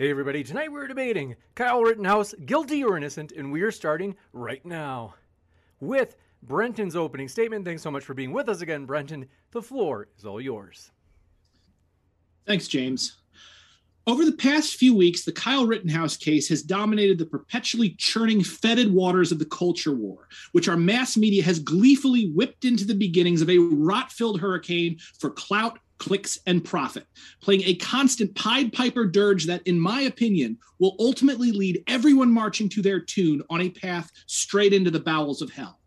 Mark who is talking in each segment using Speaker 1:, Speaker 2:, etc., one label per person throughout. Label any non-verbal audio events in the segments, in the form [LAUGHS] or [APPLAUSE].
Speaker 1: Hey everybody, tonight we're debating Kyle Rittenhouse, guilty or innocent, and we are starting right now with Brenton's opening statement. Thanks so much for being with us again, Brenton. The floor is all yours.
Speaker 2: Thanks, James. Over the past few weeks, the Kyle Rittenhouse case has dominated the perpetually churning, fetid waters of the culture war, which our mass media has gleefully whipped into the beginnings of a rot filled hurricane for clout, clicks, and profit, playing a constant Pied Piper dirge that, in my opinion, will ultimately lead everyone marching to their tune on a path straight into the bowels of hell.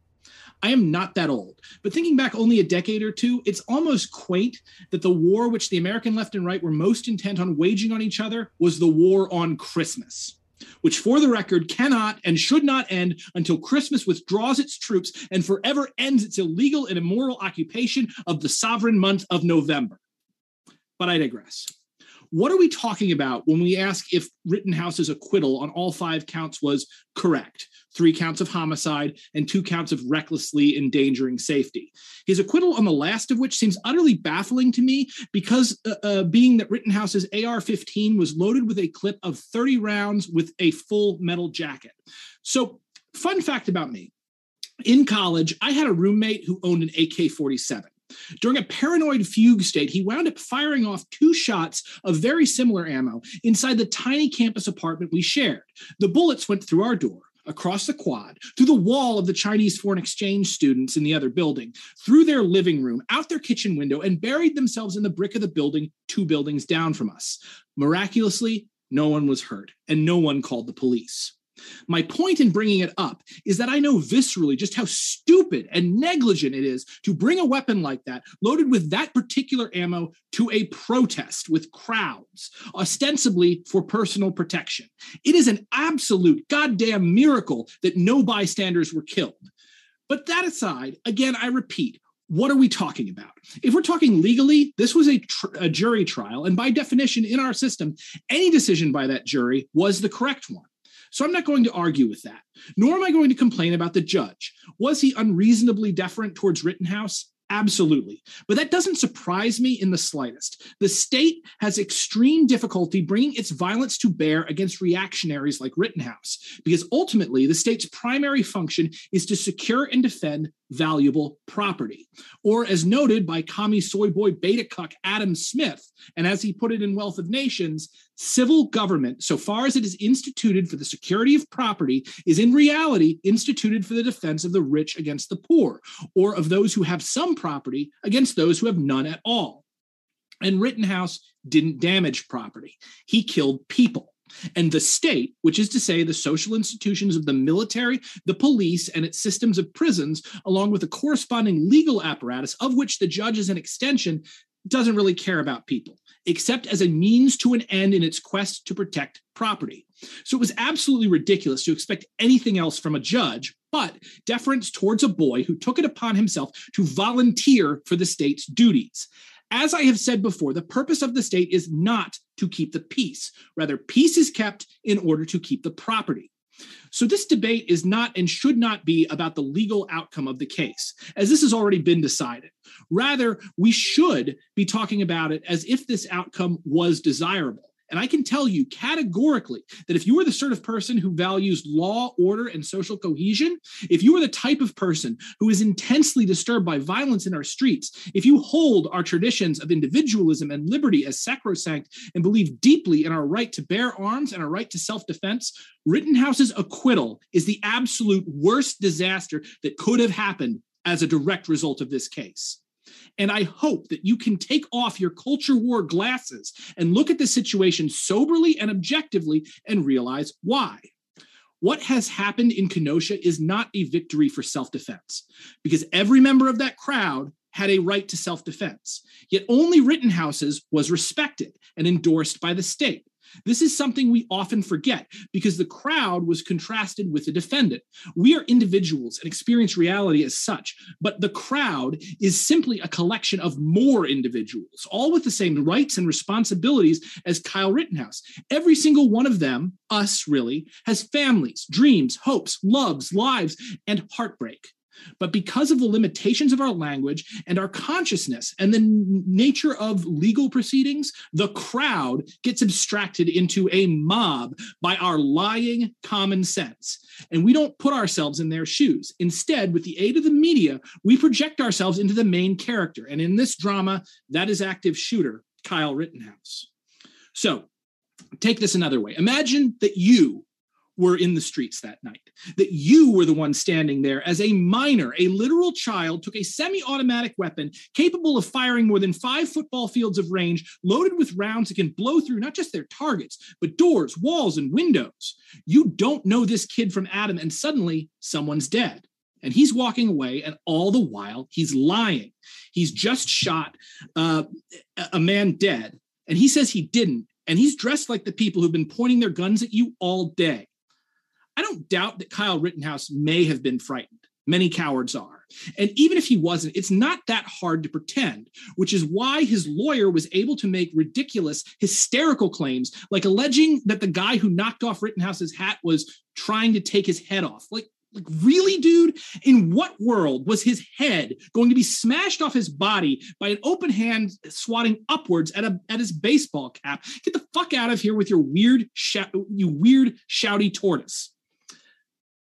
Speaker 2: I am not that old, but thinking back only a decade or two, it's almost quaint that the war which the American left and right were most intent on waging on each other was the war on Christmas which for the record cannot and should not end until Christmas withdraws its troops and forever ends its illegal and immoral occupation of the sovereign month of November. But I digress. What are we talking about when we ask if Rittenhouse's acquittal on all five counts was correct? Three counts of homicide and two counts of recklessly endangering safety. His acquittal on the last of which seems utterly baffling to me because, uh, uh, being that Rittenhouse's AR 15 was loaded with a clip of 30 rounds with a full metal jacket. So, fun fact about me in college, I had a roommate who owned an AK 47. During a paranoid fugue state, he wound up firing off two shots of very similar ammo inside the tiny campus apartment we shared. The bullets went through our door, across the quad, through the wall of the Chinese foreign exchange students in the other building, through their living room, out their kitchen window, and buried themselves in the brick of the building two buildings down from us. Miraculously, no one was hurt, and no one called the police. My point in bringing it up is that I know viscerally just how stupid and negligent it is to bring a weapon like that, loaded with that particular ammo, to a protest with crowds, ostensibly for personal protection. It is an absolute goddamn miracle that no bystanders were killed. But that aside, again, I repeat, what are we talking about? If we're talking legally, this was a, tr- a, jury trial. And by definition, in our system, any decision by that jury was the correct one. So I'm not going to argue with that, nor am I going to complain about the judge. Was he unreasonably deferent towards Rittenhouse? Absolutely. But that doesn't surprise me in the slightest. The state has extreme difficulty bringing its violence to bear against reactionaries like Rittenhouse, because ultimately the state's primary function is to secure and defend valuable property. Or, as noted by commie soy boy beta cuck Adam Smith, and as he put it in Wealth of Nations, civil government, so far as it is instituted for the security of property, is in reality instituted for the defense of the rich against the poor, or of those who have some property against those who have none at all. And Rittenhouse didn't damage property, he killed people. And the state, which is to say the social institutions of the military, the police, and its systems of prisons, along with the corresponding legal apparatus, of which the judge is an extension, doesn't really care about people, except as a means to an end in its quest to protect property. So it was absolutely ridiculous to expect anything else from a judge, but deference towards a boy who took it upon himself to volunteer for the state's duties. As I have said before, the purpose of the state is not to keep the peace. Rather, peace is kept in order to keep the property. So, this debate is not and should not be about the legal outcome of the case, as this has already been decided. Rather, we should be talking about it as if this outcome was desirable. And I can tell you categorically that if you are the sort of person who values law, order, and social cohesion, if you are the type of person who is intensely disturbed by violence in our streets, if you hold our traditions of individualism and liberty as sacrosanct and believe deeply in our right to bear arms and our right to self defense, Rittenhouse's acquittal is the absolute worst disaster that could have happened as a direct result of this case. And I hope that you can take off your culture war glasses and look at the situation soberly and objectively and realize why. What has happened in Kenosha is not a victory for self defense because every member of that crowd had a right to self defense. Yet only Rittenhouse's was respected and endorsed by the state. This is something we often forget because the crowd was contrasted with the defendant. We are individuals and experience reality as such, but the crowd is simply a collection of more individuals, all with the same rights and responsibilities as Kyle Rittenhouse. Every single one of them, us really, has families, dreams, hopes, loves, lives, and heartbreak. But because of the limitations of our language and our consciousness and the n- nature of legal proceedings, the crowd gets abstracted into a mob by our lying common sense. And we don't put ourselves in their shoes. Instead, with the aid of the media, we project ourselves into the main character. And in this drama, that is active shooter Kyle Rittenhouse. So take this another way. Imagine that you were in the streets that night, that you were the one standing there as a minor, a literal child, took a semi automatic weapon capable of firing more than five football fields of range, loaded with rounds that can blow through not just their targets, but doors, walls, and windows. You don't know this kid from Adam, and suddenly someone's dead. And he's walking away, and all the while he's lying. He's just shot uh, a man dead, and he says he didn't. And he's dressed like the people who've been pointing their guns at you all day. I don't doubt that Kyle Rittenhouse may have been frightened. Many cowards are. And even if he wasn't, it's not that hard to pretend, which is why his lawyer was able to make ridiculous, hysterical claims, like alleging that the guy who knocked off Rittenhouse's hat was trying to take his head off. Like, like really, dude? In what world was his head going to be smashed off his body by an open hand swatting upwards at a at his baseball cap? Get the fuck out of here with your weird, sh- you weird, shouty tortoise.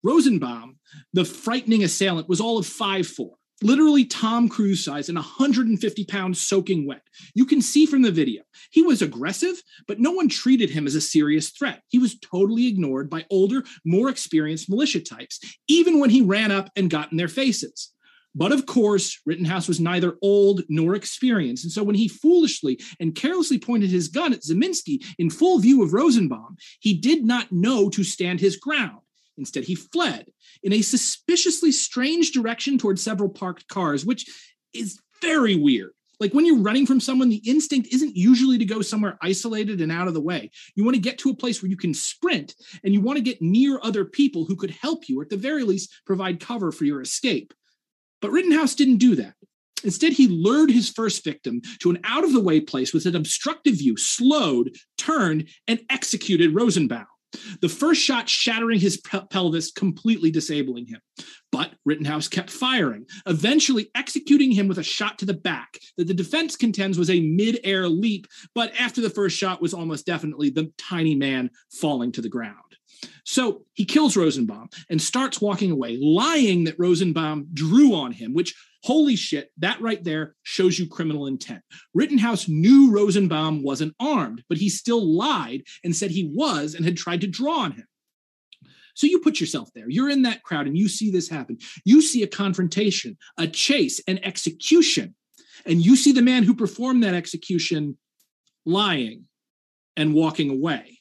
Speaker 2: Rosenbaum, the frightening assailant, was all of five four, literally Tom Cruise size and 150 pounds soaking wet. You can see from the video, he was aggressive, but no one treated him as a serious threat. He was totally ignored by older, more experienced militia types, even when he ran up and got in their faces. But of course, Rittenhouse was neither old nor experienced. And so when he foolishly and carelessly pointed his gun at Ziminski in full view of Rosenbaum, he did not know to stand his ground. Instead, he fled in a suspiciously strange direction towards several parked cars, which is very weird. Like when you're running from someone, the instinct isn't usually to go somewhere isolated and out of the way. You want to get to a place where you can sprint and you want to get near other people who could help you, or at the very least, provide cover for your escape. But Rittenhouse didn't do that. Instead, he lured his first victim to an out of the way place with an obstructive view, slowed, turned, and executed Rosenbaum. The first shot shattering his pelvis, completely disabling him. But Rittenhouse kept firing, eventually executing him with a shot to the back that the defense contends was a mid air leap, but after the first shot was almost definitely the tiny man falling to the ground. So he kills Rosenbaum and starts walking away, lying that Rosenbaum drew on him, which Holy shit, that right there shows you criminal intent. Rittenhouse knew Rosenbaum wasn't armed, but he still lied and said he was and had tried to draw on him. So you put yourself there. You're in that crowd and you see this happen. You see a confrontation, a chase, an execution. And you see the man who performed that execution lying and walking away.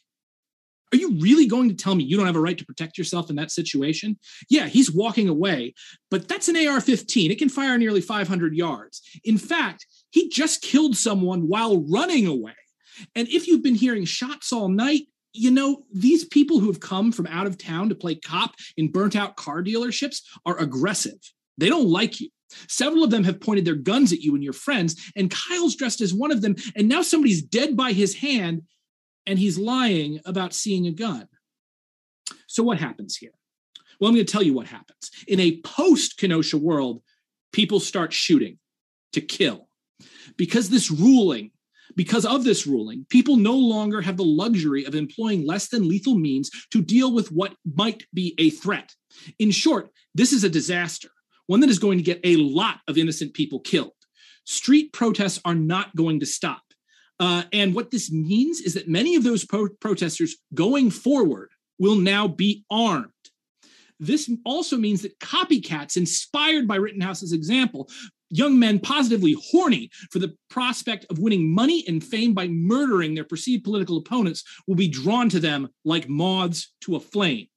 Speaker 2: Are you really going to tell me you don't have a right to protect yourself in that situation? Yeah, he's walking away, but that's an AR 15. It can fire nearly 500 yards. In fact, he just killed someone while running away. And if you've been hearing shots all night, you know, these people who have come from out of town to play cop in burnt out car dealerships are aggressive. They don't like you. Several of them have pointed their guns at you and your friends, and Kyle's dressed as one of them, and now somebody's dead by his hand, and he's lying about seeing a gun. So, what happens here? Well, I'm going to tell you what happens. In a post Kenosha world, people start shooting to kill. Because this ruling, because of this ruling, people no longer have the luxury of employing less than lethal means to deal with what might be a threat. In short, this is a disaster, one that is going to get a lot of innocent people killed. Street protests are not going to stop. Uh, and what this means is that many of those pro- protesters going forward will now be armed. This also means that copycats inspired by Rittenhouse's example, young men positively horny for the prospect of winning money and fame by murdering their perceived political opponents, will be drawn to them like moths to a flame.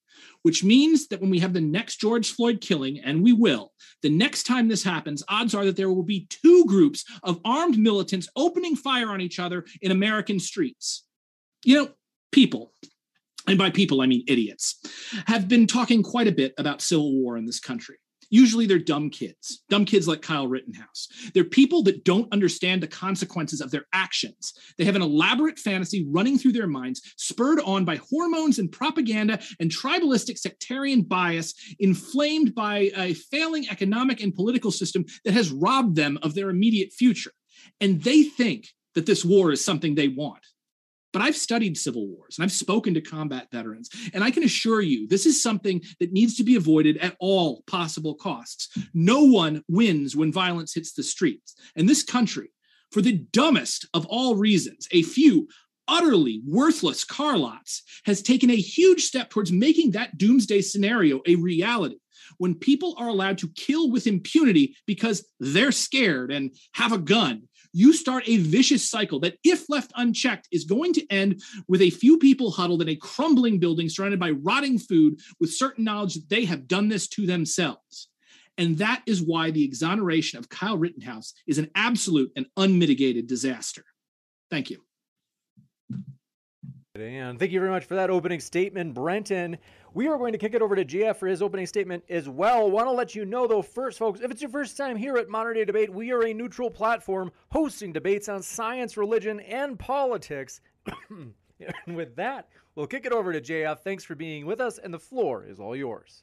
Speaker 2: Which means that when we have the next George Floyd killing, and we will, the next time this happens, odds are that there will be two groups of armed militants opening fire on each other in American streets. You know, people, and by people I mean idiots, have been talking quite a bit about civil war in this country. Usually they're dumb kids, dumb kids like Kyle Rittenhouse. They're people that don't understand the consequences of their actions. They have an elaborate fantasy running through their minds, spurred on by hormones and propaganda and tribalistic sectarian bias, inflamed by a failing economic and political system that has robbed them of their immediate future. And they think that this war is something they want. But I've studied civil wars and I've spoken to combat veterans, and I can assure you this is something that needs to be avoided at all possible costs. No one wins when violence hits the streets. And this country, for the dumbest of all reasons, a few utterly worthless car lots, has taken a huge step towards making that doomsday scenario a reality when people are allowed to kill with impunity because they're scared and have a gun, you start a vicious cycle that, if left unchecked, is going to end with a few people huddled in a crumbling building surrounded by rotting food with certain knowledge that they have done this to themselves. And that is why the exoneration of Kyle Rittenhouse is an absolute and unmitigated disaster. Thank you.
Speaker 1: And thank you very much for that opening statement, Brenton. We are going to kick it over to JF for his opening statement as well. Want to let you know, though, first, folks, if it's your first time here at Modern Day Debate, we are a neutral platform hosting debates on science, religion, and politics. and [COUGHS] with that, we'll kick it over to JF. Thanks for being with us, and the floor is all yours.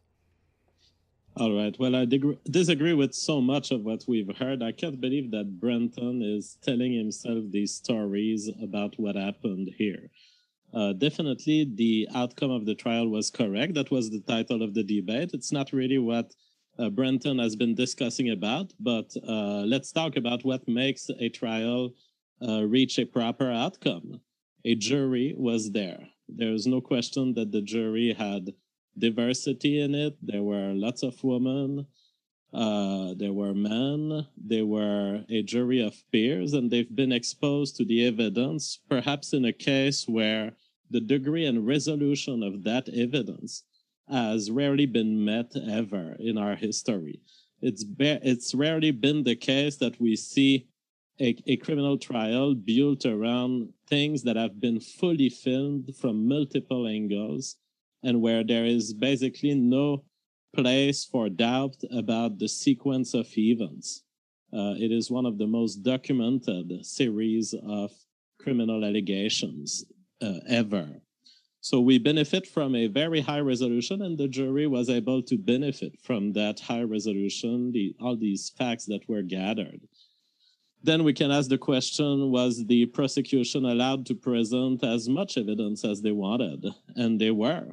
Speaker 3: All right. Well, I dig- disagree with so much of what we've heard. I can't believe that Brenton is telling himself these stories about what happened here. Uh, definitely the outcome of the trial was correct. That was the title of the debate. It's not really what uh, Brenton has been discussing about, but uh, let's talk about what makes a trial uh, reach a proper outcome. A jury was there. There's no question that the jury had diversity in it. There were lots of women. Uh, there were men, there were a jury of peers, and they've been exposed to the evidence, perhaps in a case where the degree and resolution of that evidence has rarely been met ever in our history. It's, be- it's rarely been the case that we see a, a criminal trial built around things that have been fully filmed from multiple angles and where there is basically no place for doubt about the sequence of events. Uh, it is one of the most documented series of criminal allegations uh, ever. So we benefit from a very high resolution, and the jury was able to benefit from that high resolution, the, all these facts that were gathered. Then we can ask the question was the prosecution allowed to present as much evidence as they wanted? And they were.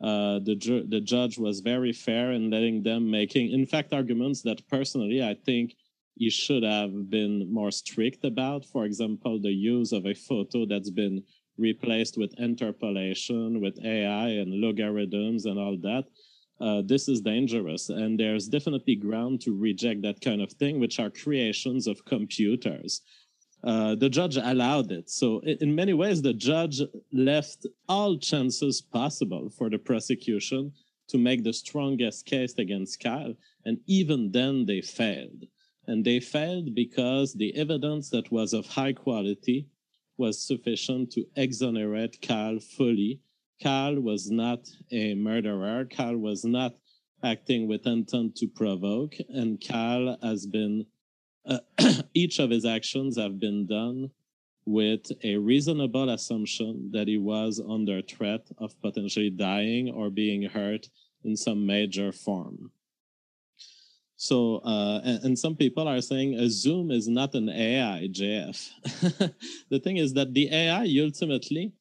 Speaker 3: Uh, the, ju- the judge was very fair in letting them making, in fact, arguments that personally I think he should have been more strict about. For example, the use of a photo that's been replaced with interpolation, with AI and logarithms and all that. Uh, this is dangerous, and there's definitely ground to reject that kind of thing, which are creations of computers. Uh, the judge allowed it. So, in many ways, the judge left all chances possible for the prosecution to make the strongest case against Kyle, and even then they failed. And they failed because the evidence that was of high quality was sufficient to exonerate Kyle fully. Kyle was not a murderer. Kyle was not acting with intent to provoke, and Kyle has been, uh, [CLEARS THROAT] each of his actions have been done with a reasonable assumption that he was under threat of potentially dying or being hurt in some major form. So, uh, and, and, some people are saying a Zoom is not an AI, JF. [LAUGHS] the thing is that the AI ultimately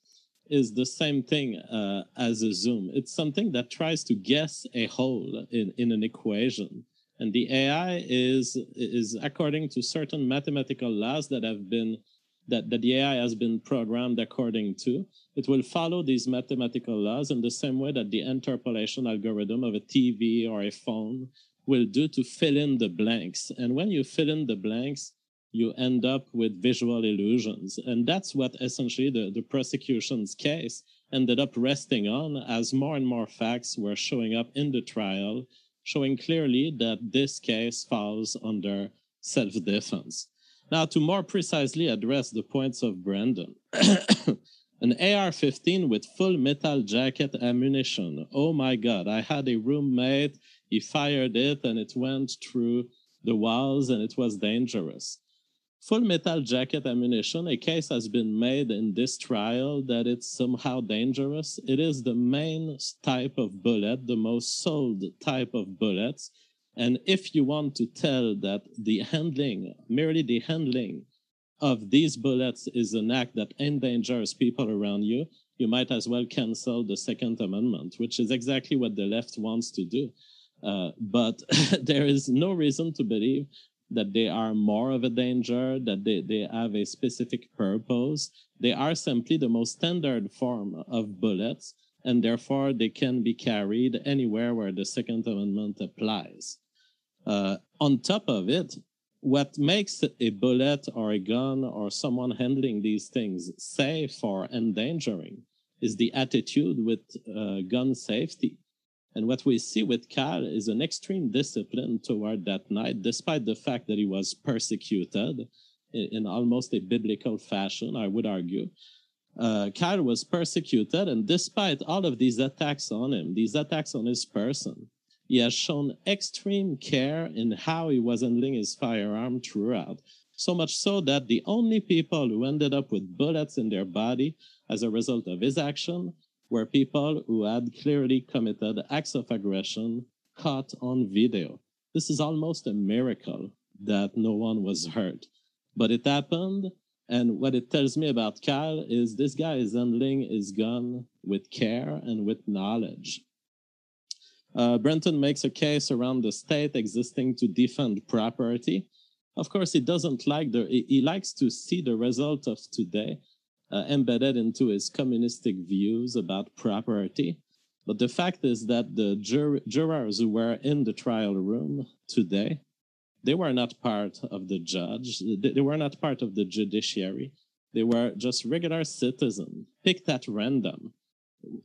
Speaker 3: is the same thing uh, as a Zoom. It's something that tries to guess a hole in, in an equation. And the AI is, is according to certain mathematical laws that have been that, that the AI has been programmed according to, it will follow these mathematical laws in the same way that the interpolation algorithm of a TV or a phone will do to fill in the blanks. And when you fill in the blanks, you end up with visual illusions. And that's what essentially the, the prosecution's case ended up resting on as more and more facts were showing up in the trial, showing clearly that this case falls under self defense. Now, to more precisely address the points of Brandon, [COUGHS] an AR 15 with full metal jacket ammunition. Oh my God, I had a roommate, he fired it and it went through the walls and it was dangerous. Full metal jacket ammunition, a case has been made in this trial that it's somehow dangerous. It is the main type of bullet, the most sold type of bullets and if you want to tell that the handling, merely the handling of these bullets is an act that endangers people around you, you might as well cancel the Second Amendment, which is exactly what the left wants to do. Uh, but [LAUGHS] there is no reason to believe that they are more of a danger, that they, they have a specific purpose. They are simply the most standard form of bullets, and therefore they can be carried anywhere where the Second Amendment applies. Uh, on top of it, what makes a bullet or a gun or someone handling these things safe or endangering is the attitude with uh, gun safety. And what we see with Kyle is an extreme discipline toward that night, despite the fact that he was persecuted in, almost a biblical fashion, I would argue. Uh, was persecuted, and despite all of these attacks on him, these attacks on his person, he has shown extreme care in how he was handling his firearm throughout. So much so that the only people who ended up with bullets in their body as a result of his action were people who had clearly committed acts of aggression caught on video. This is almost a miracle that no one was hurt. But it happened, and what it tells me about Kyle is this guy is handling his gun with care and with knowledge. Uh, Brenton makes a case around the state existing to defend property. Of course, he doesn't like the, he likes to see the result of today uh, embedded into his communistic views about property. But the fact is that the jur- jurors who were in the trial room today, they were not part of the judge. They, they were not part of the judiciary. They were just regular citizens picked at random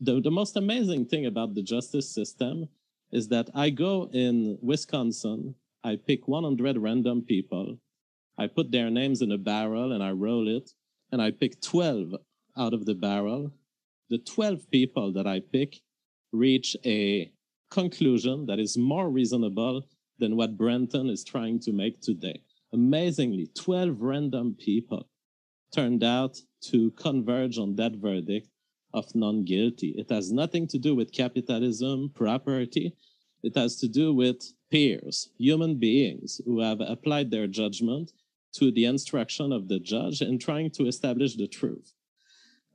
Speaker 3: the, the most amazing thing about the justice system is that I go in Wisconsin, I pick 100 random people, I put their names in a barrel and I roll it, and I pick 12 out of the barrel. The 12 people that I pick reach a conclusion that is more reasonable than what Brenton is trying to make today. Amazingly, 12 random people turned out to converge on that verdict of non guilty. It has nothing to do with capitalism, property. It has to do with peers, human beings who have applied their judgment to the instruction of the judge in trying to establish the truth.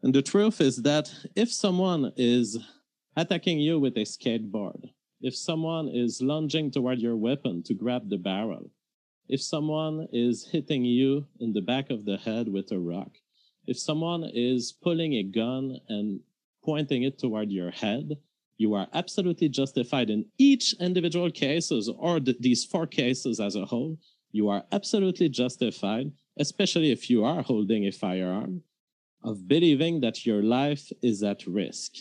Speaker 3: And the truth is that if someone is attacking you with a skateboard, if someone is lunging toward your weapon to grab the barrel, if someone is hitting you in the back of the head with a rock, if someone is pulling a gun and pointing it toward your head, you are absolutely justified in each individual cases or th- these four cases as a whole. You are absolutely justified, especially if you are holding a firearm, of believing that your life is at risk.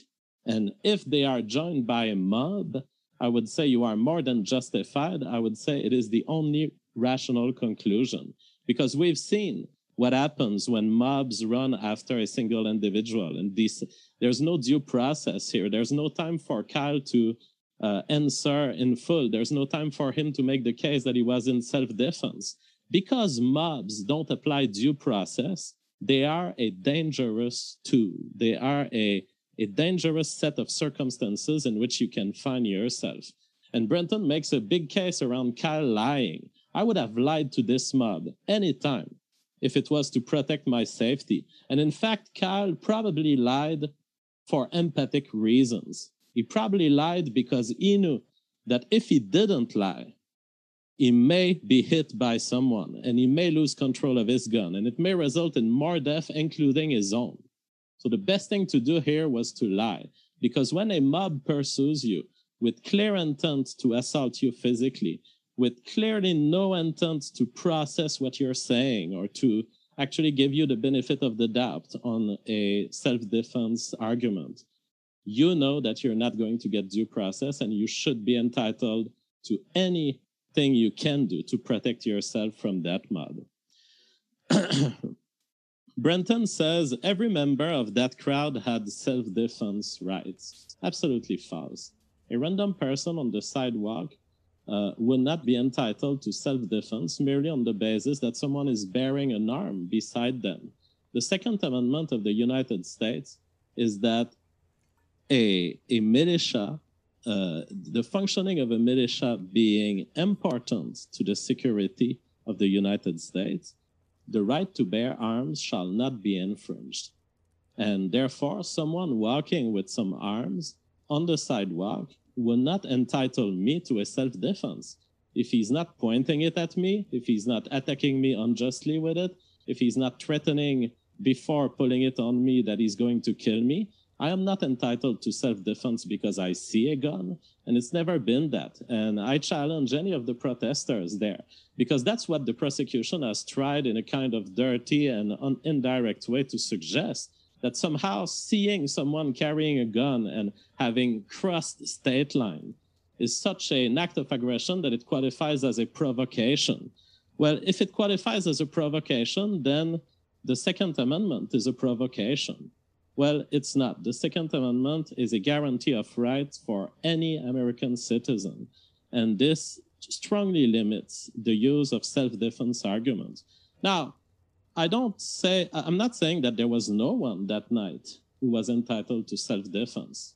Speaker 3: And if they are joined by a mob, I would say you are more than justified. I would say it is the only rational conclusion because we've seen what happens when mobs run after a single individual and this there's no due process here there's no time for kyle to uh, answer in full. There's no time for him to make the case that he was in self defense. Because mobs don't apply due process, they are a dangerous tool. They are a, a dangerous set of circumstances in which you can find yourself. And Brenton makes a big case around Kyle lying. I would have lied to this mob anytime if it was to protect my safety. And in fact, Kyle probably lied for empathic reasons. He probably lied because he knew that if he didn't lie, he may be hit by someone and he may lose control of his gun and it may result in more death, including his own. So the best thing to do here was to lie because when a mob pursues you with clear intent to assault you physically, with clearly no intent to process what you're saying or to actually give you the benefit of the doubt on a self-defense argument, you know that you're not going to get due process and you should be entitled to anything you can do to protect yourself from that mob. [CLEARS THROAT] Brenton says every member of that crowd had self-defense rights. Absolutely false. A random person on the sidewalk uh, would not be entitled to self-defense merely on the basis that someone is bearing an arm beside them. The Second Amendment of the United States is that a, a militia, uh, the functioning of a militia being important to the security of the United States, the right to bear arms shall not be infringed. And therefore, someone walking with some arms on the sidewalk will not entitle me to a self-defense. If he's not pointing it at me, if he's not attacking me unjustly with it, if he's not threatening before pulling it on me that he's going to kill me, I am not entitled to self-defense because I see a gun, and it's never been that. And I challenge any of the protesters there because that's what the prosecution has tried in a kind of dirty and indirect way to suggest that somehow seeing someone carrying a gun and having crossed state line is such an act of aggression that it qualifies as a provocation. Well, if it qualifies as a provocation, then the Second Amendment is a provocation. Well, it's not. The Second Amendment is a guarantee of rights for any American citizen. And this strongly limits the use of self-defense arguments. Now, I don't say, I'm not saying that there was no one that night who was entitled to self-defense.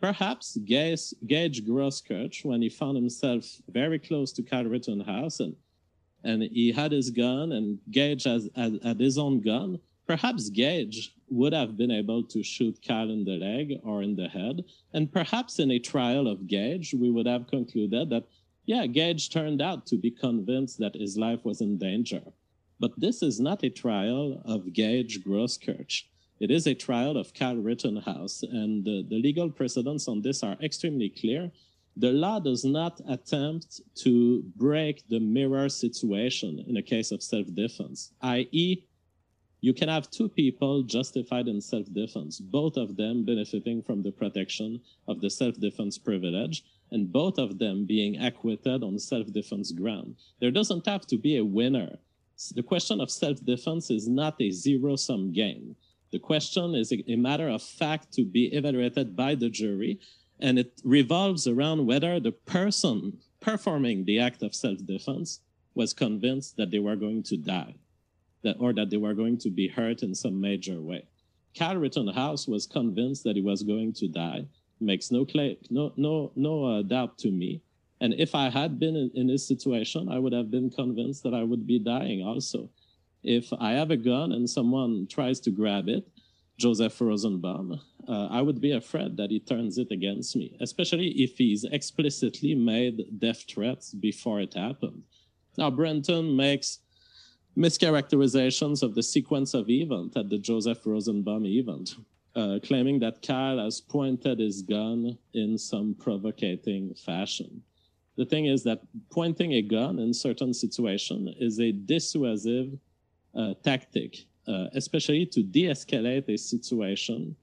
Speaker 3: Perhaps Gage, Gage Grosskreutz, when he found himself very close to Kyle Rittenhouse and, and he had his gun and Gage has, had, had his own gun, perhaps Gage would have been able to shoot Kyle in the leg or in the head. And perhaps in a trial of Gage, we would have concluded that, yeah, Gage turned out to be convinced that his life was in danger. But this is not a trial of Gage Grosskreutz. It is a trial of Kyle Rittenhouse, and the, the legal precedents on this are extremely clear. The law does not attempt to break the mirror situation in a case of self-defense, i.e., you can have two people justified in self-defense, both of them benefiting from the protection of the self-defense privilege, and both of them being acquitted on self-defense ground. There doesn't have to be a winner. The question of self-defense is not a zero-sum game. The question is a, matter of fact to be evaluated by the jury, and it revolves around whether the person performing the act of self-defense was convinced that they were going to die that or that they were going to be hurt in some major way. Kyle Rittenhouse was convinced that he was going to die. Makes no no no no uh, doubt to me. And if I had been in, in this situation, I would have been convinced that I would be dying also. If I have a gun and someone tries to grab it, Joseph Rosenbaum, uh, I would be afraid that he turns it against me, especially if he's explicitly made death threats before it happened. Now, Brenton makes mischaracterizations of the sequence of event at the Joseph Rosenbaum event, uh, claiming that Kyle has pointed his gun in some provocating fashion. The thing is that pointing a gun in certain situation is a dissuasive uh, tactic, uh, especially to de-escalate a situation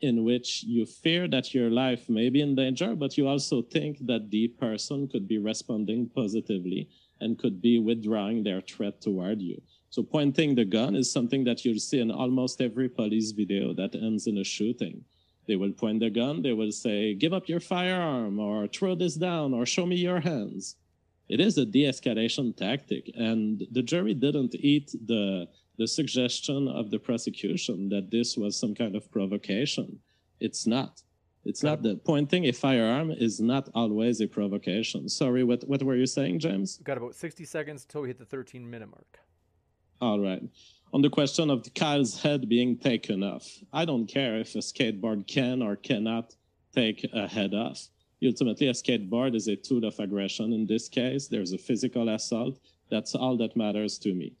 Speaker 3: in which you fear that your life may be in danger, but you also think that the person could be responding positively and could be withdrawing their threat toward you. So pointing the gun is something that you'll see in almost every police video that ends in a shooting. They will point the gun, they will say, Give up your firearm, or throw this down, or show me your hands. It is a de escalation tactic, and the jury didn't eat the, the suggestion of the prosecution that this was some kind of provocation. It's not. It's not that pointing a firearm is not always a provocation. Sorry, what, what were you saying, James?
Speaker 1: We've got about 60 seconds until we hit the 13 minute mark.
Speaker 3: All right. On the question of Kyle's head being taken off, I don't care if a skateboard can or cannot take a head off. Ultimately, a skateboard is a tool of aggression. In this case, there's a physical assault. That's all that matters to me.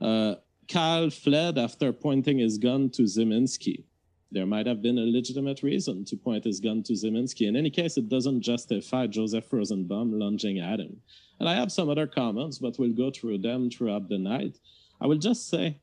Speaker 3: Uh, Kyle fled after pointing his gun to Ziminski there might have been a legitimate reason to point his gun to Ziminski. In any case, it doesn't justify Joseph Rosenbaum lunging at him. And I have some other comments, but we'll go through them throughout the night. I will just say,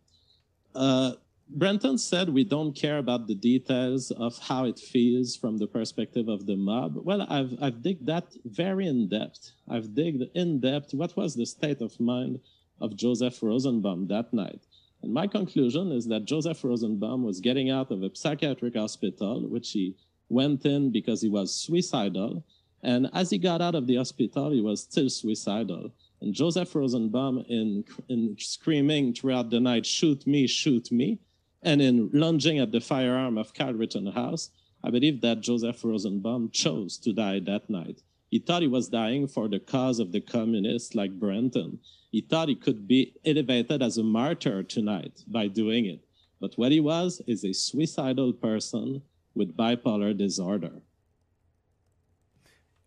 Speaker 3: uh, Brenton said we don't care about the details of how it feels from the perspective of the mob. Well, I've I've digged that very in depth. I've digged in depth what was the state of mind of Joseph Rosenbaum that night. And my conclusion is that Joseph Rosenbaum was getting out of a psychiatric hospital, which he went in because he was suicidal. And as he got out of the hospital, he was still suicidal. And Joseph Rosenbaum, in, in screaming throughout the night, shoot me, shoot me, and in lunging at the firearm of Kyle Rittenhouse, I believe that Joseph Rosenbaum chose to die that night. He thought he was dying for the cause of the communists like Brenton. He thought he could be elevated as a martyr tonight by doing it. But what he was is a suicidal person with bipolar disorder.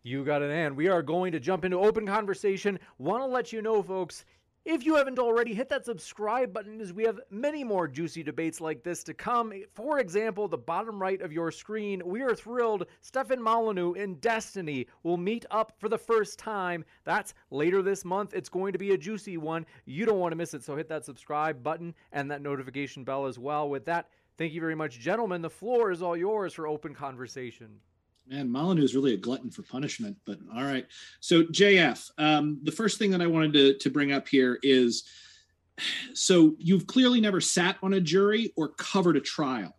Speaker 1: You got it, and we are going to jump into open conversation. Want to let you know, folks, if you haven't already, hit that subscribe button as we have many more juicy debates like this to come. For example, the bottom right of your screen, we are thrilled Stefan Molyneux in Destiny will meet up for the first time. That's later this month. It's going to be a juicy one. You don't want to miss it, so hit that subscribe button and that notification bell as well. With that, thank you very much, gentlemen. The floor is all yours for open conversation.
Speaker 2: Man, Molyneux is really a glutton for punishment, but all right. So, JF, um, the first thing that I wanted to, to bring up here is so you've clearly never sat on a jury or covered a trial.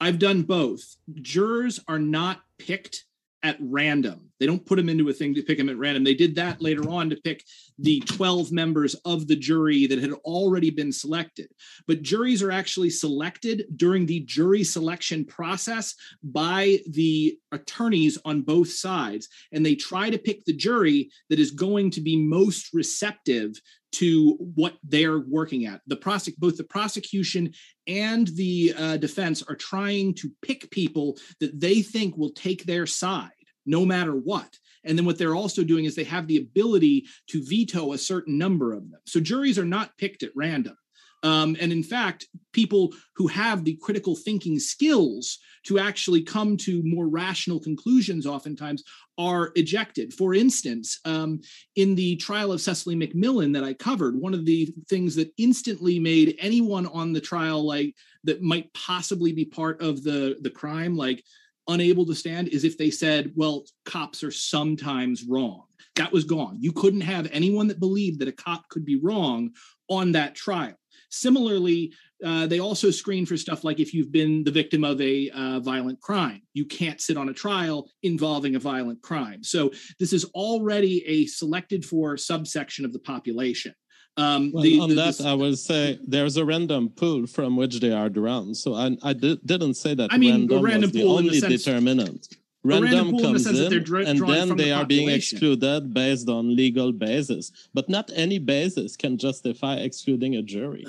Speaker 2: I've done both. Jurors are not picked at random. They don't put them into a thing to pick them at random. They did that later on to pick the 12 members of the jury that had already been selected. But juries are actually selected during the jury selection process by the attorneys on both sides. And they try to pick the jury that is going to be most receptive to what they're working at. The prosec- both the prosecution and the uh, defense are trying to pick people that they think will take their side no matter what. And then what they're also doing is they have the ability to veto a certain number of them. So juries are not picked at random. Um, and in fact, people who have the critical thinking skills to actually come to more rational conclusions oftentimes are ejected. For instance, um, in the trial of Cecily McMillan that I covered, one of the things that instantly made anyone on the trial like that might possibly be part of the the crime like unable to stand is if they said, well, cops are sometimes wrong. That was gone. You couldn't have anyone that believed that a cop could be wrong on that trial. Similarly, uh, they also screen for stuff like if you've been the victim of a uh, violent crime, you can't sit on a trial involving a violent crime. So this is already a selected for subsection of the population.
Speaker 3: Um, well, the, on the, that, the, I will say there's a random pool from which they are drawn. So I, I did, not say that
Speaker 2: I mean, random, random was the
Speaker 3: only
Speaker 2: sense,
Speaker 3: determinant. Random, comes in,
Speaker 2: dra-
Speaker 3: and then they
Speaker 2: the
Speaker 3: are being excluded based on legal basis. But not any basis can justify excluding a jury.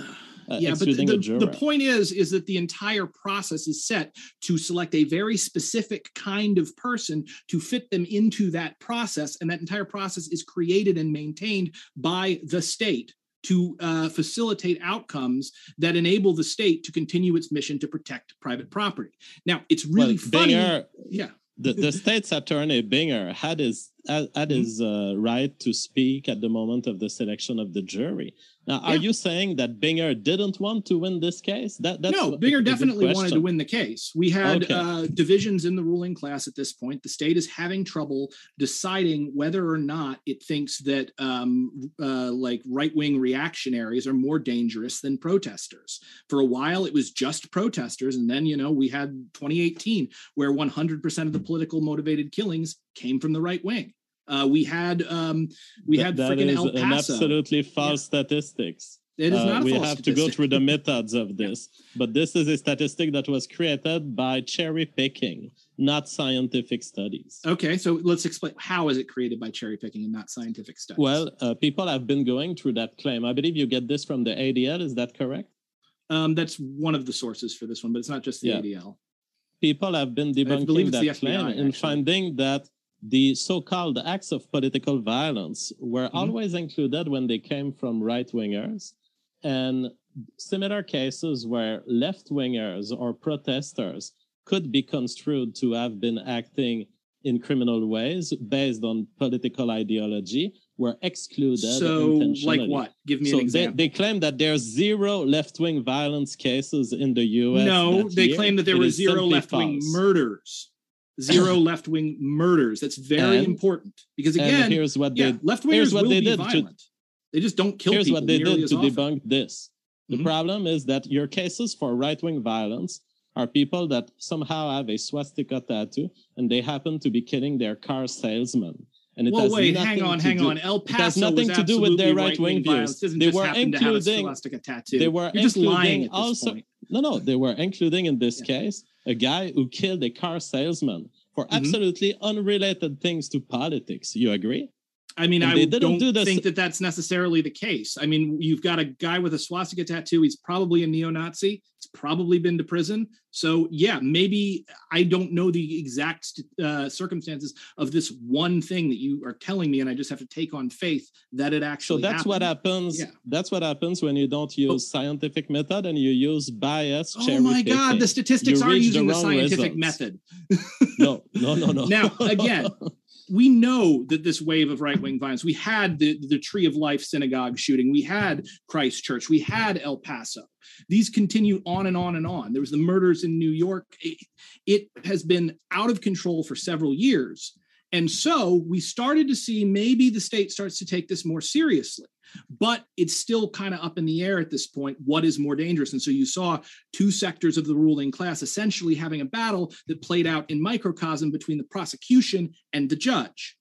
Speaker 2: Uh, [SIGHS] yeah, but the, the point is, is that the entire process is set to select a very specific kind of person to fit them into that process, and that entire process is created and maintained by the state to uh, facilitate outcomes that enable the state to continue its mission to protect private property. Now, it's really well, funny.
Speaker 3: Binger, yeah the, the state's attorney Binger had his had, mm-hmm. his uh, right to speak at the moment of the selection of the jury. Now, are
Speaker 2: Yeah.
Speaker 3: you saying that Binger didn't want to win this case? That that's
Speaker 2: no, Binger definitely wanted to win the case. We had
Speaker 3: Okay.
Speaker 2: uh, divisions in the ruling class at this point. The state is having trouble deciding whether or not it thinks that um, uh, like right wing reactionaries are more dangerous than protesters. For a while, it was just protesters, and then you know we had 2018 where 100% of the political motivated killings came from the right wing. Uh, we had um, we had
Speaker 3: that
Speaker 2: freaking
Speaker 3: is
Speaker 2: El
Speaker 3: an
Speaker 2: Paso.
Speaker 3: absolutely false statistics.
Speaker 2: It is
Speaker 3: Uh,
Speaker 2: not a
Speaker 3: we have to go through the [LAUGHS] methods of this, but this is a statistic that was created by cherry picking, not scientific studies.
Speaker 2: Okay, so let's explain how is it created by cherry picking and not scientific studies?
Speaker 3: Well, uh, people have been going through that claim. I believe you get this from the ADL. Is that correct?
Speaker 2: um, that's one of the sources for this one, but it's not just the
Speaker 3: Yeah.
Speaker 2: ADL.
Speaker 3: People have been debunking that
Speaker 2: FBI,
Speaker 3: claim and
Speaker 2: actually.
Speaker 3: finding that the so-called acts of political violence were
Speaker 2: Mm-hmm.
Speaker 3: always included when they came from right-wingers, and similar cases where left-wingers or protesters could be construed to have been acting in criminal ways based on political ideology were excluded
Speaker 2: So, like what? Give me
Speaker 3: so
Speaker 2: an
Speaker 3: they,
Speaker 2: example.
Speaker 3: they claim that there's zero left-wing violence cases in the U.S.
Speaker 2: no, they
Speaker 3: year.
Speaker 2: claim that there
Speaker 3: It
Speaker 2: were zero left wing
Speaker 3: false.
Speaker 2: murders. Zero [COUGHS] left wing murders. That's very
Speaker 3: And-
Speaker 2: important because
Speaker 3: And
Speaker 2: again,
Speaker 3: here's what
Speaker 2: yeah,
Speaker 3: they
Speaker 2: left wingers
Speaker 3: what
Speaker 2: will
Speaker 3: they
Speaker 2: be
Speaker 3: did to-
Speaker 2: violent. they just don't kill
Speaker 3: here's
Speaker 2: people
Speaker 3: what they did to
Speaker 2: often.
Speaker 3: debunk this. The
Speaker 2: Mhm.
Speaker 3: problem is that your cases for right-wing violence are people that somehow have a swastika tattoo and they happen to be killing their car salesman. And it
Speaker 2: Well,
Speaker 3: has
Speaker 2: wait, hang on,
Speaker 3: to
Speaker 2: hang
Speaker 3: do-
Speaker 2: on. El
Speaker 3: it has nothing to do with their right-wing views. They were
Speaker 2: happen to have a
Speaker 3: including-
Speaker 2: tattoo.
Speaker 3: They were
Speaker 2: You're just lying
Speaker 3: including
Speaker 2: at this
Speaker 3: also
Speaker 2: point.
Speaker 3: No, no, they were including in this
Speaker 2: Yeah.
Speaker 3: case a guy who killed a car salesman for
Speaker 2: Mhm.
Speaker 3: absolutely unrelated things to politics. You agree?
Speaker 2: I mean,
Speaker 3: And
Speaker 2: I don't
Speaker 3: do this-
Speaker 2: think that that's necessarily the case. I mean, you've got a guy with a swastika tattoo. He's probably a neo-Nazi. Probably been to prison. So, yeah, maybe I don't know the exact uh, circumstances of this one thing that you are telling me, and I just have to take on faith that it actually.
Speaker 3: So that's what happens.
Speaker 2: Yeah.
Speaker 3: That's what happens when you don't use scientific method and you use bias.
Speaker 2: Oh my God!
Speaker 3: picking.
Speaker 2: The statistics
Speaker 3: You
Speaker 2: are
Speaker 3: the
Speaker 2: using the,
Speaker 3: wrong
Speaker 2: scientific
Speaker 3: results.
Speaker 2: method.
Speaker 3: No, no, no, no. [LAUGHS]
Speaker 2: Now, again, [LAUGHS] we know that this wave of right wing violence, we had the, the Tree of Life synagogue shooting, we had Christchurch, we had El Paso. These continue on and on and on. There was the murders in New York. It, it has been out of control for several years. And so we started to see maybe the state starts to take this more seriously. But it's still kind of up in the air at this point. What is more dangerous? And so you saw two sectors of the ruling class essentially having a battle that played out in microcosm between the prosecution and the judge.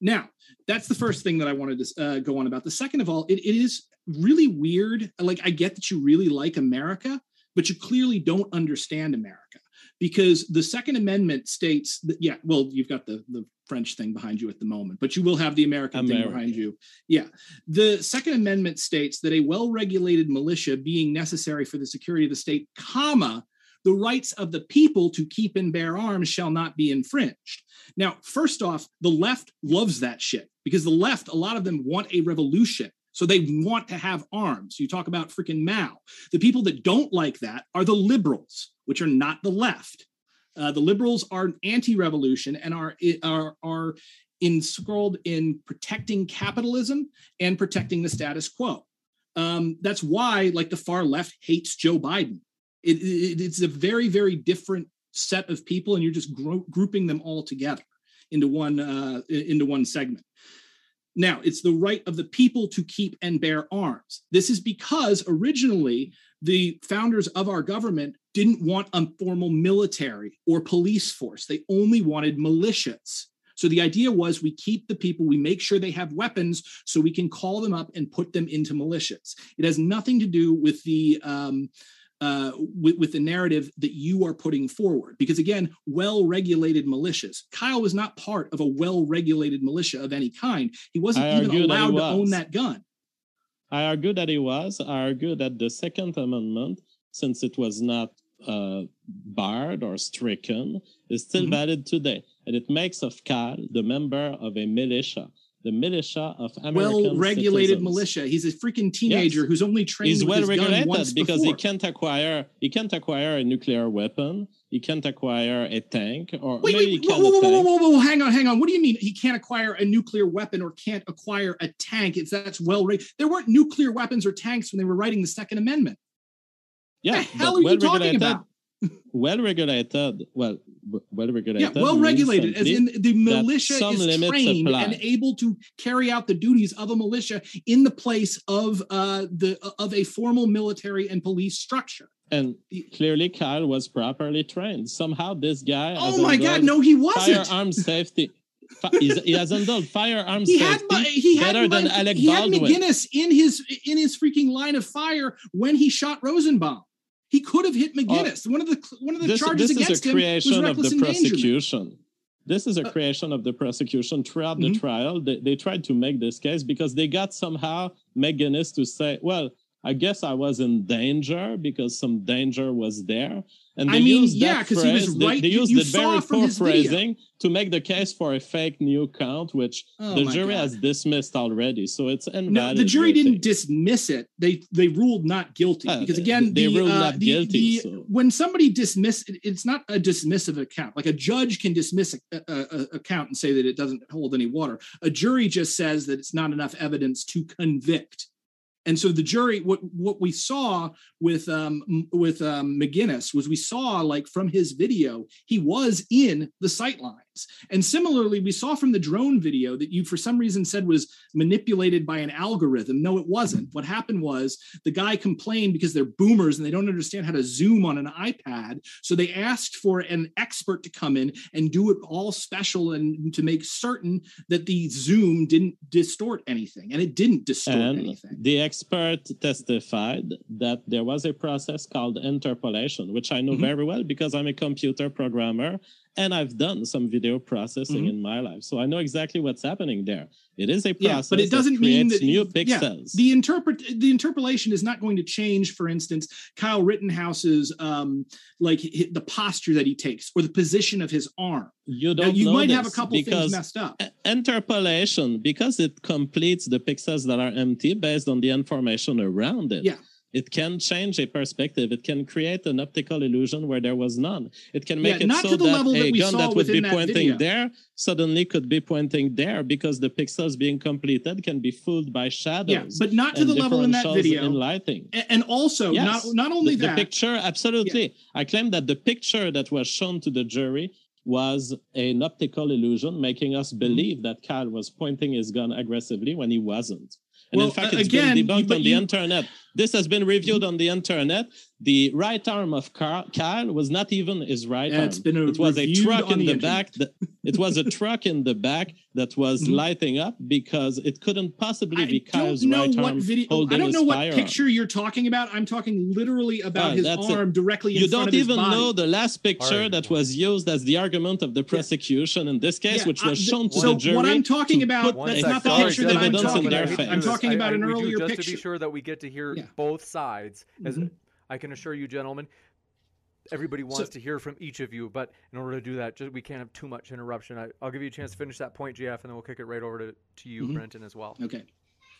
Speaker 2: Now, that's the first thing that I wanted to uh, go on about. The second of all, it, it is really weird. Like, I get that you really like America, but you clearly don't understand America because the Second Amendment states that, yeah, well, you've got the, the French thing behind you at the moment, but you will have the American thing behind you. Yeah. The Second Amendment states that a well-regulated militia being necessary for the security of the state, comma, the rights of the people to keep and bear arms shall not be infringed. Now, first off, the left loves that shit because the left, a lot of them want a revolution. So they want to have arms. You talk about freaking Mao. The people that don't like that are the liberals, which are not the left. Uh, the liberals are anti-revolution and are are are enscrolled in protecting capitalism and protecting the status quo. Um, that's why, like the far left hates Joe Biden. It, it- it's a very very different set of people, and you're just gro- grouping them all together into one uh, into one segment. Now, it's the right of the people to keep and bear arms. This is because originally the founders of our government didn't want a formal military or police force. They only wanted militias. So the idea was we keep the people, we make sure they have weapons so we can call them up and put them into militias. It has nothing to do with the um, uh, with, with the narrative that you are putting forward. Because again, well regulated militias. Kyle was not part of a well regulated militia of any kind. He wasn't
Speaker 3: I
Speaker 2: even
Speaker 3: argue that he
Speaker 2: allowed to own that gun.
Speaker 3: I argue that he was. I argue that the Second Amendment, since it was not uh, barred or stricken, is still
Speaker 2: Mhm.
Speaker 3: valid today. And it makes of Cal the member of a militia. the militia of American
Speaker 2: well regulated
Speaker 3: citizens.
Speaker 2: militia. He's a freaking teenager who's only trained
Speaker 3: He's
Speaker 2: with
Speaker 3: well
Speaker 2: his gun once
Speaker 3: regulated because
Speaker 2: before.
Speaker 3: he can't acquire he can't acquire a nuclear weapon. He can't acquire a tank, or
Speaker 2: Wait, wait, whoa, whoa, whoa, whoa, whoa, hang on, hang on. What do you mean he can't acquire a nuclear weapon or can't acquire a tank? It's that's well reg- There weren't nuclear weapons or tanks when they were writing the Second Amendment.
Speaker 3: Yeah,
Speaker 2: the hell are you talking about?
Speaker 3: Well regulated, well, well regulated.
Speaker 2: Yeah, well regulated, as in the militia is trained
Speaker 3: apply.
Speaker 2: and able to carry out the duties of a militia in the place of uh, the of a formal military and police structure.
Speaker 3: and clearly Kyle was properly trained. Somehow this guy.
Speaker 2: Oh my God, no, he wasn't.
Speaker 3: Firearm safety. He has handled firearm [LAUGHS]
Speaker 2: He had
Speaker 3: safety
Speaker 2: my- he had
Speaker 3: better than Alec
Speaker 2: he had McGinnis in his in his freaking line of fire when he shot Rosenbaum. He could have hit McGinnis. one of the one of the
Speaker 3: this,
Speaker 2: charges
Speaker 3: this
Speaker 2: against
Speaker 3: is a
Speaker 2: him was
Speaker 3: creation of
Speaker 2: reckless
Speaker 3: the prosecution. This is a
Speaker 2: Uh,
Speaker 3: creation of the prosecution throughout the
Speaker 2: Mhm.
Speaker 3: trial. They, they tried to make this case because they got somehow McGinnis to say, well, I guess I was in danger because some danger was there. And they
Speaker 2: I mean,
Speaker 3: used
Speaker 2: yeah,
Speaker 3: that
Speaker 2: 'cause he was
Speaker 3: phrase, they- They, used
Speaker 2: you
Speaker 3: the very poor
Speaker 2: his video.
Speaker 3: phrasing to make the case for a fake new count, which
Speaker 2: Oh
Speaker 3: the jury
Speaker 2: God.
Speaker 3: has dismissed already. So it's invalid.
Speaker 2: No, the jury didn't dismiss it. They they ruled not guilty
Speaker 3: Uh,
Speaker 2: because again,
Speaker 3: they
Speaker 2: the,
Speaker 3: ruled
Speaker 2: uh,
Speaker 3: not
Speaker 2: the-
Speaker 3: guilty,
Speaker 2: the-
Speaker 3: so-
Speaker 2: when somebody dismiss, it- it's not a dismissive account. Like a judge can dismiss a, a, a account and say that it doesn't hold any water. A jury just says that it's not enough evidence to convict. And so the jury, what what we saw with um with um, McGinnis was we saw like from his video, he was in the sight lines. And similarly, we saw from the drone video that you for some reason said was manipulated by an algorithm. No, it wasn't. What happened was the guy complained because they're boomers and they don't understand how to zoom on an iPad. So they asked for an expert to come in and do it all special and to make certain that the zoom didn't distort anything. And it didn't distort
Speaker 3: And
Speaker 2: anything.
Speaker 3: the expert testified that there was a process called interpolation, which I know
Speaker 2: Mhm.
Speaker 3: very well because I'm a computer programmer and I've done some video processing
Speaker 2: Mhm.
Speaker 3: in my life. So I know exactly what's happening there. It is a
Speaker 2: Yeah,
Speaker 3: process.
Speaker 2: but it doesn't
Speaker 3: that
Speaker 2: mean that
Speaker 3: new
Speaker 2: yeah,
Speaker 3: pixels.
Speaker 2: the interpret the interpolation is not going to change. For instance, Kyle Rittenhouse's um, like the posture that he takes or the position of his arm.
Speaker 3: you don't
Speaker 2: you
Speaker 3: know
Speaker 2: might have a couple things
Speaker 3: because
Speaker 2: messed up.
Speaker 3: interpolation because it completes the pixels that are empty based on the information around it.
Speaker 2: Yeah.
Speaker 3: It can change a perspective. It can create an optical illusion where there was none. It can
Speaker 2: Yeah,
Speaker 3: make it
Speaker 2: not
Speaker 3: so
Speaker 2: to the
Speaker 3: that
Speaker 2: level that
Speaker 3: a
Speaker 2: we
Speaker 3: gun that would be pointing
Speaker 2: video.
Speaker 3: there suddenly could be pointing there because the pixels being completed can be fooled by shadows.
Speaker 2: Yeah, but not to the level in that video.
Speaker 3: in lighting.
Speaker 2: And also,
Speaker 3: Yes.
Speaker 2: not not only
Speaker 3: the,
Speaker 2: that,
Speaker 3: the picture, absolutely. I claim that the picture that was shown to the jury was an optical illusion, making us believe that Kyle was pointing his gun aggressively when he wasn't. And
Speaker 2: Well,
Speaker 3: in fact, it's
Speaker 2: again,
Speaker 3: been debunked on the
Speaker 2: you-
Speaker 3: internet. This has been reviewed on the internet. The right arm of Car- Kyle was not even his right
Speaker 2: Yeah,
Speaker 3: arm.
Speaker 2: it's been,
Speaker 3: it was a truck in
Speaker 2: the
Speaker 3: the, back. That, it was a [LAUGHS] truck in the back that was
Speaker 2: Mhm.
Speaker 3: lighting up because it couldn't possibly
Speaker 2: I
Speaker 3: be
Speaker 2: don't
Speaker 3: Kyle's
Speaker 2: know
Speaker 3: right
Speaker 2: what
Speaker 3: arm
Speaker 2: video.
Speaker 3: holding
Speaker 2: I don't
Speaker 3: his
Speaker 2: know what
Speaker 3: firearm.
Speaker 2: picture you're talking about. I'm talking literally about
Speaker 3: Ah,
Speaker 2: his
Speaker 3: that's it.
Speaker 2: arm directly in front of his face
Speaker 3: you
Speaker 2: front
Speaker 3: don't
Speaker 2: of his
Speaker 3: even
Speaker 2: body.
Speaker 3: know the last picture
Speaker 1: Alright.
Speaker 3: that was used as the argument of the prosecution in this case,
Speaker 2: Yeah,
Speaker 3: which was
Speaker 2: I-
Speaker 3: shown to
Speaker 2: so
Speaker 3: the jury.
Speaker 2: what I'm talking about, that's not the picture that I'm talking about. I'm talking
Speaker 1: I-
Speaker 2: about
Speaker 1: I-
Speaker 2: an
Speaker 1: we do just to be sure that we get to hear
Speaker 2: Yeah.
Speaker 1: both sides. As
Speaker 2: Mhm.
Speaker 1: I can assure you, gentlemen, everybody wants to hear from each of you. But in order to do that, just we can't have too much interruption. I, I'll give you a chance to finish that point, JF, and then we'll kick it right over to, to you,
Speaker 2: Mhm.
Speaker 1: Brenton, as well.
Speaker 2: Okay.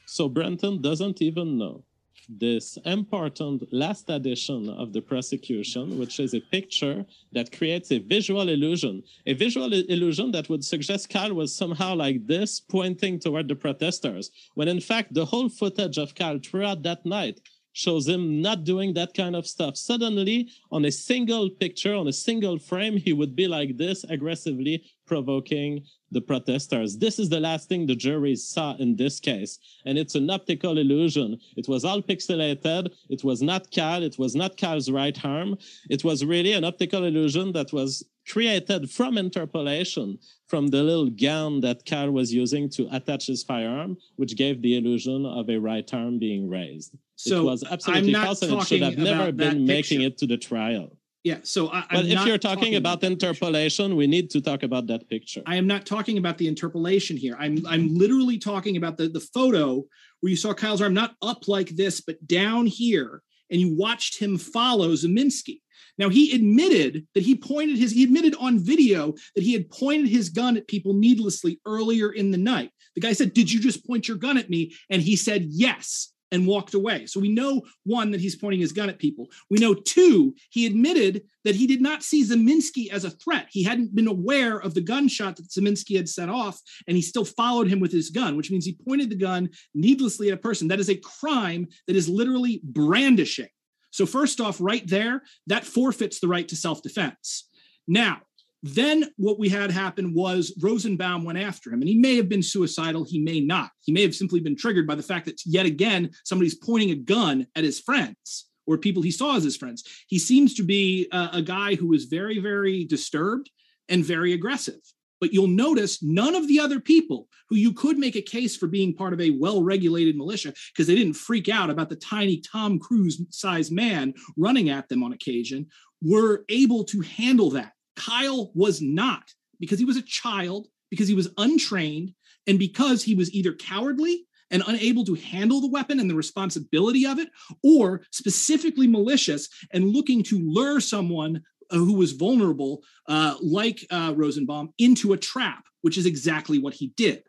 Speaker 3: So Brenton doesn't even know this important last addition of the prosecution, which is a picture that creates a visual illusion, a visual illusion that would suggest Kyle was somehow like this, pointing toward the protesters, when in fact the whole footage of Kyle throughout that night shows him not doing that kind of stuff. Suddenly, on a single picture, on a single frame, he would be like this, aggressively provoking the protesters. This is the last thing the jury saw in this case. And it's an optical illusion. It was all pixelated. It was not Cal. It was not Cal's right arm. It was really an optical illusion that was created from interpolation from the little gun that Cal was using to attach his firearm, which gave the illusion of a right arm being raised.
Speaker 2: So
Speaker 3: it was absolutely
Speaker 2: I'm not
Speaker 3: false and it should have never been making
Speaker 2: picture.
Speaker 3: it to the trial.
Speaker 2: Yeah. So I,
Speaker 3: But
Speaker 2: I'm
Speaker 3: if you're talking, about,
Speaker 2: that picture.
Speaker 3: interpolation, we need to talk about that picture.
Speaker 2: I am not talking about the interpolation here. I'm I'm literally talking about the the photo where you saw Kyle's arm not up like this, but down here, and you watched him follow Ziminski. Now he admitted that he pointed his he admitted on video that he had pointed his gun at people needlessly earlier in the night. The guy said, "Did you just point your gun at me?" And he said, "Yes." And walked away. So we know one that he's pointing his gun at people. We know two, he admitted that he did not see Ziminski as a threat. He hadn't been aware of the gunshot that Ziminski had set off, and he still followed him with his gun, which means he pointed the gun needlessly at a person. That is a crime that is literally brandishing. So, first off, right there, that forfeits the right to self defense. Now, then what we had happen was Rosenbaum went after him, and he may have been suicidal. He may not. He may have simply been triggered by the fact that yet again somebody's pointing a gun at his friends or people he saw as his friends. He seems to be a, a guy who is very, very disturbed and very aggressive. But you'll notice none of the other people who you could make a case for being part of a well regulated militia because they didn't freak out about the tiny Tom Cruise sized man running at them on occasion were able to handle that. Kyle was not because he was a child, because he was untrained, and because he was either cowardly and unable to handle the weapon and the responsibility of it, or specifically malicious and looking to lure someone uh, who was vulnerable, uh, like uh, Rosenbaum, into a trap, which is exactly what he did.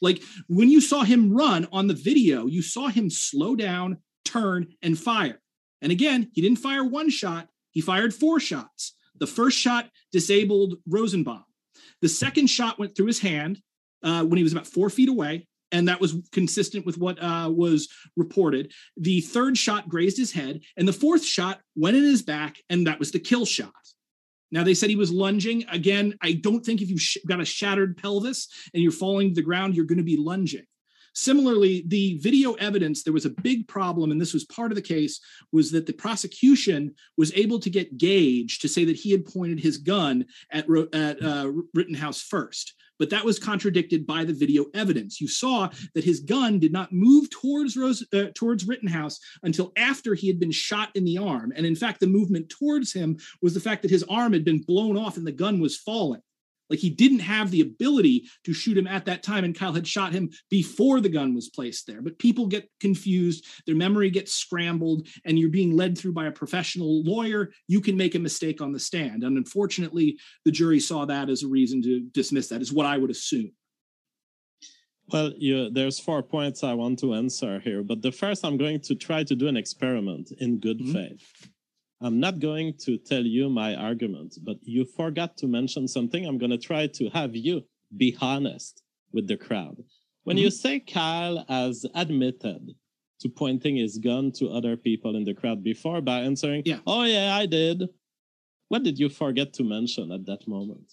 Speaker 2: Like when you saw him run on the video, you saw him slow down, turn, and fire. And again, he didn't fire one shot, he fired four shots. The first shot disabled Rosenbaum. The second shot went through his hand uh, when he was about four feet away and that was consistent with what uh, was reported. The third shot grazed his head, and the fourth shot went in his back, and that was the kill shot. Now they said he was lunging. Again, I don't think if you've got a shattered pelvis and you're falling to the ground, you're going to be lunging. Similarly, the video evidence, there was a big problem, and this was part of the case, was that the prosecution was able to get Gage to say that he had pointed his gun at, at uh, Rittenhouse first but that was contradicted by the video evidence. You saw that his gun did not move towards Rose, uh, towards Rittenhouse until after he had been shot in the arm, and in fact, the movement towards him was the fact that his arm had been blown off and the gun was falling. Like he didn't have the ability to shoot him at that time, and Kyle had shot him before the gun was placed there. But people get confused, their memory gets scrambled, and you're being led through by a professional lawyer. You can make a mistake on the stand. And unfortunately, the jury saw that as a reason to dismiss that, is what I would assume.
Speaker 3: Well, you, there's four points I want to answer here, but the first, I'm going to try to do an experiment in good mm-hmm. faith. I'm not going to tell you my argument, but you forgot to mention something. I'm going to try to have you be honest with the crowd. When mm-hmm. you say Kyle has admitted to pointing his gun to other people in the crowd before by answering, yeah. Oh, yeah, I did. What did you forget to mention at that moment?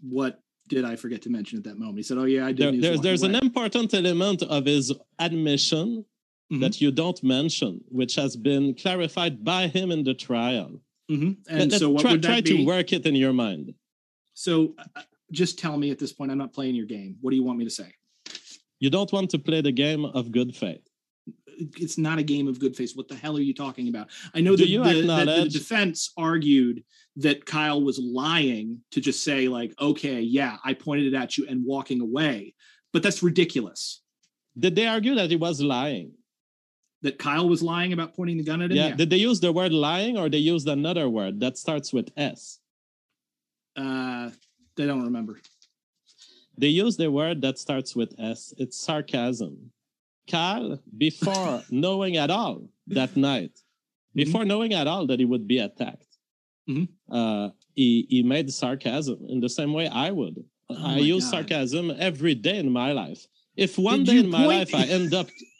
Speaker 2: What did I forget to mention at that moment? He said, Oh, yeah, I did.
Speaker 3: There, there's there's an important element of his admission mm-hmm. that you don't mention, which has been clarified by him in the trial.
Speaker 2: Mm-hmm. And Let, so, what
Speaker 3: try,
Speaker 2: would that
Speaker 3: try
Speaker 2: be?
Speaker 3: to work it in your mind.
Speaker 2: So, uh, just tell me at this point, I'm not playing your game. What do you want me to say?
Speaker 3: You don't want to play the game of good faith.
Speaker 2: It's not a game of good faith. What the hell are you talking about? I know that the, that the defense argued that Kyle was lying to just say, like, okay, yeah, I pointed it at you and walking away. But that's ridiculous.
Speaker 3: Did they argue that he was lying?
Speaker 2: That Kyle was lying about pointing the gun at him?
Speaker 3: Yeah. yeah. Did they use the word lying or they used another word that starts with S?
Speaker 2: Uh, they don't remember.
Speaker 3: They used the word that starts with S. It's sarcasm. Kyle, before [LAUGHS] knowing at all that night, mm-hmm. before knowing at all that he would be attacked, mm-hmm. uh, he, he made sarcasm in the same way I would. Oh I use God. sarcasm every day in my life. If one Did day in my life I end up [LAUGHS]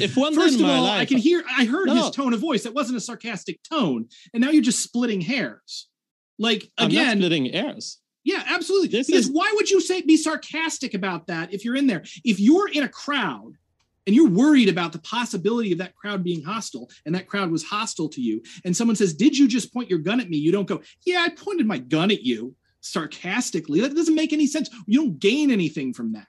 Speaker 3: if one
Speaker 2: first
Speaker 3: of
Speaker 2: all,
Speaker 3: life,
Speaker 2: I can hear. I heard no. his tone of voice. That wasn't a sarcastic tone, and now you're just splitting hairs. Like again,
Speaker 3: splitting hairs.
Speaker 2: Yeah, absolutely. This because is... why would you say be sarcastic about that if you're in there? If you're in a crowd and you're worried about the possibility of that crowd being hostile, and that crowd was hostile to you, and someone says, "Did you just point your gun at me?" You don't go, "Yeah, I pointed my gun at you." Sarcastically, that doesn't make any sense. You don't gain anything from that.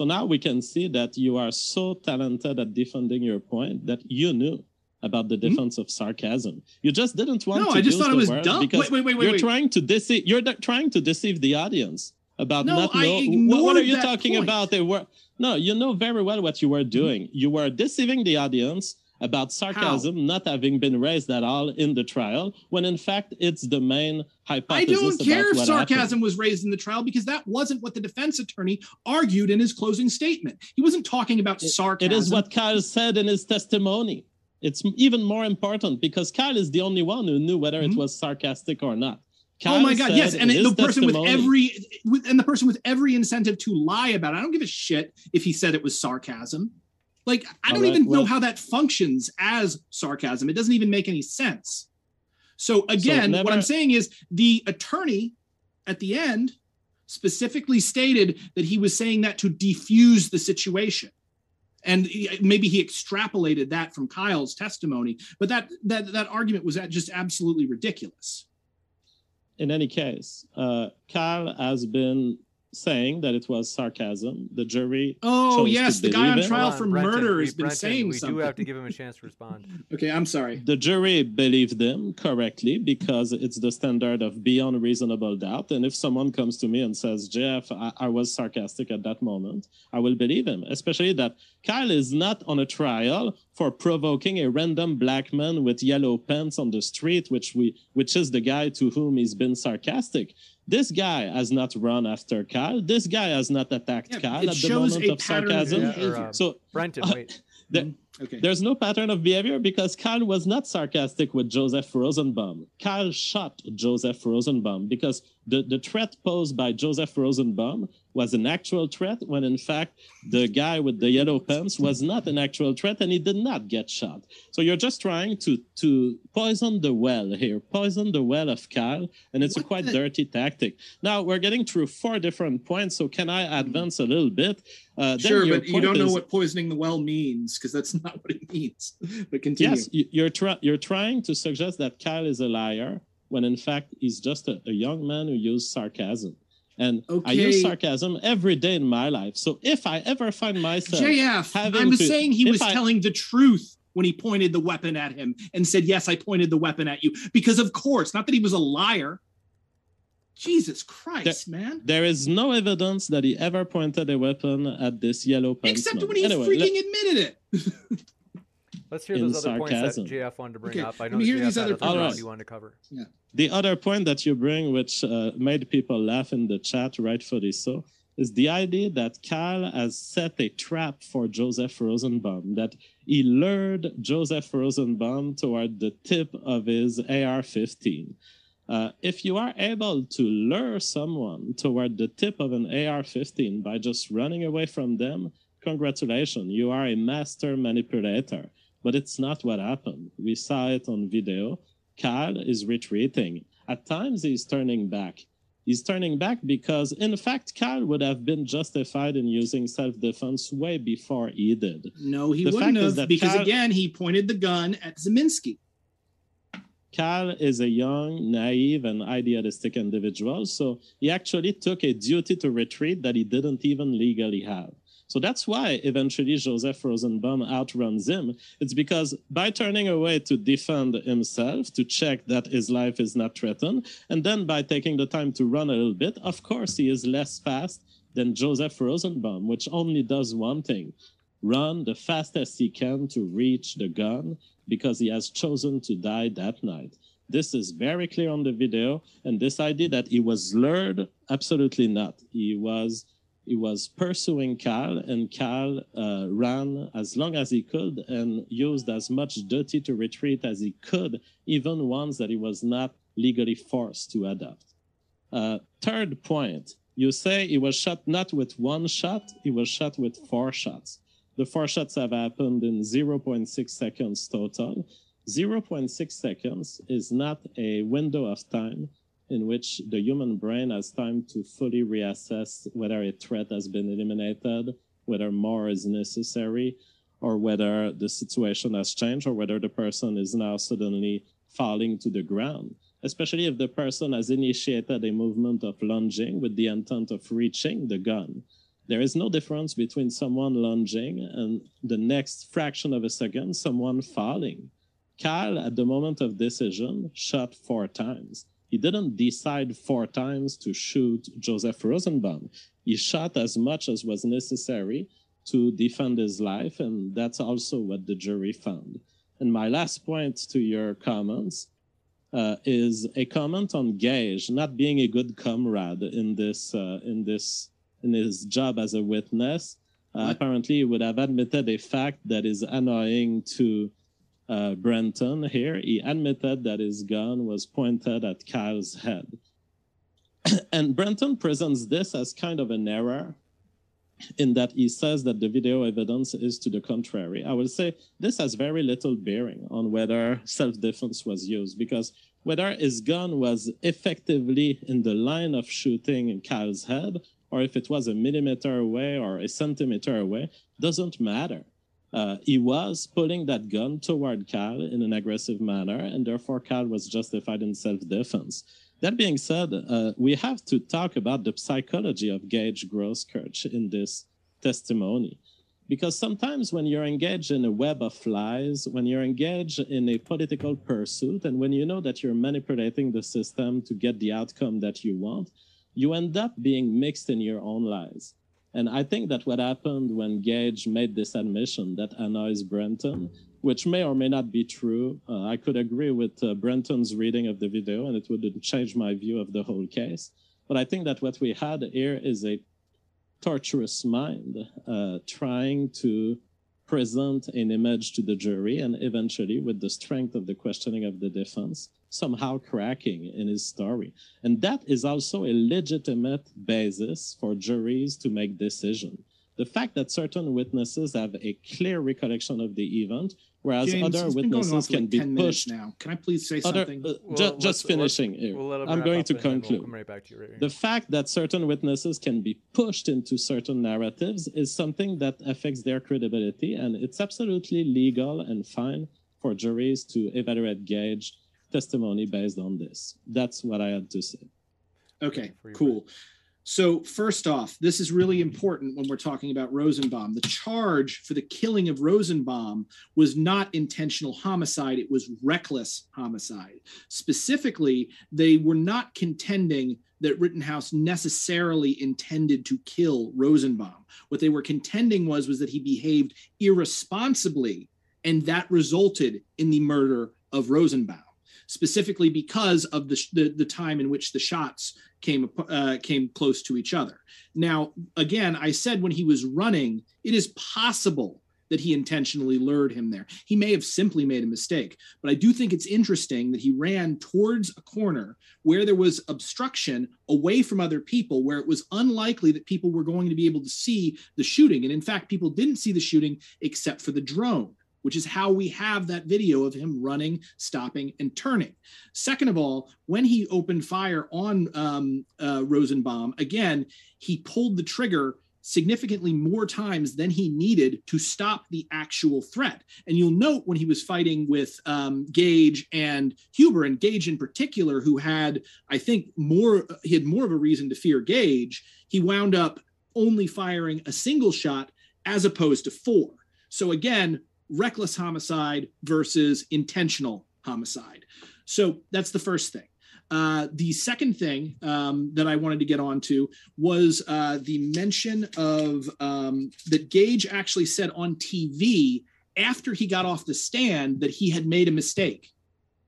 Speaker 3: So now we can see that you are so talented at defending your point that you knew about the mm-hmm. defense mm-hmm. of sarcasm. You just didn't want to
Speaker 2: no,
Speaker 3: to
Speaker 2: I just thought it was
Speaker 3: dumb.
Speaker 2: Wait, wait, wait,
Speaker 3: you're
Speaker 2: wait.
Speaker 3: trying to deceive. You're trying to deceive the audience about
Speaker 2: no,
Speaker 3: not
Speaker 2: know
Speaker 3: what, what, are you
Speaker 2: talking
Speaker 3: point. about. They were no, you know very well what you were doing. Mm-hmm. You were deceiving the audience about sarcasm not having been raised at all in the trial, when in fact it's the main hypothesis.
Speaker 2: I don't care if sarcasm
Speaker 3: happened.
Speaker 2: was raised in the trial because that wasn't what the defense attorney argued in his closing statement. He wasn't talking about sarcasm.
Speaker 3: It is what Kyle said in his testimony. It's even more important because Kyle is the only one who knew whether it
Speaker 2: Mhm.
Speaker 3: was sarcastic or not.
Speaker 2: Oh my god, yes, and the person with every with, and the person with every incentive to lie about it. I don't give a shit if he said it was sarcasm. Like I don't
Speaker 3: right,
Speaker 2: even know how that functions as sarcasm. It doesn't even make any sense. So again,
Speaker 3: never-
Speaker 2: what I'm saying is the attorney at the end specifically stated that he was saying that to defuse the situation. And maybe he extrapolated that from Kyle's testimony, but that that that argument was just absolutely ridiculous.
Speaker 3: in any case, uh, Kyle has been saying that it was sarcasm. The jury.
Speaker 2: Oh
Speaker 3: chose to
Speaker 2: yes, the guy on trial
Speaker 1: on,
Speaker 2: for
Speaker 1: Brenton,
Speaker 2: murder
Speaker 1: we-
Speaker 2: has been
Speaker 1: Brenton,
Speaker 2: saying
Speaker 1: we
Speaker 2: something.
Speaker 1: do have to give him a chance to respond. [LAUGHS]
Speaker 2: Okay, I'm sorry.
Speaker 3: The jury believed him correctly because it's the standard of beyond reasonable doubt. And if someone comes to me and says, Jeff, I, I was sarcastic at that moment, I will believe him, especially that Kyle is not on a trial for provoking a random black man with yellow pants on the street, which we which is the guy to whom he's been sarcastic. This guy has not run after Kyle. This guy has not attacked
Speaker 2: Yeah,
Speaker 3: Kyle at the moment of
Speaker 2: pattern of
Speaker 3: sarcasm.
Speaker 1: Yeah, or,
Speaker 2: behavior.
Speaker 1: uh,
Speaker 3: So
Speaker 1: Brenton,
Speaker 3: Uh,
Speaker 1: wait. [LAUGHS]
Speaker 3: the-
Speaker 2: Okay.
Speaker 3: there's no pattern of behavior because Kyle was not sarcastic with Joseph Rosenbaum. Kyle shot Joseph Rosenbaum because the, the threat posed by Joseph Rosenbaum was an actual threat when in fact the guy with the yellow pants was not an actual threat and he did not get shot. So you're just trying to to poison the well here, poison the well of Kyle, and it's a quite
Speaker 2: the-
Speaker 3: dirty tactic. Now we're getting through four different points, so can I advance a little bit? Uh,
Speaker 2: Sure, but you don't know what poisoning the well means because that's [LAUGHS] not what it means. But continue.
Speaker 3: Yes, you- you're you're trying to suggest that Kyle is a liar when in fact he's just a, a young man who used sarcasm. And I use sarcasm every day in my life. So if I ever find myself
Speaker 2: JF,
Speaker 3: having
Speaker 2: I was
Speaker 3: to-
Speaker 2: saying he was
Speaker 3: I-
Speaker 2: telling the truth when he pointed the weapon at him and said, Yes, I pointed the weapon at you. Because, of course, not that he was a liar. Jesus Christ, man.
Speaker 3: there is no evidence that he ever pointed a weapon at this yellow pants.
Speaker 2: Except
Speaker 3: man.
Speaker 2: when he
Speaker 3: Anyway,
Speaker 2: freaking
Speaker 3: let-
Speaker 2: admitted it. [LAUGHS]
Speaker 1: Let's hear
Speaker 3: in
Speaker 1: those other
Speaker 3: sarcasm.
Speaker 1: points that JF wanted to bring
Speaker 2: Okay,
Speaker 1: up. I
Speaker 2: let
Speaker 1: know
Speaker 2: me
Speaker 1: that
Speaker 2: hear
Speaker 1: JF
Speaker 2: these other
Speaker 1: a thought
Speaker 3: points.
Speaker 1: you wanted to cover. Yeah.
Speaker 3: The other point that you bring, which uh, made people laugh in the chat, rightfully so, is the idea that Kyle has set a trap for Joseph Rosenbaum, that he lured Joseph Rosenbaum toward the tip of his AR 15. Uh, if you are able to lure someone toward the tip of an AR 15 by just running away from them, congratulations, you are a master manipulator. But it's not what happened. We saw it on video. Kyle is retreating. At times, he's turning back. He's turning back because, in fact, Kyle would have been justified in using self defense way before he did.
Speaker 2: No, he
Speaker 3: The
Speaker 2: wouldn't have, because
Speaker 3: Kyle-
Speaker 2: again, he pointed the gun at Ziminski.
Speaker 3: Kyle is a young, naive, and idealistic individual, so he actually took a duty to retreat that he didn't even legally have. So that's why eventually Joseph Rosenbaum outruns him. It's because by turning away to defend himself, to check that his life is not threatened, and then by taking the time to run a little bit, of course, he is less fast than Joseph Rosenbaum, which only does one thing run the fastest he can to reach the gun because he has chosen to die that night. This is very clear on the video, and this idea that he was lured, absolutely not. He was he was pursuing Cal, and Cal uh, ran as long as he could and used as much duty to retreat as he could, even ones that he was not legally forced to adopt. Uh, third point, you say he was shot not with one shot, he was shot with four shots. The four shots have happened in 0.6 seconds total. 0.6 seconds is not a window of time in which the human brain has time to fully reassess whether a threat has been eliminated, whether more is necessary, or whether the situation has changed, or whether the person is now suddenly falling to the ground. Especially if the person has initiated a movement of lunging with the intent of reaching the gun. There is no difference between someone lunging and the next fraction of a second, someone falling. Kyle, at the moment of decision, shot four times. He didn't decide four times to shoot Joseph Rosenbaum. He shot as much as was necessary to defend his life, and that's also what the jury found. And my last point to your comments uh, is a comment on Gage not being a good comrade in this uh, in this in his job as a witness. Uh, apparently, he would have admitted a fact that is annoying to uh, Brenton here. He admitted that his gun was pointed at Kyle's head. [CLEARS THROAT] and Brenton presents this as kind of an error in that he says that the video evidence is to the contrary. I will say this has very little bearing on whether self defense was used because whether his gun was effectively in the line of shooting in Kyle's head or if it was a millimeter away or a centimeter away doesn't matter. Uh, he was pulling that gun toward Kyle in an aggressive manner, and therefore Kyle was justified in self defense. That being said, uh, we have to talk about the psychology of Gage Grosskreutz in this testimony. Because sometimes when you're engaged in a web of lies, when you're engaged in a political pursuit, and when you know that you're manipulating the system to get the outcome that you want, you end up being mixed in your own lies. And I think that what happened when Gage made this admission that annoys Brenton which may or may not be true. Uh, I could agree with uh, Brenton's reading of the video, and it wouldn't change my view of the whole case. But I think that what we had here is a torturous mind uh, trying to present an image to the jury, and eventually, with the strength of the questioning of the defense, somehow cracking in his story. And that is also a legitimate basis for juries to make decisions the fact that certain witnesses have a clear recollection of the event whereas James, other witnesses can like be pushed
Speaker 2: now. Can I please say other, something? Uh,
Speaker 3: well, ju- just finishing here. We'll I'm going to conclude. We'll right to right the fact that certain witnesses can be pushed into certain narratives is something that affects their credibility, and it's absolutely legal and fine for juries to evaluate Gage testimony based on this. That's what I had to say.
Speaker 2: Okay, cool. So, first off, this is really important when we're talking about Rosenbaum. The charge for the killing of Rosenbaum was not intentional homicide, it was reckless homicide. Specifically, they were not contending that Rittenhouse necessarily intended to kill Rosenbaum. What they were contending was, was that he behaved irresponsibly, and that resulted in the murder of Rosenbaum specifically because of the, the, the time in which the shots came uh, came close to each other. Now, again, I said when he was running, it is possible that he intentionally lured him there. He may have simply made a mistake, but I do think it's interesting that he ran towards a corner where there was obstruction away from other people, where it was unlikely that people were going to be able to see the shooting. And in fact, people didn't see the shooting except for the drone which is how we have that video of him running, stopping, and turning. Second of all, when he opened fire on um, uh, Rosenbaum, again, he pulled the trigger significantly more times than he needed to stop the actual threat. And you'll note when he was fighting with um, Gage and Huber, and Gage in particular, who had, I think, more, he had more of a reason to fear Gage, he wound up only firing a single shot as opposed to four. So again, reckless homicide versus intentional homicide. So that's the first thing. Uh, the second thing um, that I wanted to get onto was uh, the mention of um, that Gage actually said on TV after he got off the stand that he had made a mistake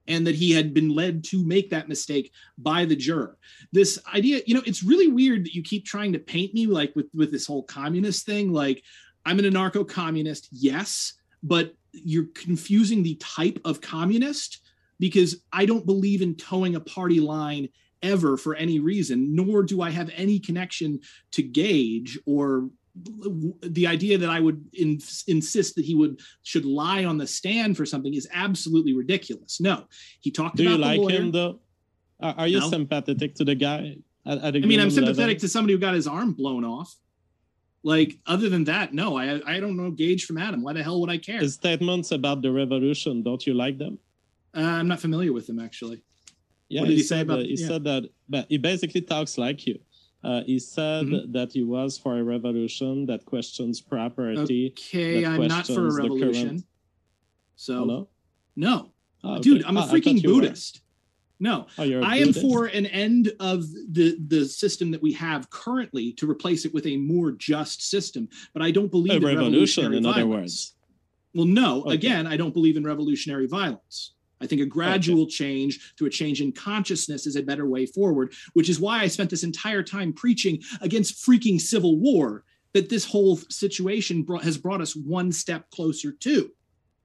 Speaker 2: and that he had been led to make that mistake by the juror. This idea, you know, it's really weird that you keep trying to paint me like with with this whole communist thing. Like I'm an anarcho communist, yes, but you're confusing the type of communist because I don't believe in toeing a party line ever for any reason, nor do I have any connection to Gage or the idea that I would in, insist that he would should lie on the stand for something is absolutely ridiculous. No, he talked
Speaker 3: do
Speaker 2: about.
Speaker 3: Do you like him though? Are, are you no? sympathetic to the guy?
Speaker 2: At, at I mean, I'm sympathetic level? to somebody who got his arm blown off. Like other than that, no, I I don't know Gage from Adam. Why the hell would I care?
Speaker 3: His statements about the revolution, don't you like them?
Speaker 2: Uh, I'm not familiar with them actually.
Speaker 3: Yeah, what did he, he say about? That, he yeah. said that, but he basically talks like you. Uh, he said mm-hmm. that he was for a revolution that questions property.
Speaker 2: Okay, I'm not for a revolution. So no, no, oh, okay. dude, I'm a ah, freaking Buddhist. No,
Speaker 3: Oh,
Speaker 2: I am for an end of the the system that we have currently to replace it with a more just system. But I don't believe
Speaker 3: a
Speaker 2: in
Speaker 3: revolution, in other
Speaker 2: violence.
Speaker 3: words.
Speaker 2: Well, no.
Speaker 3: Okay.
Speaker 2: Again, I don't believe in revolutionary violence. I think a gradual change to a change in consciousness is a better way forward, which is why I spent this entire time preaching against freaking civil war that this whole situation brought, has brought us one step closer to.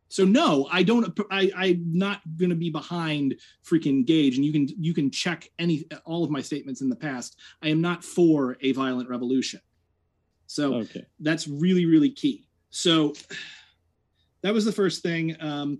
Speaker 2: So no, I don't. I, I'm not going to be behind freaking Gage, and you can you can check any all of my statements in the past. I am not for a violent revolution. So
Speaker 3: Okay.
Speaker 2: that's really really key so that was the first thing um,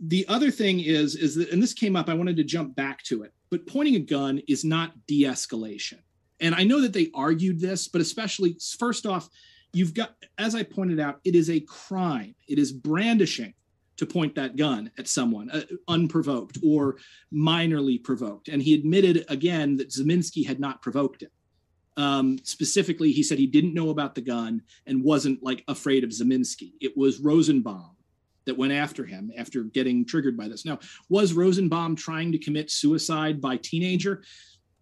Speaker 2: the other thing is is that and this came up i wanted to jump back to it but pointing a gun is not de-escalation and i know that they argued this but especially first off you've got as i pointed out it is a crime it is brandishing to point that gun at someone uh, unprovoked or minorly provoked and he admitted again that ziminski had not provoked it um, specifically, he said he didn't know about the gun and wasn't like afraid of Ziminski. It was Rosenbaum that went after him after getting triggered by this. Now, was Rosenbaum trying to commit suicide by teenager?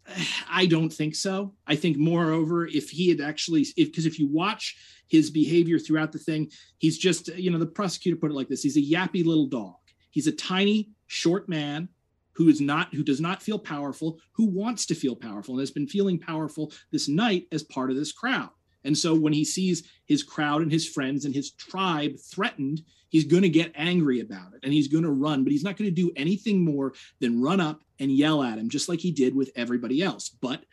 Speaker 2: [SIGHS] I don't think so. I think, moreover, if he had actually, if because if you watch his behavior throughout the thing, he's just, you know, the prosecutor put it like this: he's a yappy little dog. He's a tiny, short man who is not who does not feel powerful who wants to feel powerful and has been feeling powerful this night as part of this crowd and so when he sees his crowd and his friends and his tribe threatened he's going to get angry about it and he's going to run but he's not going to do anything more than run up and yell at him just like he did with everybody else but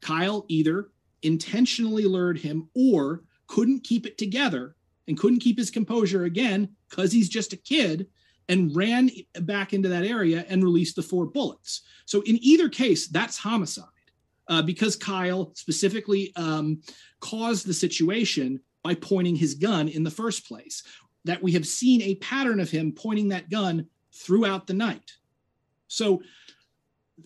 Speaker 2: kyle either intentionally lured him or couldn't keep it together and couldn't keep his composure again because he's just a kid and ran back into that area and released the four bullets. So in either case, that's homicide uh, because Kyle specifically um, caused the situation by pointing his gun in the first place. That we have seen a pattern of him pointing that gun throughout the night. So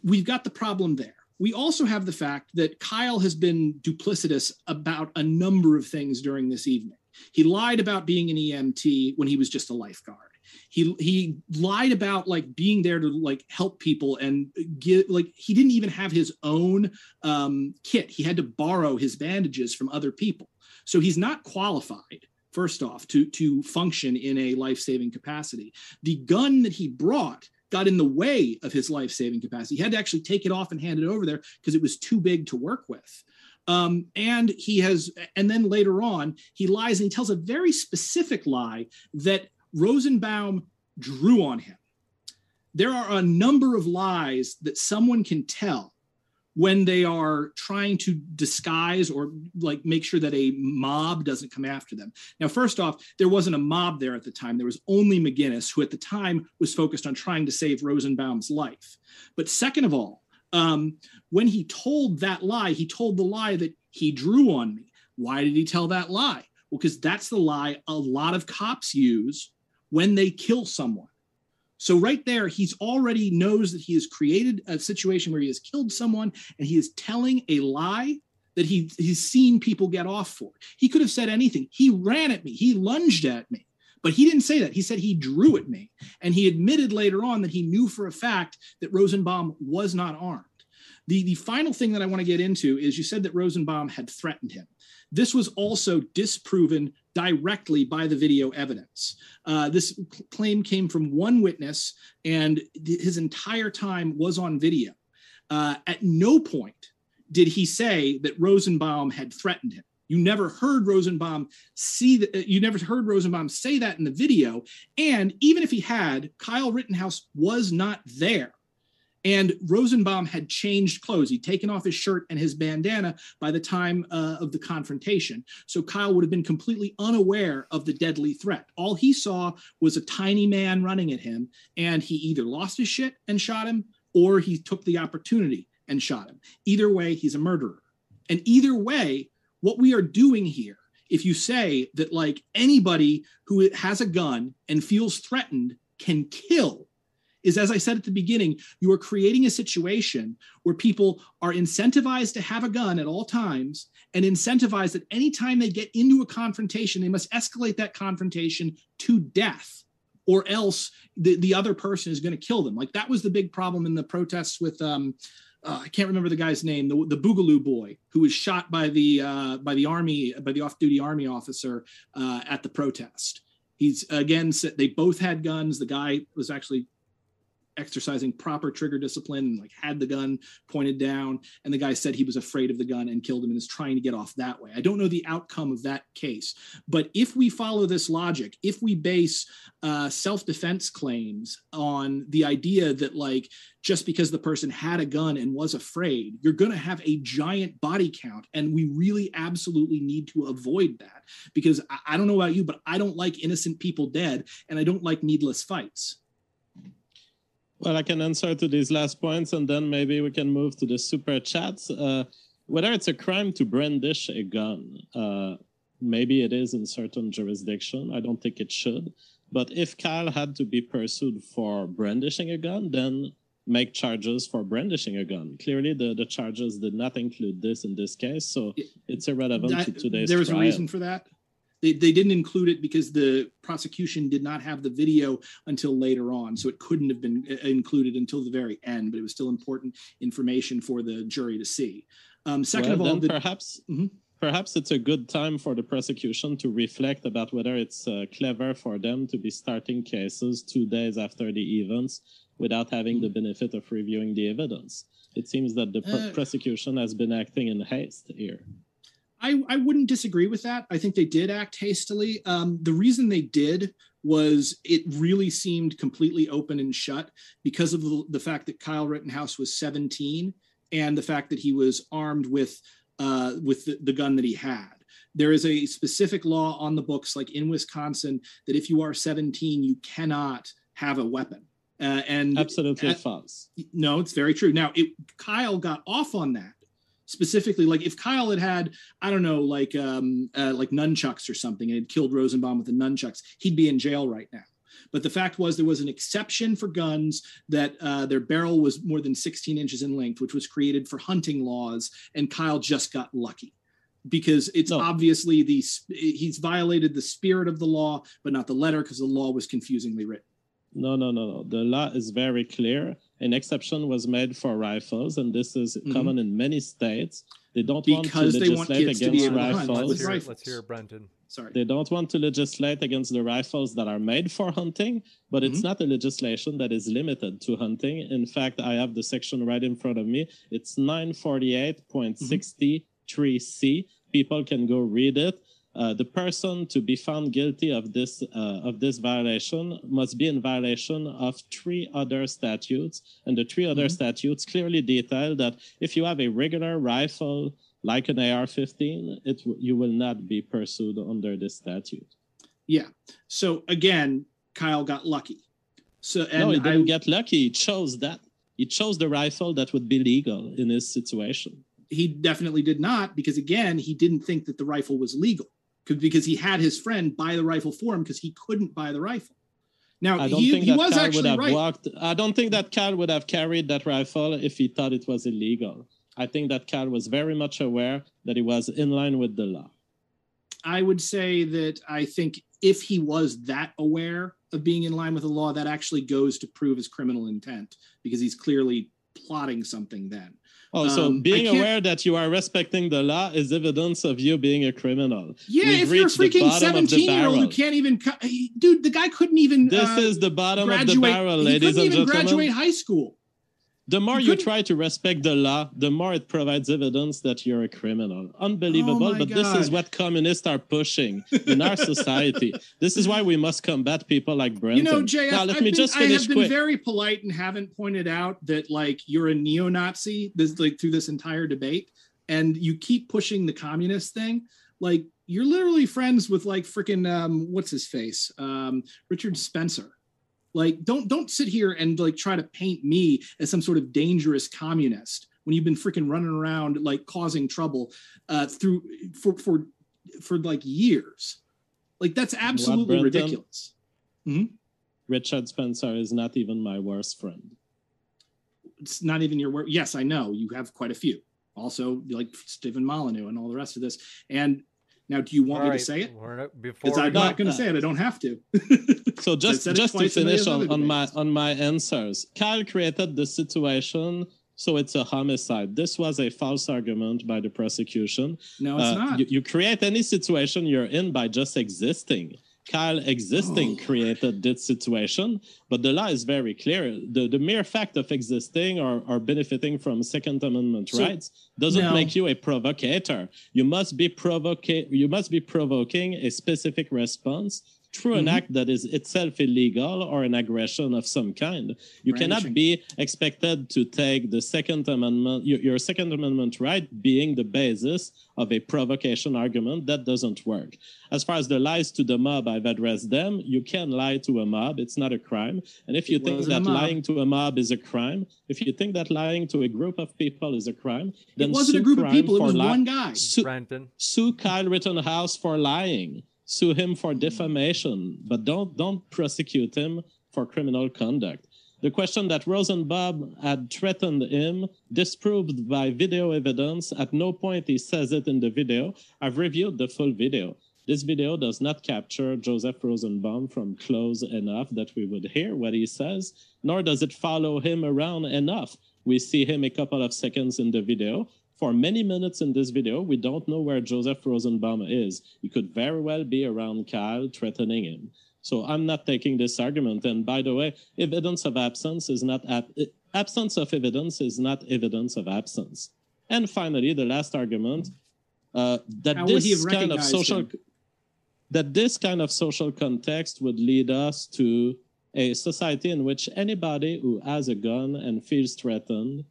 Speaker 2: we've got the problem there. We also have the fact that Kyle has been duplicitous about a number of things during this evening. He lied about being an EMT when he was just a lifeguard he he lied about like being there to like help people and get like he didn't even have his own um, kit he had to borrow his bandages from other people so he's not qualified first off to to function in a life-saving capacity the gun that he brought got in the way of his life-saving capacity he had to actually take it off and hand it over there because it was too big to work with um, and he has and then later on he lies and he tells a very specific lie that Rosenbaum drew on him. There are a number of lies that someone can tell when they are trying to disguise or like make sure that a mob doesn't come after them. Now, first off, there wasn't a mob there at the time. There was only McGinnis, who at the time was focused on trying to save Rosenbaum's life. But second of all, um, when he told that lie, he told the lie that he drew on me. Why did he tell that lie? Well, because that's the lie a lot of cops use when they kill someone. So right there, he's already knows that he has created a situation where he has killed someone and he is telling a lie that he, he's seen people get off for. He could have said anything. He ran at me, he lunged at me, but he didn't say that. He said he drew at me. And he admitted later on that he knew for a fact that Rosenbaum was not armed. The, the final thing that I want to get into is you said that Rosenbaum had threatened him. This was also disproven directly by the video evidence. Uh, this claim came from one witness, and his entire time was on video. Uh, at no point did he say that Rosenbaum had threatened him. You never heard Rosenbaum see that. You never heard Rosenbaum say that in the video. And even if he had, Kyle Rittenhouse was not there. And Rosenbaum had changed clothes. He'd taken off his shirt and his bandana by the time uh, of the confrontation. So Kyle would have been completely unaware of the deadly threat. All he saw was a tiny man running at him, and he either lost his shit and shot him, or he took the opportunity and shot him. Either way, he's a murderer. And either way, what we are doing here, if you say that like anybody who has a gun and feels threatened can kill, is as I said at the beginning, you are creating a situation where people are incentivized to have a gun at all times and incentivized that anytime they get into a confrontation, they must escalate that confrontation to death or else the, the other person is going to kill them. Like that was the big problem in the protests with um, uh, I can't remember the guy's name, the, the Boogaloo boy who was shot by the uh, by the army by the off-duty army officer uh, at the protest. He's again said they both had guns. The guy was actually exercising proper trigger discipline and like had the gun pointed down and the guy said he was afraid of the gun and killed him and is trying to get off that way. I don't know the outcome of that case but if we follow this logic if we base uh, self-defense claims on the idea that like just because the person had a gun and was afraid you're going to have a giant body count and we really absolutely need to avoid that because I, I don't know about you but i don't like innocent people dead and i don't like needless fights
Speaker 3: well, I can answer to these last points, and then maybe we can move to the super chats. Uh, whether it's a crime to brandish a gun, uh, maybe it is in certain jurisdiction. I don't think it should. But if Kyle had to be pursued for brandishing a gun, then make charges for brandishing a gun. Clearly, the, the charges did not include this in this case, so it's irrelevant that, to today's
Speaker 2: There was
Speaker 3: trial.
Speaker 2: a reason for that? They, they didn't include it because the prosecution did not have the video until later on. So it couldn't have been uh, included until the very end, but it was still important information for the jury to see. Um, second
Speaker 3: well,
Speaker 2: of all,
Speaker 3: the, perhaps
Speaker 2: Mhm.
Speaker 3: perhaps it's a good time for the prosecution to reflect about whether it's uh, clever for them to be starting cases two days after the events without having the benefit of reviewing the evidence. It seems that the pr-
Speaker 2: Uh,
Speaker 3: prosecution has been acting in haste here.
Speaker 2: I, I wouldn't disagree with that. I think they did act hastily. Um, the reason they did was it really seemed completely open and shut because of the, the fact that Kyle Rittenhouse was 17 and the fact that he was armed with uh, with the, the gun that he had. There is a specific law on the books, like in Wisconsin, that if you are 17, you cannot have a weapon. Uh, and
Speaker 3: Absolutely
Speaker 2: at-
Speaker 3: false.
Speaker 2: no, it's very true. Now, it, Kyle got off on that specifically. Like if Kyle had had, I don't know, like um, uh, like nunchucks or something, and had killed Rosenbaum with the nunchucks, he'd be in jail right now. But the fact was, there was an exception for guns that uh, their barrel was more than 16 inches in length, which was created for hunting laws, and Kyle just got lucky because it's
Speaker 3: No.
Speaker 2: obviously the he's violated the spirit of the law, but not the letter, because the law was confusingly written.
Speaker 3: No, no, no, no. The law is very clear. An exception was made for rifles, and this is
Speaker 2: Mhm.
Speaker 3: common in many states. They don't
Speaker 2: Because
Speaker 3: want to
Speaker 2: they want
Speaker 3: legislate
Speaker 2: kids to be
Speaker 3: against
Speaker 2: able to hunt
Speaker 1: Let's hear, let's hear Brenton.
Speaker 2: Sorry.
Speaker 3: They don't want to legislate against the rifles that are made for hunting, but it's
Speaker 2: Mhm.
Speaker 3: not a legislation that is limited to hunting. In fact, I have the section right in front of me. It's 948.63c. People can go read it. Uh, the person to be found guilty of this uh, of this violation must be in violation of three other statutes, and the three other
Speaker 2: Mhm.
Speaker 3: statutes clearly detail that if you have a regular rifle like an AR-15, it you will not be pursued under this statute.
Speaker 2: Yeah. So again, Kyle got lucky. So and
Speaker 3: no, he didn't get lucky. He chose that. He chose the rifle that would be legal in his situation.
Speaker 2: he definitely did not because again, he didn't think that the rifle was legal because he had his friend buy the rifle for him because he couldn't buy the rifle. Now
Speaker 3: I don't
Speaker 2: he,
Speaker 3: think
Speaker 2: he
Speaker 3: that
Speaker 2: was
Speaker 3: Cal would have
Speaker 2: right.
Speaker 3: walked. I don't think that Cal would have carried that rifle if he thought it was illegal. I think that Cal was very much aware that he was in line with the law.
Speaker 2: I would say that I think if he was that aware of being in line with the law, that actually goes to prove his criminal intent because he's clearly plotting something then.
Speaker 3: Oh, so
Speaker 2: Um,
Speaker 3: being aware that you are respecting the law is evidence of you being a criminal.
Speaker 2: Yeah,
Speaker 3: We've
Speaker 2: if you're a freaking
Speaker 3: bottom of the
Speaker 2: 17 year old who can't even, dude, the guy couldn't even.
Speaker 3: This
Speaker 2: uh,
Speaker 3: is the bottom of the barrel,
Speaker 2: he
Speaker 3: ladies
Speaker 2: couldn't even graduate high school.
Speaker 3: The more
Speaker 2: He
Speaker 3: you try to respect the law, the more it provides evidence that you're a criminal. Unbelievable,
Speaker 2: Oh
Speaker 3: but this is what communists are pushing in our [LAUGHS] society. This is why we must combat people like Brenton.
Speaker 2: You know, JF,
Speaker 3: now, let
Speaker 2: I've
Speaker 3: me
Speaker 2: been,
Speaker 3: just
Speaker 2: I have been
Speaker 3: quick.
Speaker 2: very polite and haven't pointed out that like you're a neo-Nazi this like through this entire debate, and you keep pushing the communist thing. Like you're literally friends with like freaking um, what's his face, um, Richard Spencer. Like don't don't sit here and like try to paint me as some sort of dangerous communist when you've been freaking running around like causing trouble uh, through for for for like years. Like that's absolutely ridiculous.
Speaker 3: Richard Spencer is not even my worst friend.
Speaker 2: it's not even your work. Yes, I know you have quite a few. Also, like Stefan Molyneux and all the rest of this. And Now, do you want
Speaker 1: All
Speaker 2: me
Speaker 1: right,
Speaker 2: to say it?
Speaker 1: we're not-
Speaker 2: Because
Speaker 1: Before
Speaker 2: I'm not going to say it. I don't have to. [LAUGHS]
Speaker 3: So just just to
Speaker 2: twice in the
Speaker 3: finish on, on my on my answers, Kyle created the situation, so it's a homicide. This was a false argument by the prosecution.
Speaker 2: no, it's
Speaker 3: Uh,
Speaker 2: not.
Speaker 3: You, you create any situation you're in by just existing. Kyle existing
Speaker 2: Oh.
Speaker 3: created this situation, but the law is very clear. The, the mere fact of existing or, or benefiting from Second Amendment
Speaker 2: So-
Speaker 3: rights doesn't
Speaker 2: No.
Speaker 3: make you a provocateur. You must be provoca- you must be provoking a specific response through an
Speaker 2: Mhm.
Speaker 3: act that is itself illegal or an aggression of some kind. You cannot be expected to take the Second Amendment, your, your Second Amendment right being the basis of a provocation argument. That doesn't work. As far as the lies to the mob, I've addressed them. You can lie to a mob, it's not a crime. And if you
Speaker 2: It
Speaker 3: think that lying to a mob is a crime, if you think that lying to a group of people is a crime, then
Speaker 2: it wasn't a
Speaker 3: sue
Speaker 2: group of
Speaker 3: crime
Speaker 2: people. It was
Speaker 3: li-
Speaker 2: one guy.
Speaker 3: Sue,
Speaker 1: Brenton.
Speaker 3: sue Kyle Rittenhouse for lying. Sue him for defamation, but don't don't prosecute him for criminal conduct. The question that Rosenbaum had threatened him, disproved by video evidence. At no point he says it in the video. I've reviewed the full video. This video does not capture Joseph Rosenbaum from close enough that we would hear what he says, nor does it follow him around enough. We see him a couple of seconds in the video. For many minutes in this video, we don't know where Joseph Rosenbaum is. He could very well be around Kyle, threatening him. So I'm not taking this argument. And by the way, evidence of absence is not ab- absence of evidence is not evidence of absence. And finally, the last argument uh, that
Speaker 2: How
Speaker 3: this kind of social
Speaker 2: him?
Speaker 3: that this kind of social context would lead us to a society in which anybody who has a gun and feels threatened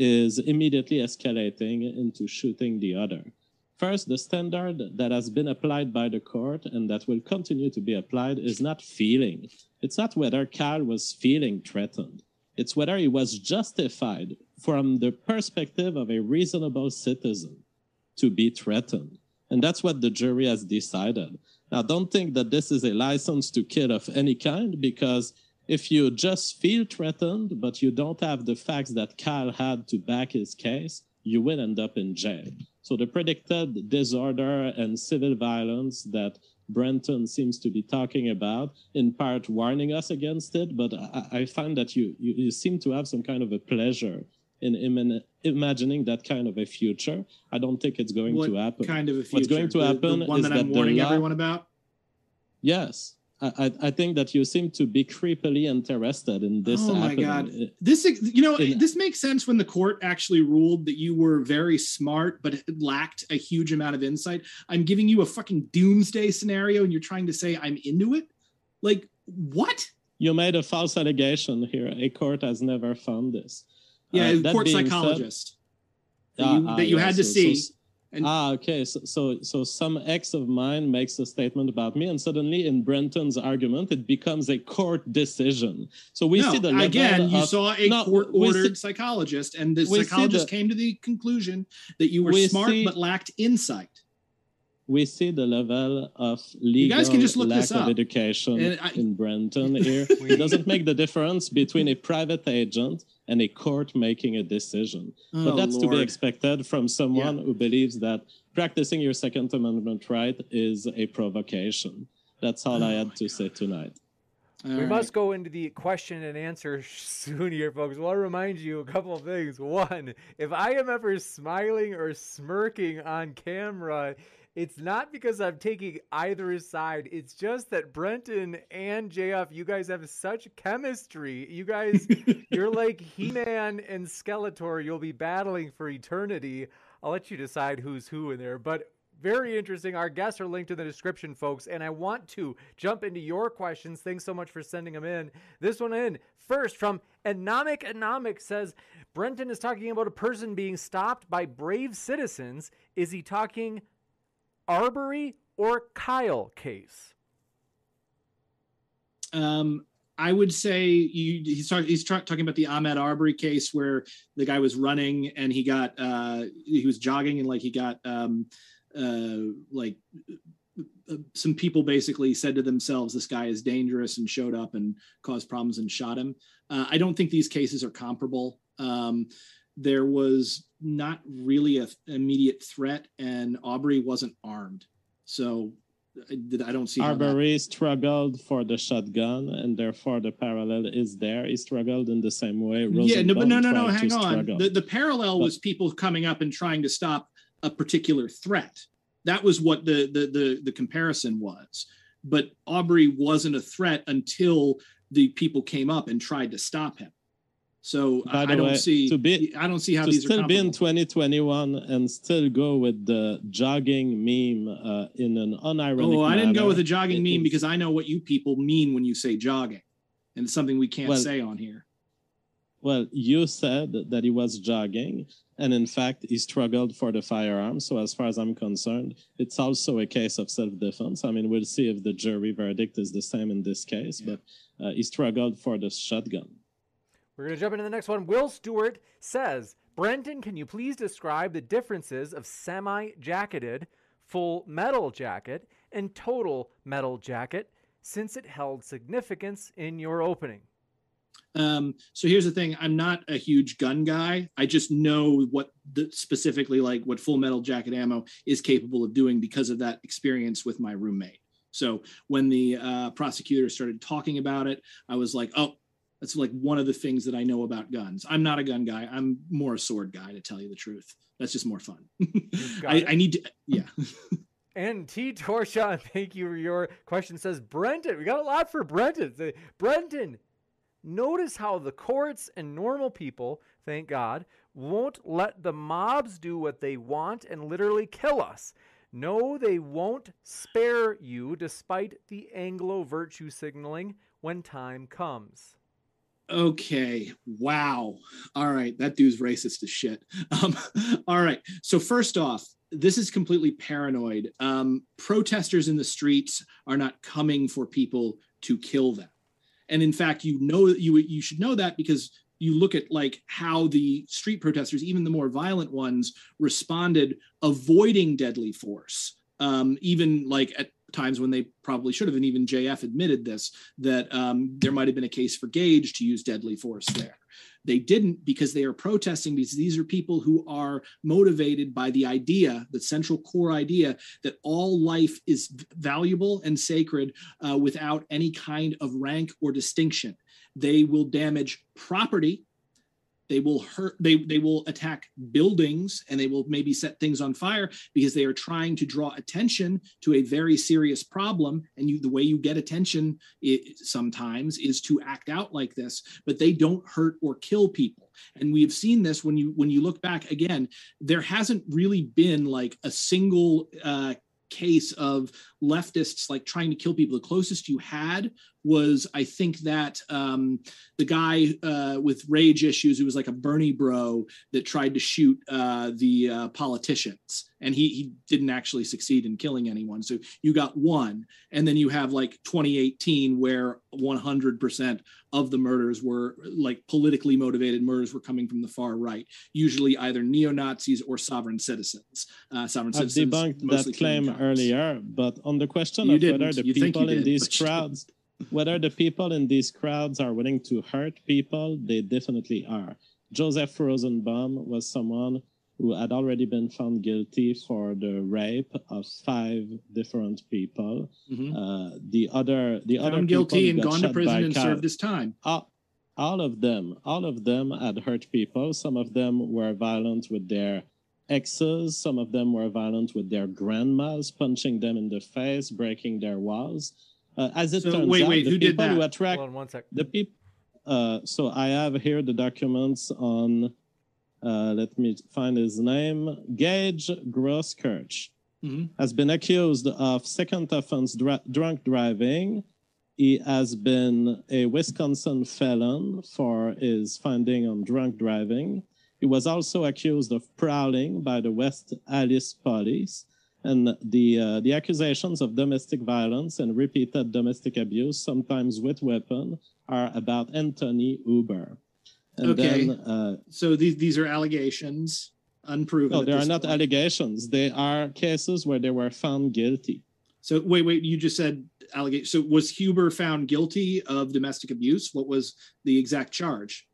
Speaker 3: is immediately escalating into shooting the other. First, the standard that has been applied by the court and that will continue to be applied is not feeling. It's not whether Kyle was feeling threatened. It's whether he was justified from the perspective of a reasonable citizen to be threatened. And that's what the jury has decided. Now, don't think that this is a license to kill of any kind, because if you just feel threatened, but you don't have the facts that Kyle had to back his case, you will end up in jail. So the predicted disorder and civil violence that Brenton seems to be talking about, in part warning us against it, but I, I find that you, you, you seem to have some kind of a pleasure in imagining that kind of a future. I don't think it's going
Speaker 2: What
Speaker 3: to happen.
Speaker 2: kind of a future?
Speaker 3: What's going to
Speaker 2: The-
Speaker 3: happen
Speaker 2: The, one
Speaker 3: is
Speaker 2: that I'm warning
Speaker 3: law-
Speaker 2: everyone about.
Speaker 3: Yes. I, I think that you seem to be creepily interested in this
Speaker 2: Oh my. God.
Speaker 3: Uh,
Speaker 2: This, you know,
Speaker 3: In-
Speaker 2: this makes sense when the court actually ruled that you were very smart but lacked a huge amount of insight. I'm giving you a fucking doomsday scenario, and you're trying to say I'm into it. Like what?
Speaker 3: You made a false allegation here. A court has never found this.
Speaker 2: Yeah,
Speaker 3: Uh,
Speaker 2: court
Speaker 3: being said-
Speaker 2: psychologist that
Speaker 3: Ah,
Speaker 2: you,
Speaker 3: ah,
Speaker 2: that you
Speaker 3: yeah,
Speaker 2: had to
Speaker 3: so-
Speaker 2: see.
Speaker 3: so-
Speaker 2: And-
Speaker 3: ah, okay. So, so, so some ex of mine makes a statement about me, and suddenly, in Brenton's argument, it becomes a court decision. So we
Speaker 2: no,
Speaker 3: see the
Speaker 2: again, you saw a
Speaker 3: No,
Speaker 2: court-ordered
Speaker 3: see-
Speaker 2: psychologist, and the psychologist
Speaker 3: the-
Speaker 2: came to the conclusion that you were
Speaker 3: We
Speaker 2: smart
Speaker 3: see-
Speaker 2: but lacked insight.
Speaker 3: We see the level of legal
Speaker 2: guys can just look
Speaker 3: lack
Speaker 2: this
Speaker 3: of education
Speaker 2: I-
Speaker 3: in Brenton here. [LAUGHS] it doesn't make the difference between a private agent and a court making a decision. but
Speaker 2: Oh,
Speaker 3: that's to be expected from someone who believes that practicing your Second Amendment right is a provocation. That's all I oh, had to say tonight.
Speaker 2: All
Speaker 1: we
Speaker 2: right.
Speaker 1: must go into the question and answer [LAUGHS] soon here, folks. Well, I'll remind you a couple of things. One, if I am ever smiling or smirking on camera, it's not because I'm taking either side. It's just that Brenton and JF, you guys have such chemistry. You guys, [LAUGHS] you're like He Man and Skeletor. You'll be battling for eternity. I'll let you decide who's who in there. But very interesting. Our guests are linked in the description, folks. And I want to jump into your questions. Thanks so much for sending them in. This one in first from Anomic Anomic says Brenton is talking about a person being stopped by brave citizens. Is he talking Arbery or Kyle case?
Speaker 2: Um, I would say you, he's talking he's tra- talking about the Ahmaud Arbery case where the guy was running and he got uh, he was jogging and like he got um, uh, like uh, some people basically said to themselves this guy is dangerous and showed up and caused problems and shot him. Uh, I don't think these cases are comparable. Um, there was not really a immediate threat and Aubrey wasn't armed. So I don't see.
Speaker 3: Arbery struggled for the shotgun, and therefore the parallel is there. He struggled in the same way.
Speaker 2: Rosenbaum yeah, no, but no, no, no. Hang on. The, the parallel but, was people coming up and trying to stop a particular threat. That was what the the the, the comparison was. But Aubrey wasn't a threat until the people came up and tried to stop him. So By I, I don't way, see. To be, I don't see how
Speaker 3: to
Speaker 2: these
Speaker 3: still be in 2021 and still go with the jogging meme uh, in an unironic.
Speaker 2: Oh, I didn't go with a jogging it, meme because I know what you people mean when you say jogging, and it's something we can't well, say on here.
Speaker 3: Well, you said that he was jogging, and in fact, he struggled for the firearm. So, as far as I'm concerned, it's also a case of self-defense. I mean, we'll see if the jury verdict is the same in this case, yeah. but uh, he struggled for the shotgun.
Speaker 1: We're going to jump into the next one. Will Stewart says, Brenton, can you please describe the differences of semi jacketed, full metal jacket, and total metal jacket since it held significance in your opening?
Speaker 2: Um, so here's the thing I'm not a huge gun guy. I just know what the, specifically like what full metal jacket ammo is capable of doing because of that experience with my roommate. So when the uh, prosecutor started talking about it, I was like, oh, that's like one of the things that I know about guns. I'm not a gun guy. I'm more a sword guy, to tell you the truth. That's just more fun. [LAUGHS] I, I, need to, yeah. [LAUGHS]
Speaker 1: and T. Torsha, thank you for your question. Says Brendan, we got a lot for Brendan. Brendan, notice how the courts and normal people, thank God, won't let the mobs do what they want and literally kill us. No, they won't spare you despite the Anglo virtue signaling when time comes
Speaker 2: okay wow. All right that dude's racist as shit. [LAUGHS] Um, all right so first off this is completely paranoid. Um, protesters in the streets are not coming for people to kill them. And in fact you know you you should know that because you look at like how the street protesters even the more violent ones responded avoiding deadly force. Um, even like at times when they probably should have, and even JF admitted this, that um, there might have been a case for Gage to use deadly force there. They didn't because they are protesting because these are people who are motivated by the idea, the central core idea that all life is valuable and sacred uh, without any kind of rank or distinction. They will damage property they will hurt they they will attack buildings and they will maybe set things on fire because they are trying to draw attention to a very serious problem. And you the way you get attention it, sometimes is to act out like this but they don't hurt or kill people. And we have seen this when you when you look back again there hasn't really been like a single uh, case of leftists like trying to kill people. The closest you had was, I think, that um, the guy uh, with rage issues who was like a Bernie bro that tried to shoot uh, the uh, politicians. And he, he didn't actually succeed in killing anyone. So you got one. And then you have like 2018, where 100% of the murders were like politically motivated murders were coming from the far right, usually either neo Nazis or sovereign citizens. Uh, sovereign
Speaker 3: I've
Speaker 2: citizens.
Speaker 3: debunked that claim earlier, but on the question you of didn't. whether the you people in did, these crowds, whether the people in these crowds are willing to hurt people, they definitely are. Joseph Rosenbaum was someone who had already been found guilty for the rape of five different people. Mm-hmm. Uh, the other, the found other
Speaker 2: guilty and gone to prison and served his time.
Speaker 3: All, all of them, all of them had hurt people. Some of them were violent with their exes. Some of them were violent with their grandmas, punching them in the face, breaking their walls. Uh, as it so, turns
Speaker 2: wait,
Speaker 3: out,
Speaker 2: wait,
Speaker 3: the
Speaker 2: who
Speaker 3: people
Speaker 2: did that?
Speaker 3: who attract
Speaker 1: Hold on one sec.
Speaker 3: the people. Uh, so I have here the documents on. Uh, let me find his name. Gage Grosskreutz mm-hmm. has been accused of second offense dr- drunk driving. He has been a Wisconsin felon for his finding on drunk driving. He was also accused of prowling by the West Allis police, and the uh, the accusations of domestic violence and repeated domestic abuse, sometimes with weapon, are about Anthony Huber.
Speaker 2: And okay. Then, uh, so these these are allegations, unproven.
Speaker 3: No, they are not point. allegations. They are cases where they were found guilty.
Speaker 2: So wait, wait. You just said allegation. So was Huber found guilty of domestic abuse? What was the exact charge?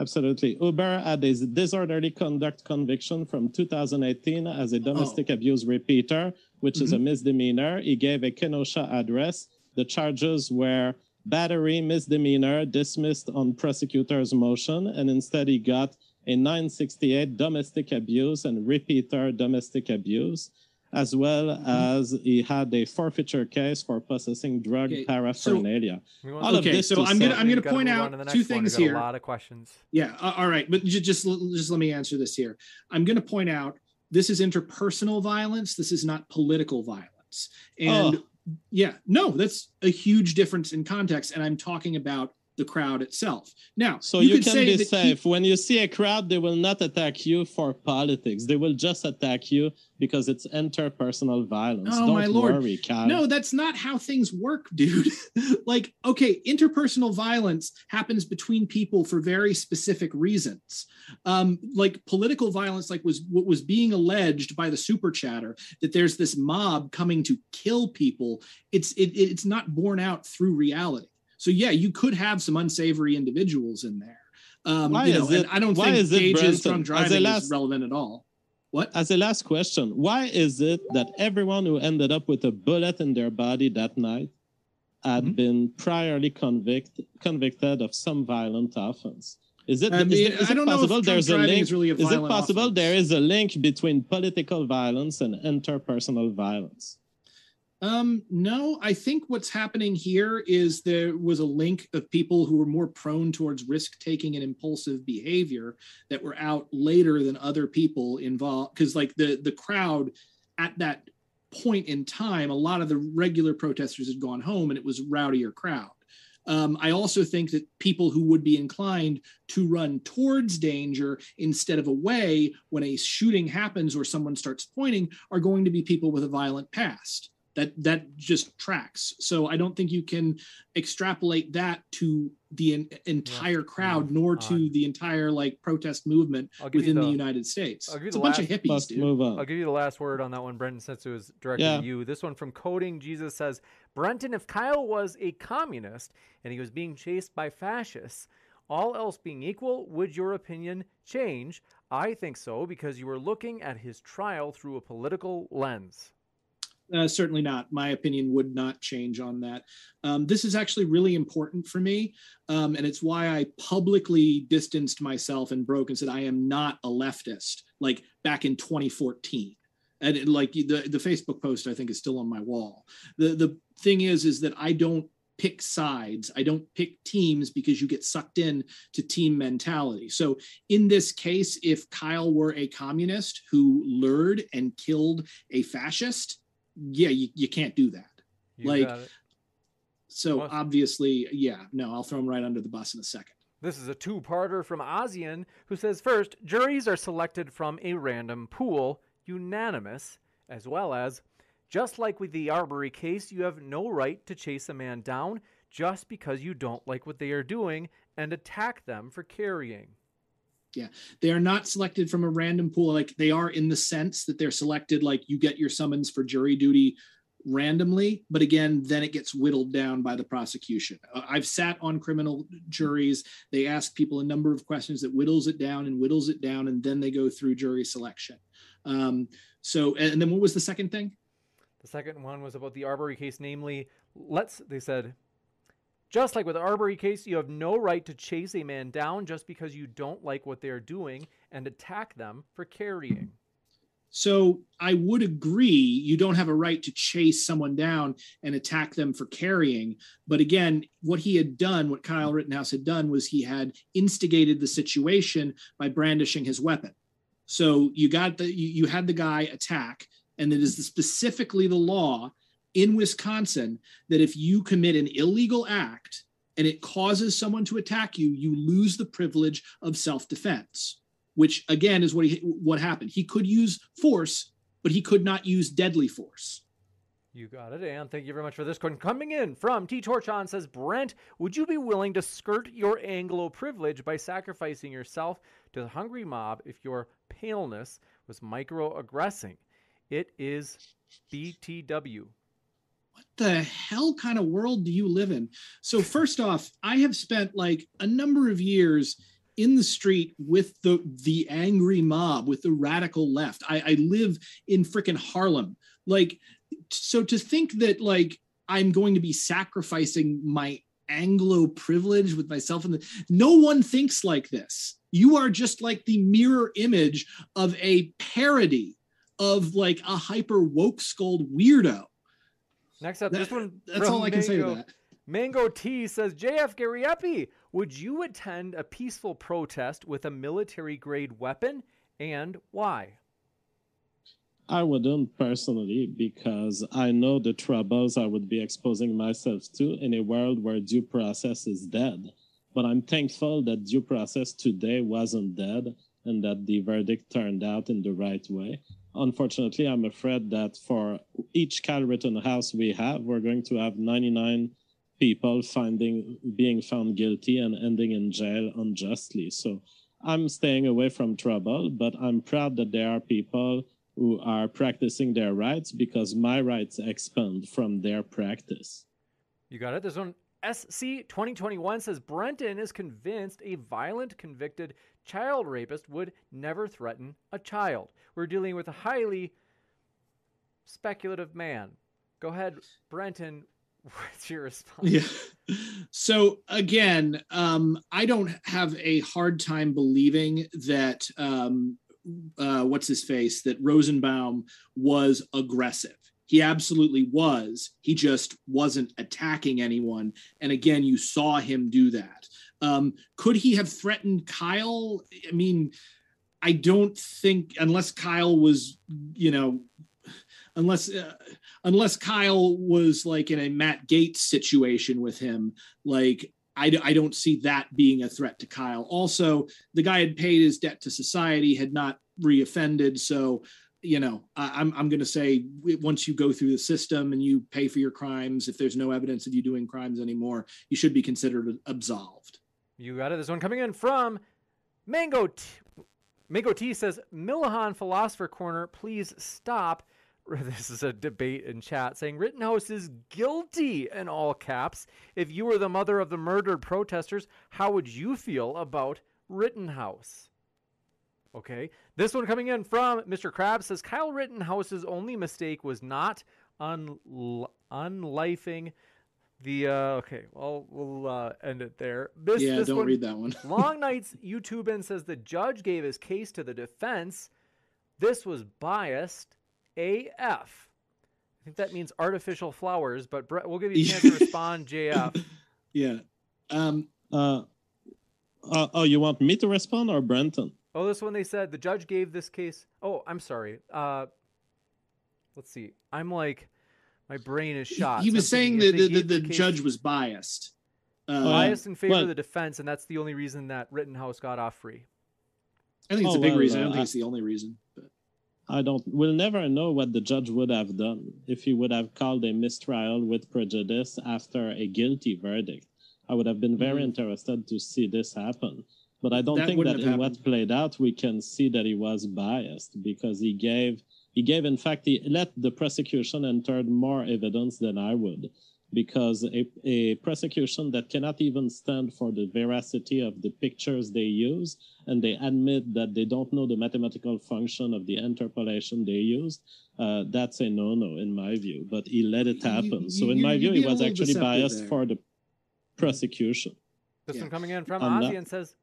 Speaker 3: Absolutely. Huber had a disorderly conduct conviction from 2018 as a domestic oh. abuse repeater, which mm-hmm. is a mm-hmm. misdemeanor. He gave a Kenosha address. The charges were battery misdemeanor dismissed on prosecutor's motion, and instead he got a 968 domestic abuse and repeater domestic abuse as well mm-hmm. as he had a forfeiture case for possessing drug okay, paraphernalia.
Speaker 2: So, all okay, of this so I'm gonna I'm gonna point out two things here.
Speaker 1: A lot of questions.
Speaker 2: Yeah, uh, all right, but just just just let me answer this here. I'm gonna point out this is interpersonal violence. This is not political violence, and oh. yeah, no, that's a huge difference in context. And I'm talking about the crowd itself. Now,
Speaker 3: so you, you can be safe. He, when you see a crowd, they will not attack you for politics. They will just attack you because it's interpersonal violence. Oh Don't my lord! Worry,
Speaker 2: No, that's not how things work, dude. [LAUGHS] like, okay, interpersonal violence happens between people for very specific reasons. Um, like political violence, like was what was being alleged by the super chatter that there's this mob coming to kill people. It's it, it's not borne out through reality. So yeah, you could have some unsavory individuals in there. Um, why you know, is it, I don't think is Gage's drunk driving last, is relevant at all. What?
Speaker 3: As a last question, why is it that everyone who ended up with a bullet in their body that night had mm-hmm. been priorly convict, convicted of some violent offense? Is it, I mean, is it, is it possible there's a link? Is, really a is it possible offense. there is a link between political violence and interpersonal violence?
Speaker 2: Um, no, I think what's happening here is there was a link of people who were more prone towards risk taking and impulsive behavior that were out later than other people involved. Because like the the crowd at that point in time, a lot of the regular protesters had gone home, and it was rowdier crowd. Um, I also think that people who would be inclined to run towards danger instead of away when a shooting happens or someone starts pointing are going to be people with a violent past that that just tracks so i don't think you can extrapolate that to the entire crowd mm-hmm. nor to the entire like protest movement within the, the, united states it's a bunch of hippies dude.
Speaker 1: Move on. i'll give you the last word on that one brenton since it was directed yeah. to you this one from coding jesus says brenton if kyle was a communist and he was being chased by fascists all else being equal, would your opinion change? I think so because you were looking at his trial through a political lens.
Speaker 2: Uh, certainly not. My opinion would not change on that. Um, this is actually really important for me. Um, and it's why I publicly distanced myself and broke and said, I am not a leftist, like back in 2014. And it, like the, the Facebook post, I think is still on my wall. The, the thing is, is that I don't pick sides. I don't pick teams because you get sucked in to team mentality. So in this case, if Kyle were a communist who lured and killed a fascist, yeah, you, you can't do that. You like, so obviously, yeah, no, I'll throw him right under the bus in a second.
Speaker 1: This is a two parter from Ozian, who says first, juries are selected from a random pool, unanimous, as well as, just like with the Arbery case, you have no right to chase a man down just because you don't like what they are doing and attack them for carrying.
Speaker 2: Yeah, they are not selected from a random pool. Like they are in the sense that they're selected, like you get your summons for jury duty randomly, but again, then it gets whittled down by the prosecution. Uh, I've sat on criminal juries. They ask people a number of questions that whittles it down and whittles it down, and then they go through jury selection. Um, so, and then what was the second thing?
Speaker 1: The second one was about the Arbery case, namely, let's, they said, just like with the Arbery case, you have no right to chase a man down just because you don't like what they are doing and attack them for carrying.
Speaker 2: So I would agree you don't have a right to chase someone down and attack them for carrying. But again, what he had done, what Kyle Rittenhouse had done, was he had instigated the situation by brandishing his weapon. So you got the you, you had the guy attack, and it is specifically the law in Wisconsin that if you commit an illegal act and it causes someone to attack you, you lose the privilege of self-defense, which again is what he what happened. He could use force, but he could not use deadly force.
Speaker 1: You got it, and thank you very much for this question. Coming in from T. Torchon says, Brent, would you be willing to skirt your Anglo privilege by sacrificing yourself to the hungry mob if your paleness was microaggressing? It is BTW
Speaker 2: what the hell kind of world do you live in? So, first off, I have spent like a number of years in the street with the the angry mob, with the radical left. I, I live in freaking Harlem. Like, so to think that like I'm going to be sacrificing my Anglo privilege with myself and the no one thinks like this. You are just like the mirror image of a parody of like a hyper woke scold weirdo.
Speaker 1: Next up,
Speaker 2: That-
Speaker 1: this one.
Speaker 2: that's
Speaker 1: from
Speaker 2: all I can say to
Speaker 1: Mango-
Speaker 2: that.
Speaker 1: Mango T says, JF Gariépy, would you attend a peaceful protest with a military grade weapon and why?
Speaker 3: I wouldn't personally because I know the troubles I would be exposing myself to in a world where due process is dead. But I'm thankful that due process today wasn't dead and that the verdict turned out in the right way. Unfortunately, I'm afraid that for each Cal Rittenhouse we have, we're going to have 99 people finding being found guilty and ending in jail unjustly. So I'm staying away from trouble, but I'm proud that there are people who are practicing their rights because my rights expand from their practice.
Speaker 1: You got it. This one, SC 2021 says Brenton is convinced a violent convicted child rapist would never threaten a child. We're dealing with a highly speculative man. Go ahead, Brenton. [LAUGHS] What's your response?
Speaker 2: Yeah. So again, um, I don't have a hard time believing that um, uh, what's his face that Rosenbaum was aggressive. He absolutely was. He just wasn't attacking anyone. And again, you saw him do that. Um, could he have threatened Kyle? I mean, I don't think unless Kyle was, you know, unless uh, unless Kyle was like in a Matt Gaetz situation with him, like I, I don't see that being a threat to Kyle. Also, the guy had paid his debt to society, had not reoffended, so you know I, I'm I'm going to say once you go through the system and you pay for your crimes, if there's no evidence of you doing crimes anymore, you should be considered absolved.
Speaker 1: You got it. This one coming in from Mango T. Mango T says, Milahan Philosopher Corner, please stop. [LAUGHS] This is a debate in chat saying Rittenhouse is guilty in all caps. If you were the mother of the murdered protesters, how would you feel about Rittenhouse? Okay. This one coming in from Mr. Krabs says Kyle Rittenhouse's only mistake was not un- unlifing the. Uh, okay, well, we'll uh, end it there. This,
Speaker 2: yeah,
Speaker 1: this
Speaker 2: don't
Speaker 1: one,
Speaker 2: read that one. [LAUGHS]
Speaker 1: Long Night's YouTube and says the judge gave his case to the defense. This was biased AF. I think that means artificial flowers, but Brett, we'll give you a chance to [LAUGHS] respond, JF.
Speaker 2: yeah. Um,
Speaker 3: Uh, uh, oh, you want me to respond or Brenton?
Speaker 1: Oh, this one they said the judge gave this case. Oh, I'm sorry. Uh, let's see. I'm like, my brain is shot.
Speaker 2: he
Speaker 1: So
Speaker 2: was saying that
Speaker 1: if
Speaker 2: the, the, the
Speaker 1: case
Speaker 2: judge was biased. Uh,
Speaker 1: biased in favor
Speaker 3: well-
Speaker 1: of the defense, and that's the only reason that Rittenhouse got off free.
Speaker 2: I think it's
Speaker 3: Oh,
Speaker 2: a big
Speaker 3: well,
Speaker 2: reason. I
Speaker 3: uh,
Speaker 2: don't think it's the only reason. But.
Speaker 3: I don't. We'll never know what the judge would have done if he would have called a mistrial with prejudice after a guilty verdict. I would have been very
Speaker 2: Mhm.
Speaker 3: interested to see this happen. But I don't
Speaker 2: That
Speaker 3: think that
Speaker 2: have
Speaker 3: in what played out we can see that he was biased because he gave he gave in fact he let the prosecution enter more evidence than I would because a, a prosecution that cannot even stand for the veracity of the pictures they use and they admit that they don't know the mathematical function of the interpolation they used uh, that's a no-no in my view but he let it happen
Speaker 2: you-
Speaker 3: so in
Speaker 2: you-
Speaker 3: my view he was actually biased
Speaker 2: there.
Speaker 3: for the prosecution
Speaker 1: This
Speaker 2: Yeah.
Speaker 1: one coming in from
Speaker 3: I'm
Speaker 1: Ozzy and says,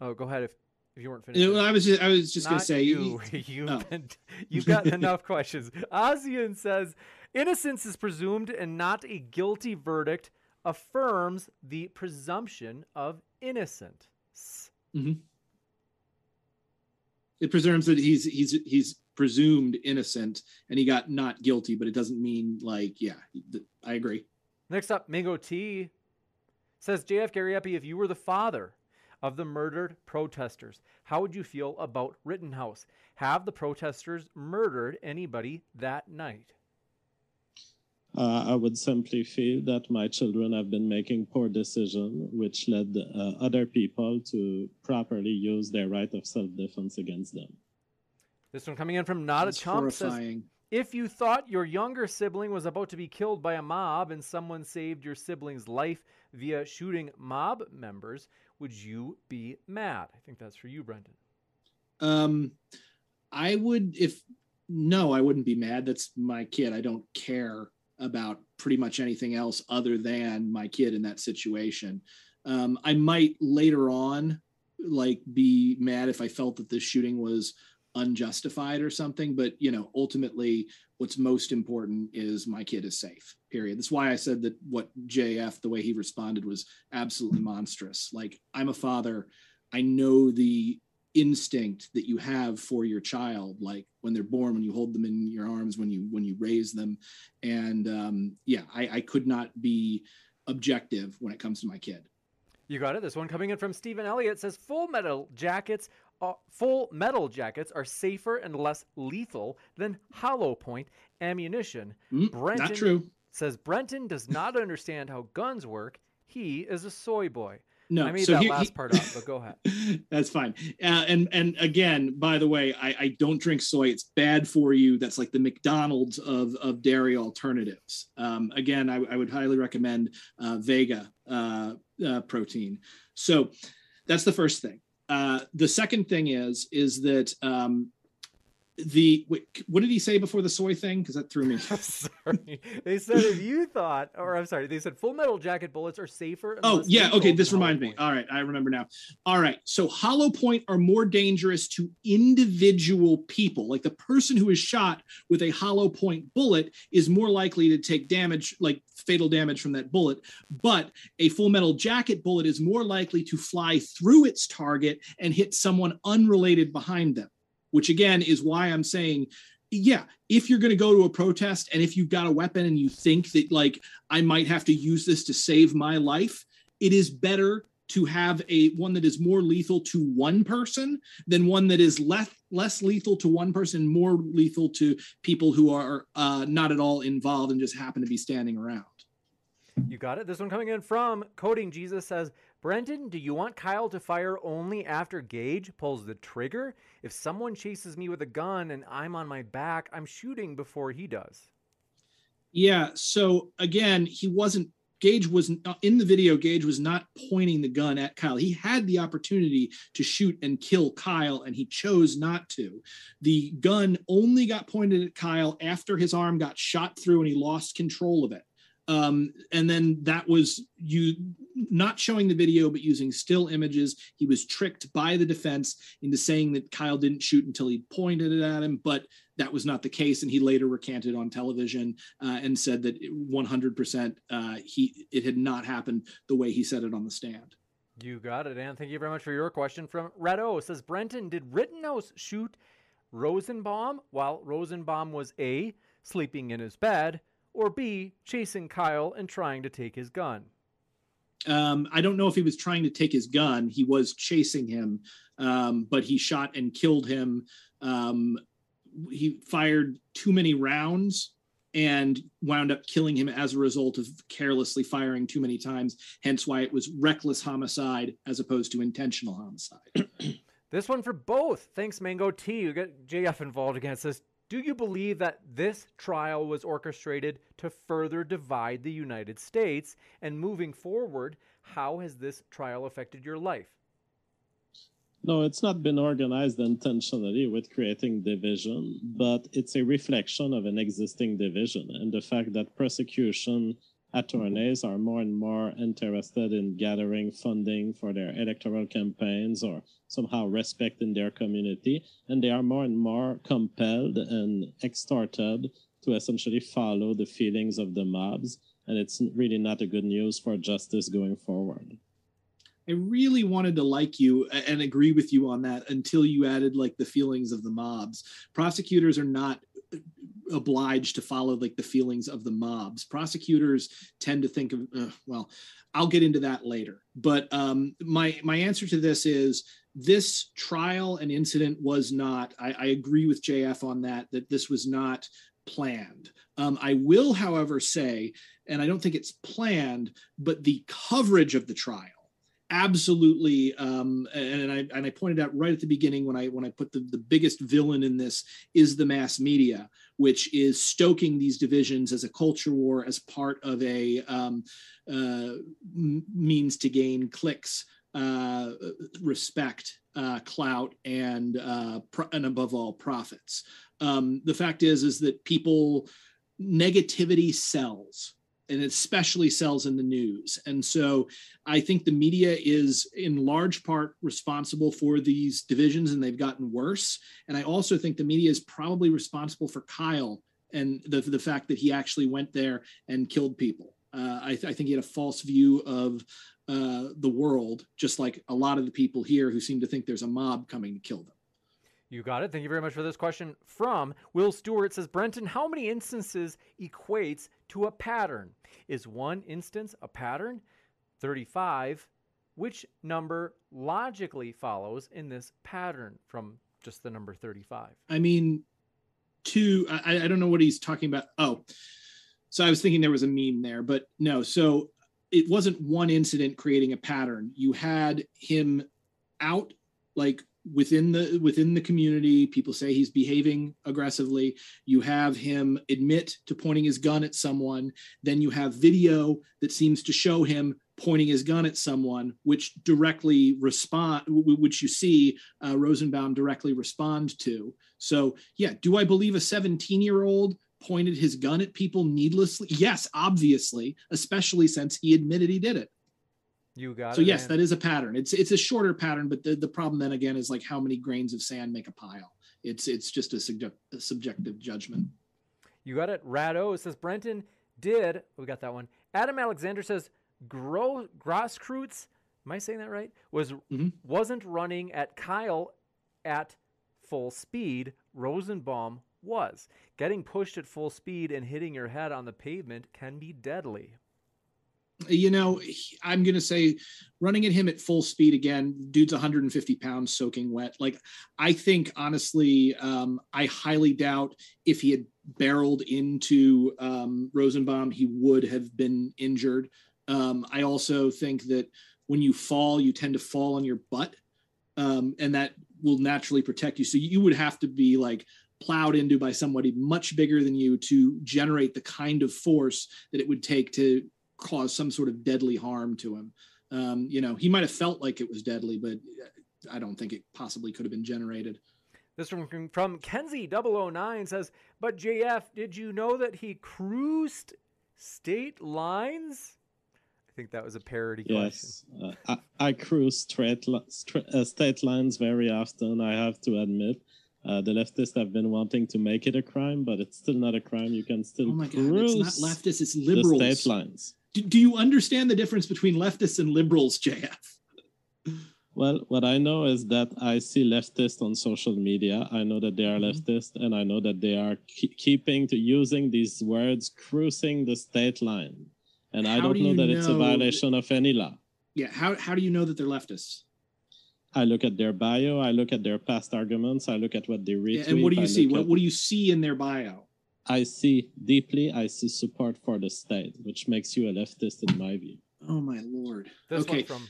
Speaker 1: "Oh, go ahead if if you weren't
Speaker 2: You
Speaker 1: finished."
Speaker 2: know, I was just, I was just gonna say
Speaker 1: you. [LAUGHS] You've
Speaker 2: oh.
Speaker 1: been, [LAUGHS] you've got enough questions. Ozian says innocence is presumed and not a guilty verdict affirms the presumption of innocent. Mm-hmm.
Speaker 2: it presumes that he's he's he's presumed innocent and he got not guilty, but it doesn't mean like yeah. I agree.
Speaker 1: Next up, Mingo T says JF Gariépy, if you were the father of the murdered protesters, how would you feel about Rittenhouse? Have the protesters murdered anybody that night?
Speaker 3: Uh, I would simply feel that my children have been making poor decisions, which led uh, other people to properly use their right of self-defense against them.
Speaker 1: This one coming in from Not
Speaker 2: That's
Speaker 1: a Chump says. If you thought your younger sibling was about to be killed by a mob and someone saved your sibling's life via shooting mob members, would you be mad? I think that's for you, Brendan.
Speaker 2: Um, I would if no, I wouldn't be mad. That's my kid. I don't care about pretty much anything else other than my kid in that situation. Um, I might later on like be mad if I felt that this shooting was unjustified or something, but you know, ultimately what's most important is my kid is safe. Period. That's why I said that what JF the way he responded was absolutely monstrous. Like I'm a father, I know the instinct that you have for your child like when they're born when you hold them in your arms when you when you raise them and um, yeah I, I could not be objective when it comes to my kid
Speaker 1: you got it this one coming in from stephen elliott says full metal jackets uh, full metal jackets are safer and less lethal than hollow point ammunition
Speaker 2: mm,
Speaker 1: brenton
Speaker 2: not true
Speaker 1: says brenton does not [LAUGHS] understand how guns work he is a soy boy
Speaker 2: no,
Speaker 1: I made
Speaker 2: so
Speaker 1: that
Speaker 2: he,
Speaker 1: last
Speaker 2: he,
Speaker 1: part up, but go ahead. [LAUGHS]
Speaker 2: That's fine. Uh, and and again, by the way, I, I don't drink soy. It's bad for you. That's like the McDonald's of of dairy alternatives. Um, again, I, I would highly recommend uh, Vega uh, uh protein. So that's the first thing. Uh, the second thing is is that um, the what did he say before the soy thing? Because that threw me. [LAUGHS]
Speaker 1: sorry, they said if you thought, or I'm sorry, they said Full Metal Jacket bullets are safer.
Speaker 2: Oh yeah, okay. This reminds me. All right, I remember now. All right, so hollow point are more dangerous to individual people. Like the person who is shot with a hollow point bullet is more likely to take damage, like fatal damage from that bullet. But a full metal jacket bullet is more likely to fly through its target and hit someone unrelated behind them which again is why I'm saying, yeah, if you're going to go to a protest and if you've got a weapon and you think that like I might have to use this to save my life, it is better to have a one that is more lethal to one person than one that is less less lethal to one person, more lethal to people who are uh, not at all involved and just happen to be standing around.
Speaker 1: You got it. This one coming in from Coding Jesus says, Brenton, do you want Kyle to fire only after Gage pulls the trigger? If someone chases me with a gun and I'm on my back, I'm shooting before he does.
Speaker 2: Yeah. So again, he wasn't. Gage was in the video. Gage was not pointing the gun at Kyle. He had the opportunity to shoot and kill Kyle, and he chose not to. The gun only got pointed at Kyle after his arm got shot through and he lost control of it um, and then that was you not showing the video but using still images. He was tricked by the defense into saying that kyle didn't shoot until he pointed it at him but that was not the case. And he later recanted on television uh, and said that 100% uh, he it had not happened the way he said it on the stand.
Speaker 1: You got it and thank you very much for your question from red o. Says brenton did rittenhouse shoot rosenbaum while rosenbaum was a sleeping in his bed or B, chasing Kyle and trying to take his gun?
Speaker 2: Um, I don't know if he was trying to take his gun. He was chasing him, um, but he shot and killed him. Um, he fired too many rounds and wound up killing him as a result of carelessly firing too many times. Hence why it was reckless homicide as opposed to intentional homicide.
Speaker 1: this one for both. Thanks, Mango T. You get JF involved again. It says do you believe that this trial was orchestrated to further divide the United States? And moving forward, how has this trial affected your life?
Speaker 3: No, it's not been organized intentionally with creating division, but it's a reflection of an existing division and the fact that prosecution attorneys are more and more interested in gathering funding for their electoral campaigns or somehow respect in their community, and they are more and more compelled and extorted to essentially follow the feelings of the mobs, and it's really not a good news for justice going forward.
Speaker 2: I really wanted to like you and agree with you on that until you added like the feelings of the mobs. Prosecutors are not obliged to follow like the feelings of the mobs. Prosecutors tend to think of uh, well, I'll get into that later. But um, my my answer to this is this trial and incident was not. I, I agree with JF on that. That this was not planned. Um, I will, however, say, and I don't think it's planned, but the coverage of the trial absolutely um, and I and I pointed out right at the beginning when I when I put the, the biggest villain in this is the mass media, which is stoking these divisions as a culture war as part of a um, uh, means to gain clicks uh, respect, uh, clout, and uh, pro- and above all profits. Um, the fact is, is that people negativity sells and especially sells in the news. And so I think the media is in large part responsible for these divisions and they've gotten worse. And I also think the media is probably responsible for Kyle and the, the fact that he actually went there and killed people. Uh, I, th- I, think he had a false view of uh, the world, just like a lot of the people here who seem to think there's a mob coming to kill them.
Speaker 1: You got it. Thank you very much for this question from Will Stewart. Says Brenton, how many instances equates to a pattern? Is one instance a pattern? 35. Which number logically follows in this pattern from just the number 35?
Speaker 2: I mean, two, I, I don't know what he's talking about. Oh, so I was thinking there was a meme there, but no. So it wasn't one incident creating a pattern. You had him out like within the within the community people say he's behaving aggressively. You have him admit to pointing his gun at someone. Then you have video that seems to show him pointing his gun at someone which directly respond which you see uh, rosenbaum directly respond to. So yeah do i believe a 17 year old pointed his gun at people needlessly? Yes obviously especially since he admitted he did it
Speaker 1: you got
Speaker 2: so
Speaker 1: it.
Speaker 2: yes,
Speaker 1: man.
Speaker 2: that is a pattern. It's it's a shorter pattern, but the, the problem then again is like how many grains of sand make a pile. It's it's just a, subject, a subjective judgment.
Speaker 1: You got it. Rado says Brenton did. We got that one. Adam Alexander says Gro Grosskreutz. Am I saying that right? Was
Speaker 2: Mhm.
Speaker 1: wasn't running at Kyle at full speed. Rosenbaum was. Getting pushed at full speed and hitting your head on the pavement can be deadly.
Speaker 2: You know, I'm gonna say running at him at full speed again. Dude's 150 pounds, soaking wet. Like I think honestly, um, I highly doubt if he had barreled into um, Rosenbaum, he would have been injured. Um, I also think that when you fall, you tend to fall on your butt, um, and that will naturally protect you. So you would have to be like plowed into by somebody much bigger than you to generate the kind of force that it would take to cause some sort of deadly harm to him. Um, you know, he might have felt like it was deadly, but I don't think it possibly could have been generated.
Speaker 1: This from from Kenzie 009 says, "But JF, did you know that he cruised state lines?" I think that was a parody question.
Speaker 3: Yes, uh, I, I cruise straight, li- stra- uh, state lines very often. I have to admit, uh, the leftists have been wanting to make it a crime, but it's still not a crime. You can still
Speaker 2: Oh my God, it's not leftists, it's liberals.
Speaker 3: the
Speaker 2: liberals.
Speaker 3: state lines.
Speaker 2: Do, do you understand the difference between leftists and liberals, JF?
Speaker 3: Well, what I know is that I see leftists on social media. I know that they are
Speaker 2: Mhm.
Speaker 3: leftist, and I know that they are ke- keeping to using these words, cruising the state line. And I don't
Speaker 2: do
Speaker 3: know that it's a violation of any law.
Speaker 2: Yeah, how, how do you know that they're leftists?
Speaker 3: I look at their bio, I look at their past arguments, I look at what they retweet.
Speaker 2: Yeah, and what do
Speaker 3: I
Speaker 2: you see? What,
Speaker 3: at-
Speaker 2: what do you see in their bio?
Speaker 3: I see deeply, I see support for the state, which makes you a leftist in my view.
Speaker 2: Oh my lord.
Speaker 1: This
Speaker 2: okay.
Speaker 1: one from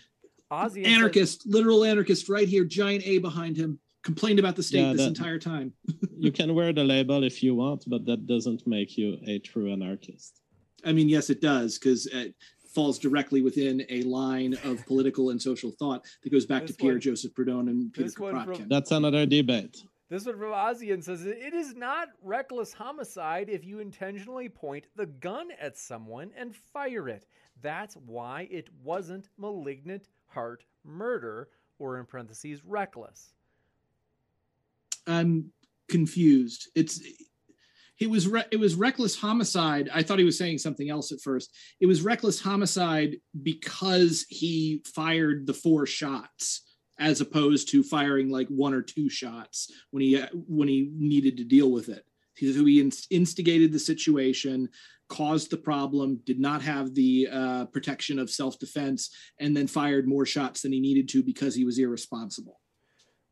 Speaker 1: Ozzy says-
Speaker 2: Anarchist, literal anarchist right here, giant A behind him, complained about the state
Speaker 3: Yeah,
Speaker 2: this
Speaker 3: that-
Speaker 2: entire time. [LAUGHS]
Speaker 3: you can wear the label if you want, but that doesn't make you a true anarchist.
Speaker 2: I mean, yes, it does, because it falls directly within a line of political and social thought that goes back
Speaker 1: This
Speaker 2: to Pierre Joseph Proudhon and Peter
Speaker 1: this one from-
Speaker 2: Kropotkin.
Speaker 3: That's another debate.
Speaker 1: This one from Ozian says it is not reckless homicide if you intentionally point the gun at someone and fire it. That's why it wasn't malignant heart murder, or in parentheses, reckless.
Speaker 2: I'm confused. It's it was re- it was reckless homicide. I thought he was saying something else at first. It was reckless homicide because he fired the four shots as opposed to firing like one or two shots when he when he needed to deal with it. He, instigated the situation, caused the problem, did not have the uh, protection of self defense, and then fired more shots than he needed to because he was irresponsible.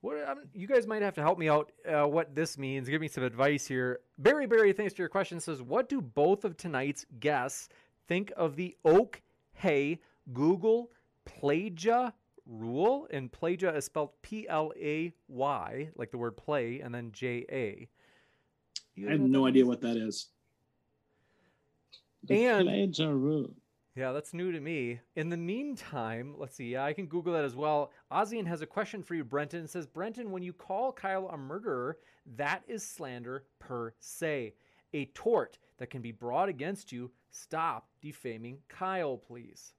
Speaker 1: What um, you guys might have to help me out. Uh, what this means? Give me some advice here. Barry Barry, thanks for your question, says, "What do both of tonight's guests think of the Oak Hay Google Plagia rule?" And Plagia is spelled P L A Y, like the word play, and then J A.
Speaker 2: I have no idea what that is.
Speaker 3: The
Speaker 1: And-
Speaker 3: plagiar rule.
Speaker 1: Yeah, that's new to me. In the meantime, let's see. Yeah, I can Google that as well. Ozian has a question for you, Brenton. It says, Brenton, when you call Kyle a murderer, that is slander per se. A tort that can be brought against you. Stop defaming Kyle, please.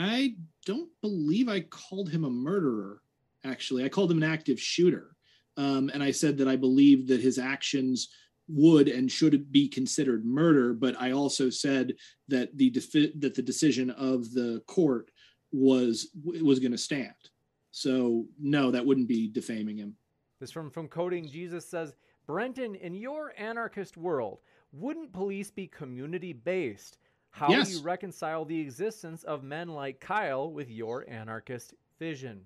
Speaker 2: I don't believe I called him a murderer, actually. I called him an active shooter. Um, and I said that I believed that his actions would and should be considered murder. But I also said that the defi- that the decision of the court was was going to stand. So no, that wouldn't be defaming him.
Speaker 1: This from from coding Jesus says, Brenton, in your anarchist world, wouldn't police be community based? How yes. do you reconcile the existence of men like Kyle with your anarchist vision?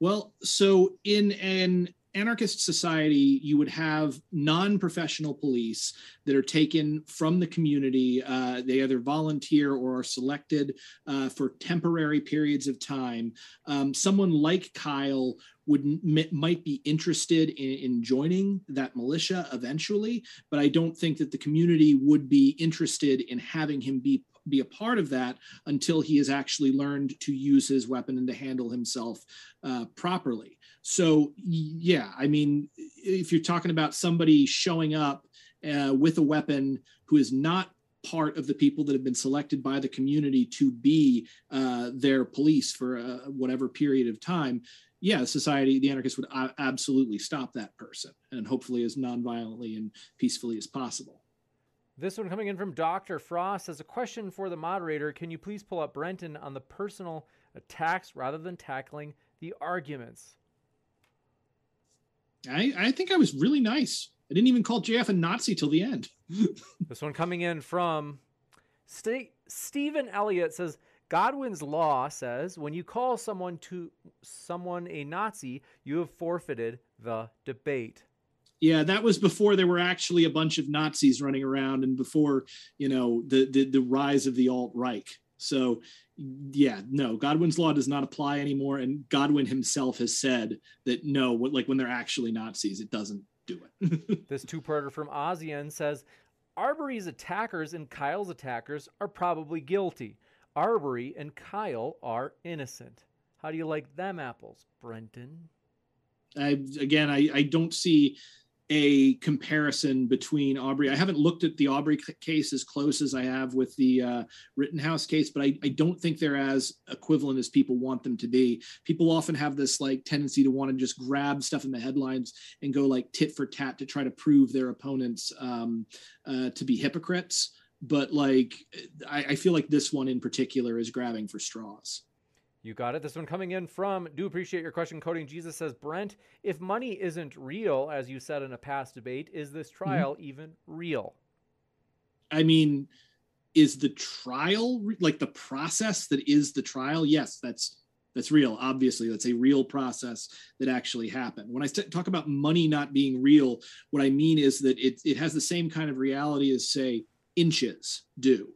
Speaker 2: Well, so in an anarchist society, you would have non professional police that are taken from the community. Uh, they either volunteer or are selected uh, for temporary periods of time. Um, someone like Kyle would might be interested in, in, joining that militia eventually, but I don't think that the community would be interested in having him be be a part of that until he has actually learned to use his weapon and to handle himself uh, properly. So, yeah, I mean, if you're talking about somebody showing up uh, with a weapon who is not part of the people that have been selected by the community to be uh, their police for uh, whatever period of time, yeah, society, the anarchists would absolutely stop that person and hopefully as nonviolently and peacefully as possible.
Speaker 1: This one coming in from Dr. Frost as a question for the moderator. Can you please pull up Brenton on the personal attacks rather than tackling the arguments?
Speaker 2: I, I think I was really nice. I didn't even call JF a Nazi till the end. [LAUGHS]
Speaker 1: this one coming in from St- Stephen Elliott says Godwin's law says when you call someone to someone a Nazi, you have forfeited the debate.
Speaker 2: Yeah, that was before there were actually a bunch of Nazis running around and before, you know, the the, the rise of the alt right. So yeah, no, Godwin's law does not apply anymore. And Godwin himself has said that no, like when they're actually Nazis, it doesn't do
Speaker 1: it. [LAUGHS] this two-parter from Ozian says Arbery's attackers and Kyle's attackers are probably guilty. Arbery and Kyle are innocent. How do you like them apples, Brenton?
Speaker 2: I again, I, I don't see a comparison between Aubrey. I haven't looked at the Aubrey case as close as I have with the uh, Rittenhouse case, but I, I, don't think they're as equivalent as people want them to be. People often have this like tendency to want to just grab stuff in the headlines and go like tit for tat to try to prove their opponents um, uh, to be hypocrites. But like, I, I feel like this one in particular is grabbing for straws.
Speaker 1: You got it. This one coming in from do appreciate your question. Coding Jesus says, Brent, if money isn't real, as you said in a past debate, is this mm-hmm. trial mm-hmm. even real?
Speaker 2: I mean, is the trial like the process that is the trial? Yes, that's that's real. Obviously, that's a real process that actually happened. When I talk about money not being real, what I mean is that it it has the same kind of reality as say inches do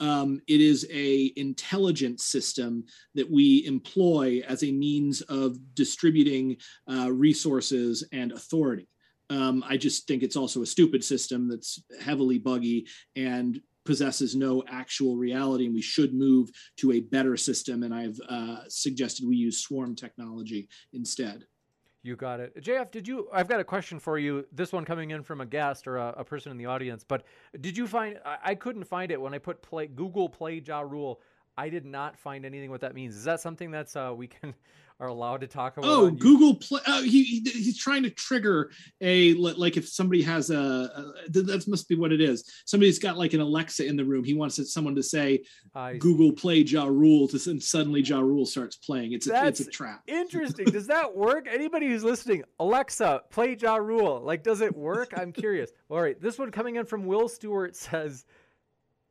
Speaker 2: um, it is a intelligence system that we employ as a means of distributing uh, resources and authority. Um, I just think it's also a stupid system that's heavily buggy and possesses no actual reality, and we should move to a better system. And I've uh, suggested we use swarm technology instead.
Speaker 1: You got it. JF, did you? I've got a question for you. This one coming in from a guest or a, a person in the audience. But did you find? I, I, couldn't find it when I put play Google Play Ja Rule. I did not find anything what that means. Is that something that's uh, we can [LAUGHS] are allowed to talk about.
Speaker 2: Oh, Google Play. Oh, he, he, he's trying to trigger a like if somebody has a, a, that must be what it is. Somebody's got like an Alexa in the room. He wants someone to say Google Play Ja Rule to and suddenly Ja Rule starts playing. It's a, it's a trap. [LAUGHS]
Speaker 1: Interesting. does that work? Anybody who's listening, Alexa, play Ja Rule. Like, does it work? I'm curious. All right, this one coming in from Will Stewart says,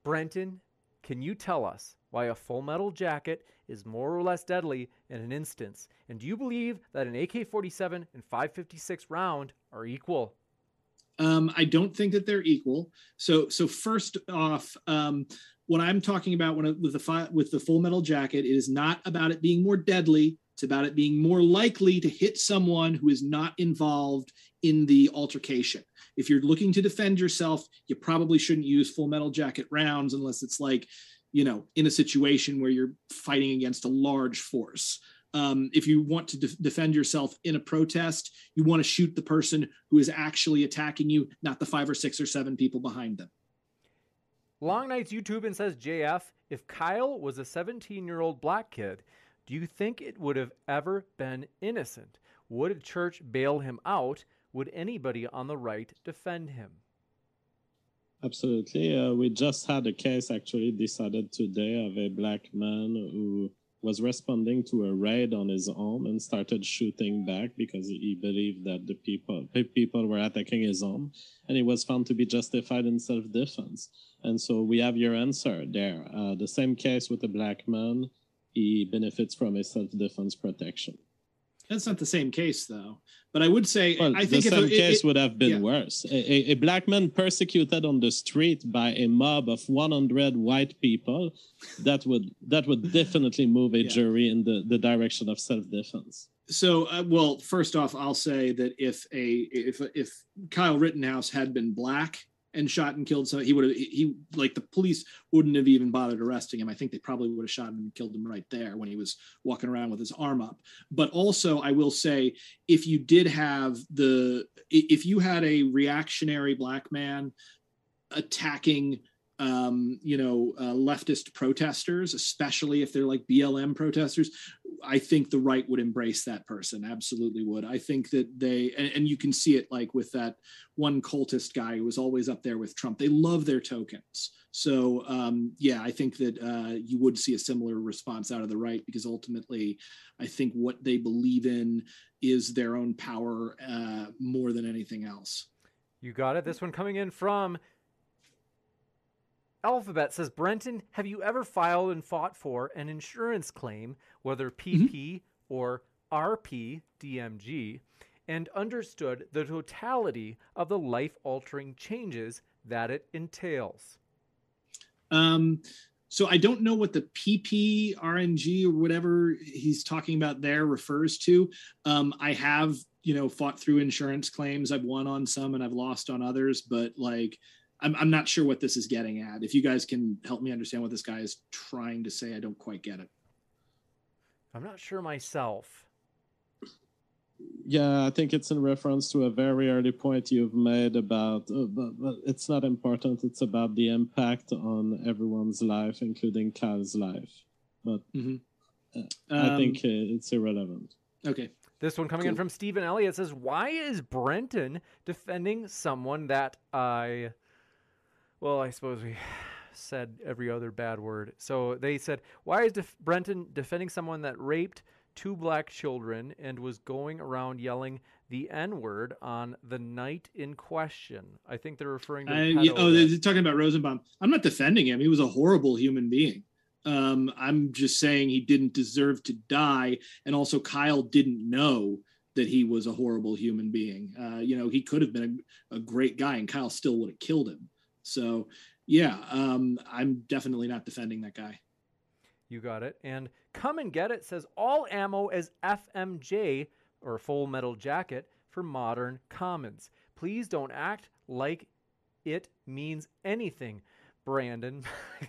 Speaker 1: Brenton, can you tell us why a full metal jacket is more or less deadly in an instance? And do you believe that an AK 47 and 556 round are equal?
Speaker 2: Um, I don't think that they're equal. So, so first off, um, what I'm talking about when with the fi- with the full metal jacket, it is not about it being more deadly. It's about it being more likely to hit someone who is not involved in the altercation. If you're looking to defend yourself, you probably shouldn't use full metal jacket rounds unless it's like you know, in a situation where you're fighting against a large force. Um, if you want to de- defend yourself in a protest, you want to shoot the person who is actually attacking you, not the five or six or seven people behind them.
Speaker 1: Long Nights YouTube and says, JF, if Kyle was a 17 year old black kid, do you think it would have ever been innocent? Would a church bail him out? Would anybody on the right defend him?
Speaker 3: Absolutely. Uh, we just had a case actually decided today of a black man who was responding to a raid on his home and started shooting back because he believed that the people people were attacking his home and he was found to be justified in self-defense and so we have your answer there uh, the same case with the black man he benefits from a self-defense protection
Speaker 2: that's not the same case, though. But I would say
Speaker 3: well,
Speaker 2: I think
Speaker 3: the same
Speaker 2: it,
Speaker 3: case
Speaker 2: it,
Speaker 3: would have been
Speaker 2: yeah.
Speaker 3: worse. A, a, a, black man persecuted on the street by a mob of 100 white people, that would that would definitely move a yeah. jury in the, the direction of self-defense.
Speaker 2: So, uh, well, first off, I'll say that if a if if Kyle Rittenhouse had been black and shot and killed so he would have he like the police wouldn't have even bothered arresting him. I think they probably would have shot him and killed him right there when he was walking around with his arm up. But also i will say if you did have the if you had a reactionary black man attacking um, you know, uh, leftist protesters, especially if they're like BLM protesters, I think the right would embrace that person. Absolutely would. I think that they, and, and, you can see it like with that one cultist guy who was always up there with Trump. They love their tokens. So, um, yeah, I think that uh, you would see a similar response out of the right because ultimately, I think what they believe in is their own power uh, more than anything else.
Speaker 1: You got it. This one coming in from Alphabet says, Brenton, have you ever filed and fought for an insurance claim, whether PP mm-hmm. or RP DMG, and understood the totality of the life altering changes that it entails?
Speaker 2: Um, so I don't know what the PP RNG or whatever he's talking about there refers to. Um, I have, you know, fought through insurance claims. I've won on some and I've lost on others, but like I'm, I'm not sure what this is getting at. If you guys can help me understand what this guy is trying to say, I don't quite get it.
Speaker 1: I'm not sure myself.
Speaker 3: Yeah, I think it's in reference to a very early point you've made about, uh, but, but, it's not important. It's about the impact on everyone's life, including Kyle's life. But mm-hmm. uh, um, I think uh, it's irrelevant.
Speaker 2: Okay.
Speaker 1: This one coming cool. in from Stephen Elliott says, "Why is Brenton defending someone that I?" Well, I suppose we [SIGHS] said every other bad word. So they said, why is Def- Brenton defending someone that raped two black children and was going around yelling the N word on the night in question? I think they're referring to. Uh,
Speaker 2: yeah, oh, they're talking about Rosenbaum. I'm not defending him. He was a horrible human being. Um, I'm just saying he didn't deserve to die, and also Kyle didn't know that he was a horrible human being. Uh, you know, he could have been a, a great guy, and Kyle still would have killed him. So yeah, um, I'm definitely not defending that guy.
Speaker 1: You got it. And come and get it says all ammo is FMJ or Full Metal Jacket for modern commons. Please don't act like it means anything. Brandon.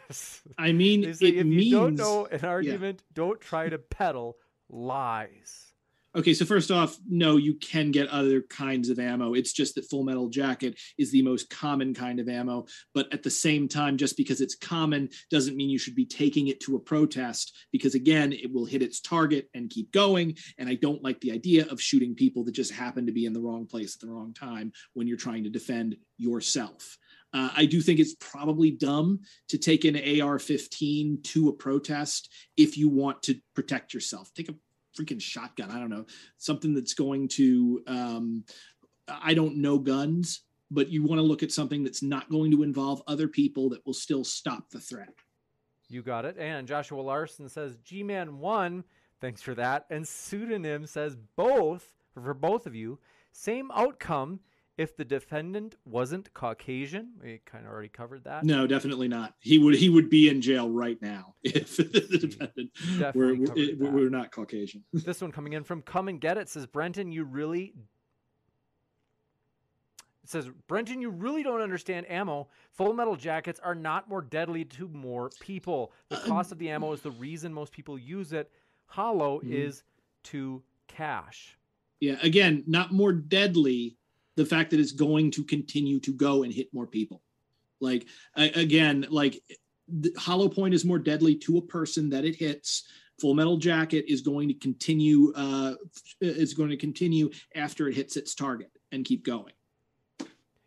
Speaker 1: [LAUGHS]
Speaker 2: I mean,
Speaker 1: if means, you don't know an argument, yeah. don't try to peddle lies.
Speaker 2: Okay, so first off, no, you can get other kinds of ammo. It's just that Full Metal Jacket is the most common kind of ammo. But at the same time, just because it's common doesn't mean you should be taking it to a protest, because again, it will hit its target and keep going. And I don't like the idea of shooting people that just happen to be in the wrong place at the wrong time when you're trying to defend yourself. Uh, I do think it's probably dumb to take an AR 15 to a protest if you want to protect yourself. Take a freaking shotgun. I don't know something that's going to. Um, I don't know guns, but you want to look at something that's not going to involve other people that will still stop the threat.
Speaker 1: You got it. And Joshua Larson says G Man one. Thanks for that. And pseudonym says both for both of you. Same outcome if the defendant wasn't Caucasian, we kind of already covered that.
Speaker 2: No, definitely not. He would he would be in jail right now [LAUGHS] if the mm-hmm. defendant were, were, were not Caucasian. [LAUGHS]
Speaker 1: this one coming in from Come and Get It says Brenton, you really It says, Brenton, you really don't understand ammo. Full metal jackets are not more deadly to more people. The uh, cost um, of the ammo is the [SIGHS] reason most people use it. Hollow
Speaker 2: Mhm.
Speaker 1: is to cash.
Speaker 2: Yeah, again, not more deadly. The fact that it's going to continue to go and hit more people. Like again, like the hollow point is more deadly to a person that it hits. Full metal jacket is going to continue. Uh, is going to continue after it hits its target and keep going.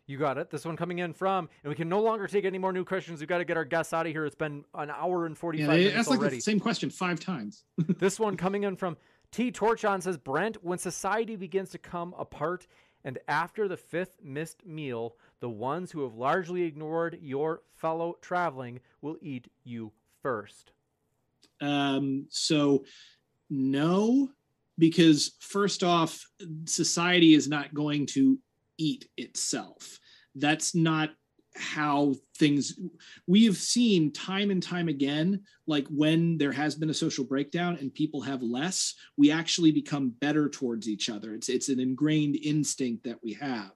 Speaker 1: You got it. This one coming in from, and we can no longer take any more new questions. We've got to get our guests out of here. It's been an hour and 45
Speaker 2: Yeah,
Speaker 1: minutes
Speaker 2: like
Speaker 1: already.
Speaker 2: the same question five times. [LAUGHS]
Speaker 1: this one coming in from T Torchon says Brent, when society begins to come apart and after the fifth missed meal, the ones who have largely ignored your fellow traveling will eat you first.
Speaker 2: Um, so no, because first off, society is not going to eat itself. That's not how things we have seen time and time again like when there has been a social breakdown and people have less we actually become better towards each other. It's it's an ingrained instinct that we have.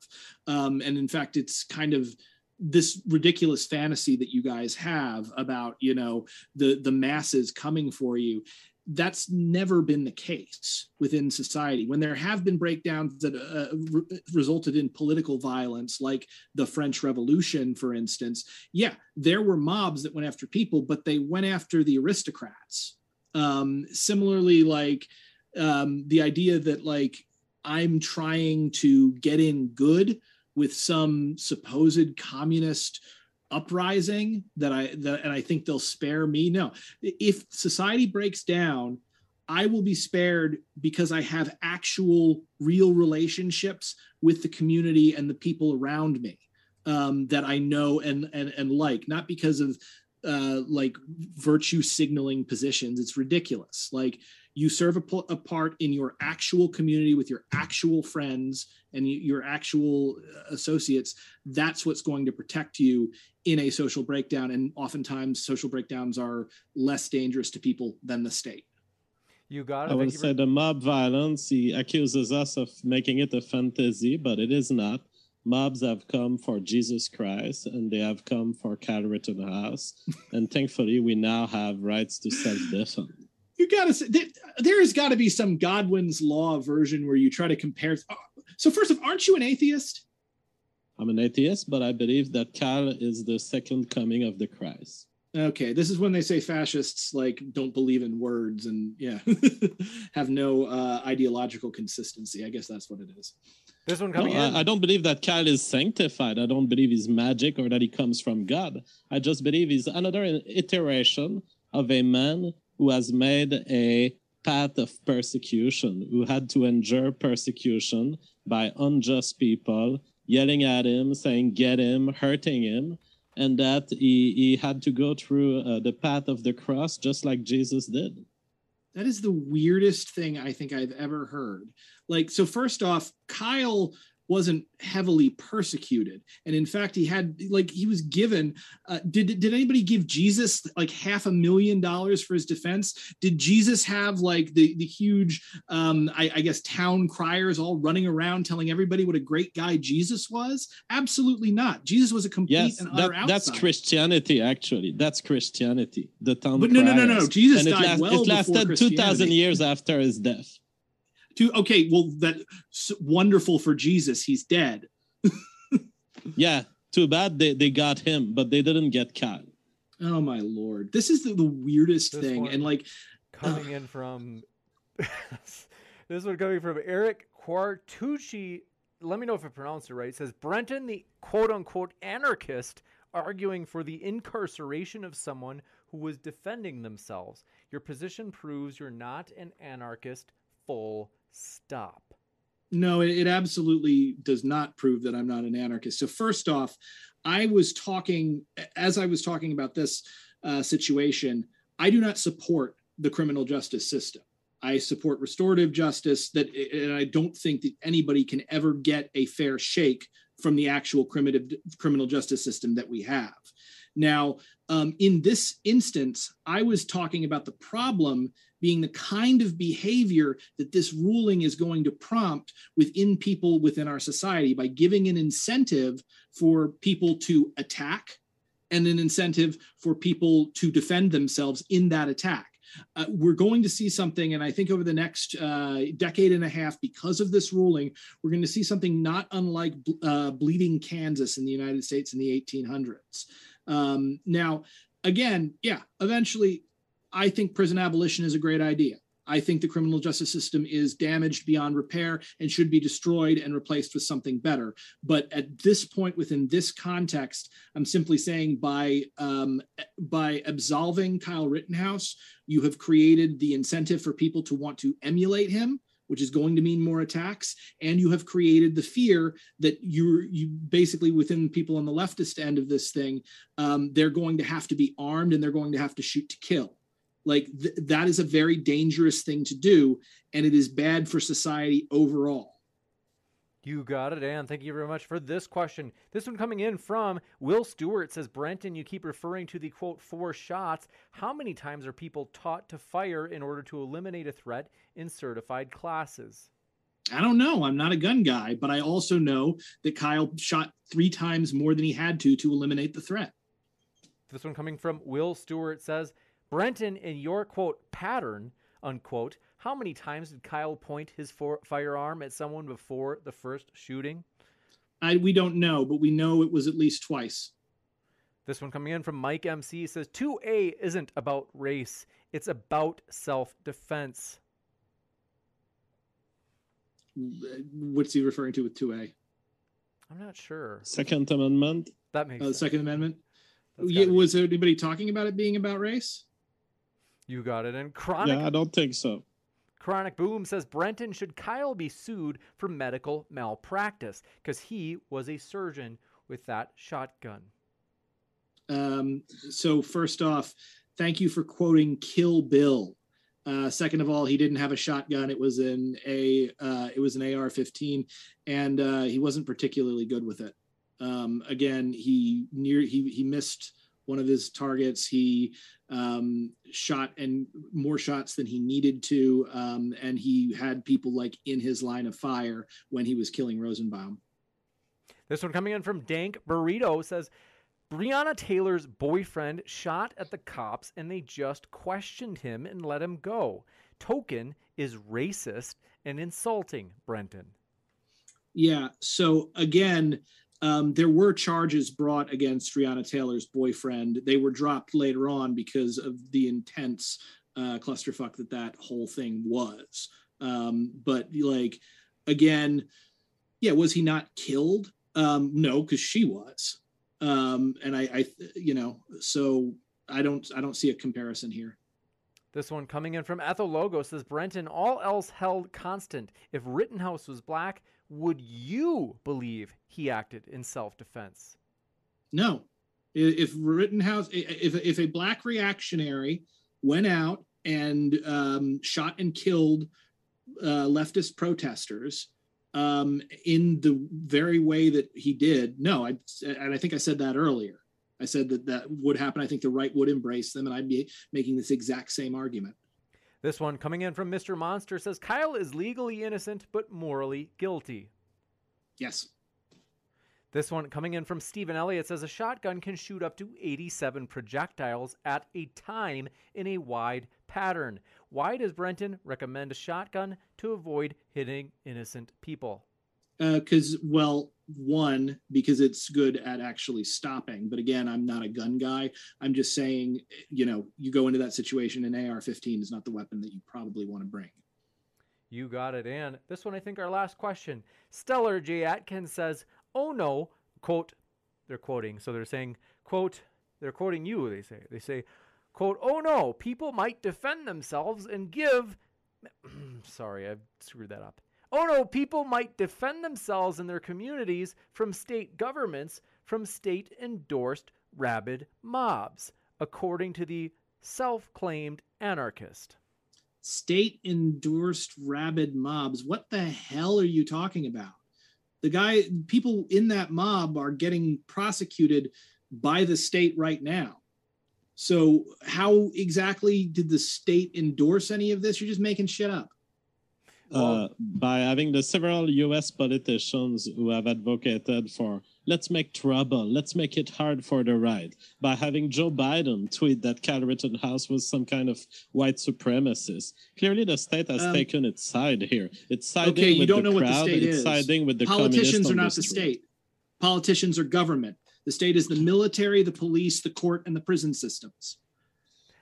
Speaker 2: Um, and in fact it's kind of this ridiculous fantasy that you guys have about you know the the masses coming for you that's never been the case within society. When there have been breakdowns that uh, re- resulted in political violence like the french revolution for instance yeah there were mobs that went after people but they went after the aristocrats. Um, similarly like um, the idea that like i'm trying to get in good with some supposed communist uprising that I that and I think they'll spare me. No, if society breaks down, I will be spared because I have actual real relationships with the community and the people around me um, that I know and and and like, not because of uh, like virtue signaling positions. It's ridiculous. Like you serve a, pl- a part in your actual community with your actual friends and y- your actual uh, associates. That's what's going to protect you in a social breakdown. And oftentimes, social breakdowns are less dangerous to people than the state.
Speaker 1: You got it.
Speaker 3: I
Speaker 1: Thank
Speaker 3: would say
Speaker 1: very-
Speaker 3: the mob violence, he accuses us of making it a fantasy, but it is not. Mobs have come for Jesus Christ and they have come for Kyle Rittenhouse. and thankfully, we now have rights to self defense.
Speaker 2: You got to say, there, there has got to be some Godwin's Law version where you try to compare. oh, So, first of aren't you an atheist?
Speaker 3: I'm an atheist, but I believe that Kyle is the second coming of the Christ.
Speaker 2: Okay, this is when they say fascists like don't believe in words and yeah, [LAUGHS] have no uh, ideological consistency. I guess that's what it is.
Speaker 1: this one
Speaker 3: No,
Speaker 1: coming in.
Speaker 3: I, I don't believe that Kyle is sanctified. I don't believe he's magic or that he comes from God. I just believe he's another iteration of a man who has made a path of persecution, who had to endure persecution by unjust people yelling at him, saying, Get him, hurting him, and that he, he had to go through uh, the path of the cross just like Jesus did.
Speaker 2: That is the weirdest thing I think I've ever heard. Like, so first off, Kyle wasn't heavily persecuted, and in fact, he had like he was given. Uh, did did anybody give Jesus like half a million dollars for his defense? Did Jesus have like the the huge, um, I, I guess, town criers all running around telling everybody what a great guy Jesus was? Absolutely not. Jesus was a complete
Speaker 3: Yes,
Speaker 2: and
Speaker 3: that,
Speaker 2: utter
Speaker 3: that's. Christianity. Actually, that's Christianity. The town.
Speaker 2: But no, no, no, no. Jesus
Speaker 3: and it,
Speaker 2: died
Speaker 3: last-
Speaker 2: well
Speaker 3: it lasted two thousand years after his death.
Speaker 2: To, okay, well, that's wonderful for Jesus. He's dead. [LAUGHS]
Speaker 3: Yeah, too bad they, they got him, but they didn't get Kyle.
Speaker 2: Oh my lord, this is the, the weirdest
Speaker 1: This
Speaker 2: thing, and like,
Speaker 1: coming in from [LAUGHS] this one coming from Eric Quartucci. Let me know if I pronounced it right. It says Brenton, the quote unquote anarchist, arguing for the incarceration of someone who was defending themselves. Your position proves you're not an anarchist. Full stop.
Speaker 2: no, it, it absolutely does not prove that I'm not an anarchist. So first off, I was talking as I was talking about this uh, situation. I do not support the criminal justice system. I support restorative justice. That, and I don't think that anybody can ever get a fair shake from the actual criminal criminal justice system that we have. Now, Um, in this instance, I was talking about the problem being the kind of behavior that this ruling is going to prompt within people within our society by giving an incentive for people to attack and an incentive for people to defend themselves in that attack. Uh, we're going to see something, and I think over the next uh, decade and a half, because of this ruling, we're going to see something not unlike uh, Bleeding Kansas in the United States in the 1800s. Um, now, again, yeah, eventually I think prison abolition is a great idea. I think the criminal justice system is damaged beyond repair and should be destroyed and replaced with something better. But at this point, within this context, I'm simply saying by um, by absolving Kyle Rittenhouse, you have created the incentive for people to want to emulate him, which is going to mean more attacks, and you have created the fear that you you basically within people on the leftist end of this thing, um, they're going to have to be armed and they're going to have to shoot to kill. Like th- that is a very dangerous thing to do and it is bad for society overall
Speaker 1: you got it, and thank you very much for this question. This one coming in from Will Stewart says, Brenton, you keep referring to the quote, four shots. How many times are people taught to fire in order to eliminate a threat in certified classes?
Speaker 2: I don't know. I'm not a gun guy, but I also know that Kyle shot three times more than he had to to eliminate the threat.
Speaker 1: This one coming from Will Stewart says, Brenton, in your quote pattern, unquote, how many times did Kyle point his for- firearm at someone before the first shooting?
Speaker 2: I, we don't know, but we know it was at least twice.
Speaker 1: This one coming in from Mike MC says 2A isn't about race, it's about self defense.
Speaker 2: What's he referring to with 2A?
Speaker 1: I'm not sure.
Speaker 3: Second Amendment?
Speaker 1: That makes
Speaker 2: uh,
Speaker 1: sense.
Speaker 2: Second Amendment? Yeah, was there anybody talking about it being about race?
Speaker 1: You got it. And chronic.
Speaker 3: Yeah, I don't think so.
Speaker 1: Chronic Boom says Brenton should Kyle be sued for medical malpractice because he was a surgeon with that shotgun.
Speaker 2: Um, so first off, thank you for quoting Kill Bill. Uh, second of all, he didn't have a shotgun. It was an a uh, it was an AR-15, and uh, he wasn't particularly good with it. Um, again, he near he he missed one of his targets. He um, shot and more shots than he needed to, um, and he had people like in his line of fire when he was killing Rosenbaum.
Speaker 1: This one coming in from Dank Burrito says. Breonna Taylor's boyfriend shot at the cops and they just questioned him and let him go. Token is racist and insulting, Brenton.
Speaker 2: Yeah. So again, um, there were charges brought against Breonna Taylor's boyfriend. They were dropped later on because of the intense uh, clusterfuck that that whole thing was. Um, but like, again, yeah, was he not killed? Um, no, because she was. Um, and I, I, you know, so I don't, I don't see a comparison here.
Speaker 1: This one coming in from Ethel Logo says Brenton, all else held constant. If Rittenhouse was black, would you believe he acted in self defense?
Speaker 2: No. If Rittenhouse, if, if a black reactionary went out and um, shot and killed uh, leftist protesters um, in the very way that he did, no, I, and I think I said that earlier. I said that that would happen. I think the right would embrace them, and I'd be making this exact same argument.
Speaker 1: This one coming in from Mr. Monster says Kyle is legally innocent but morally guilty.
Speaker 2: Yes.
Speaker 1: This one coming in from Stephen Elliott says a shotgun can shoot up to 87 projectiles at a time in a wide pattern. Why does Brenton recommend a shotgun to avoid hitting innocent people?
Speaker 2: Because, uh, well, one because it's good at actually stopping but again i'm not a gun guy. I'm just saying you know you go into that situation an ar-15 is not the weapon that you probably want to bring.
Speaker 1: You got it and this one i think our last question. Stellar j atkins says oh no quote they're quoting so they're saying quote they're quoting you they say they say quote oh no people might defend themselves and give [CLEARS THROAT] sorry i screwed that up Oh no, people might defend themselves and their communities from state governments from state endorsed rabid mobs, according to the self claimed anarchist.
Speaker 2: State endorsed rabid mobs. What the hell are you talking about? The guy, people in that mob are getting prosecuted by the state right now. So, how exactly did the state endorse any of this? You're just making shit up.
Speaker 3: Uh, by having the several U.S. politicians who have advocated for let's make trouble, let's make it hard for the right. By having Joe Biden tweet that Kyle Rittenhouse was some kind of white supremacist. Clearly, the state has
Speaker 2: Um,
Speaker 3: taken its side here. It's siding
Speaker 2: Okay, you
Speaker 3: with
Speaker 2: don't
Speaker 3: the
Speaker 2: know what the state
Speaker 3: it's
Speaker 2: is.
Speaker 3: siding with the
Speaker 2: Politicians are not the state. Politicians are government. The state is the military, the police, the court, and the prison systems.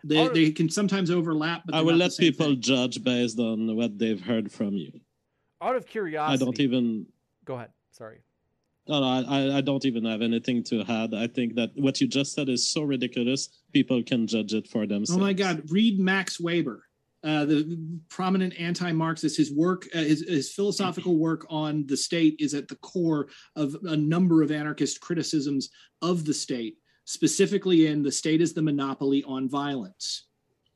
Speaker 2: They, they can sometimes overlap, but
Speaker 3: I will let people
Speaker 2: thing.
Speaker 3: judge based on what they've heard from you.
Speaker 1: Out of curiosity, I
Speaker 3: don't even
Speaker 1: Go ahead. Sorry.
Speaker 3: No, no, I, I- I don't even have anything to add. I think that what you just said is so ridiculous. People can judge it for themselves.
Speaker 2: Oh my God! Read Max Weber, uh, the prominent anti-Marxist. His work, uh, his, his philosophical work on the state, is at the core of a number of anarchist criticisms of the state, specifically in the state is the monopoly on violence.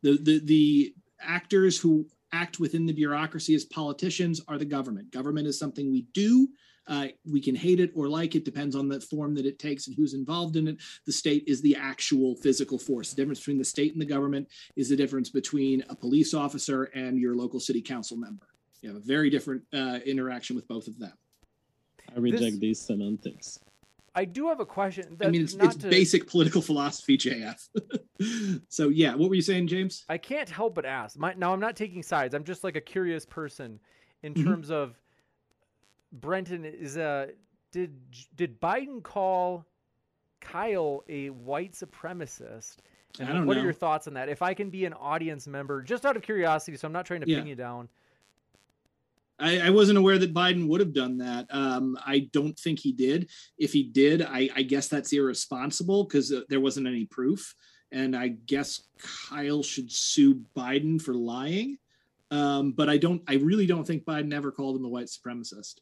Speaker 2: The the the actors who act within the bureaucracy as politicians are the government. Government is something we do. Uh, we can hate it or like it, depends on the form that it takes and who's involved in it. The state is the actual physical force. The difference between the state and the government is the difference between a police officer and your local city council member. You have a very different uh, interaction with both of them.
Speaker 3: I reject
Speaker 1: This-
Speaker 3: these semantics.
Speaker 1: I do have a question.
Speaker 2: I mean, it's, it's
Speaker 1: to-
Speaker 2: basic political philosophy, [LAUGHS] JF. so, yeah, what were you saying, James?
Speaker 1: I can't help but ask. My, now, I'm not taking sides. I'm just like a curious person in
Speaker 2: Mhm.
Speaker 1: terms of Brenton. Is a did did Biden call Kyle a white supremacist? And
Speaker 2: I don't
Speaker 1: what
Speaker 2: know.
Speaker 1: are your thoughts on that? If I can be an audience member, just out of curiosity, so I'm not trying to
Speaker 2: Yeah.
Speaker 1: pin you down.
Speaker 2: I, I wasn't aware that Biden would have done that. Um, I don't think he did. If he did, I, I guess that's irresponsible because uh, there wasn't any proof. And I guess Kyle should sue Biden for lying. Um, but I don't. I really don't think Biden ever called him a white supremacist.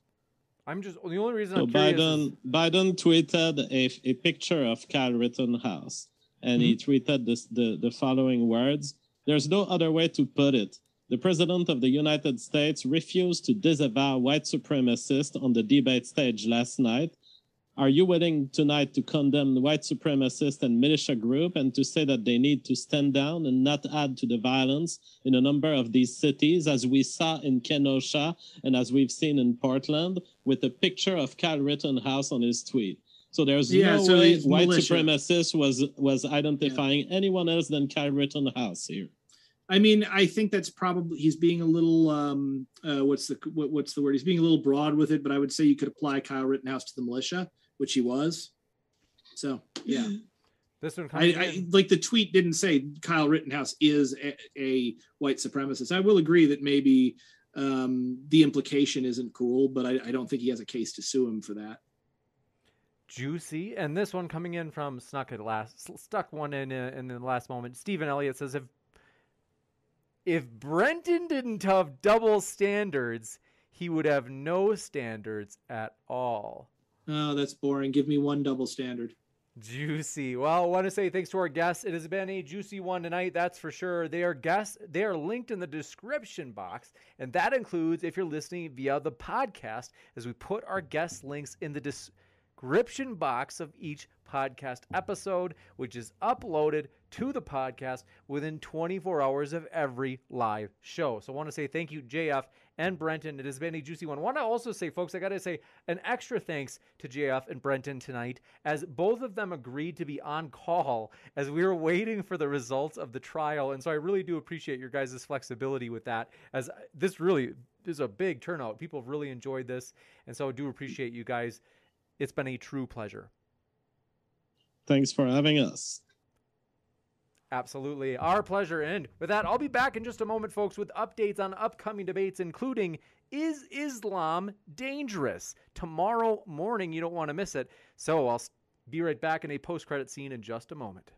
Speaker 1: I'm just the only reason
Speaker 3: So
Speaker 1: I'm.
Speaker 3: Biden
Speaker 1: is-
Speaker 3: Biden tweeted a, a picture of Kyle Rittenhouse, and he
Speaker 1: Mm-hmm.
Speaker 3: tweeted this, the the following words: "There's no other way to put it. The president of the United States refused to disavow white supremacists on the debate stage last night. Are you willing tonight to condemn white supremacists and militia group and to say that they need to stand down and not add to the violence in a number of these cities, as we saw in Kenosha and as we've seen in Portland, with a picture of Kyle Rittenhouse on his tweet? So there's
Speaker 2: Yeah,
Speaker 3: no
Speaker 2: so
Speaker 3: way white
Speaker 2: militia.
Speaker 3: supremacist was was identifying anyone else than Kyle Rittenhouse here.
Speaker 2: I mean, I think that's probably he's being a little um, uh, what's the what, what's the word? He's being a little broad with it, but I would say you could apply Kyle Rittenhouse to the militia, which he was. So yeah,
Speaker 1: this one
Speaker 2: I, I like the tweet didn't say Kyle Rittenhouse is a, a white supremacist. I will agree that maybe um, the implication isn't cool, but I, I don't think he has a case to sue him for that.
Speaker 1: juicy. And this one coming in from snuck at last, stuck one in in the last moment. Stephen Elliott says if if Brenton didn't have double standards, he would have no standards at all.
Speaker 2: Oh, that's boring. Give me one double standard.
Speaker 1: Juicy. Well, I want to say thanks to our guests. It has been a juicy one tonight, that's for sure. They are guests. They are linked in the description box, and that includes if you're listening via the podcast, as we put our guest links in the description box of each podcast episode, which is uploaded to the podcast within 24 hours of every live show. So I want to say thank you, JF and Brenton. It has been a juicy one. I want to also say, folks, I got to say an extra thanks to JF and Brenton tonight, as both of them agreed to be on call as we were waiting for the results of the trial. And so I really do appreciate your guys' flexibility with that, as this really is a big turnout. People have really enjoyed this. And so I do appreciate you guys. It's been a true pleasure.
Speaker 3: Thanks for having us.
Speaker 1: Absolutely. Our pleasure. And with that, I'll be back in just a moment, folks, with updates on upcoming debates, including Is Islam Dangerous? Tomorrow morning. You don't want to miss it. So I'll be right back in a post credit scene in just a moment.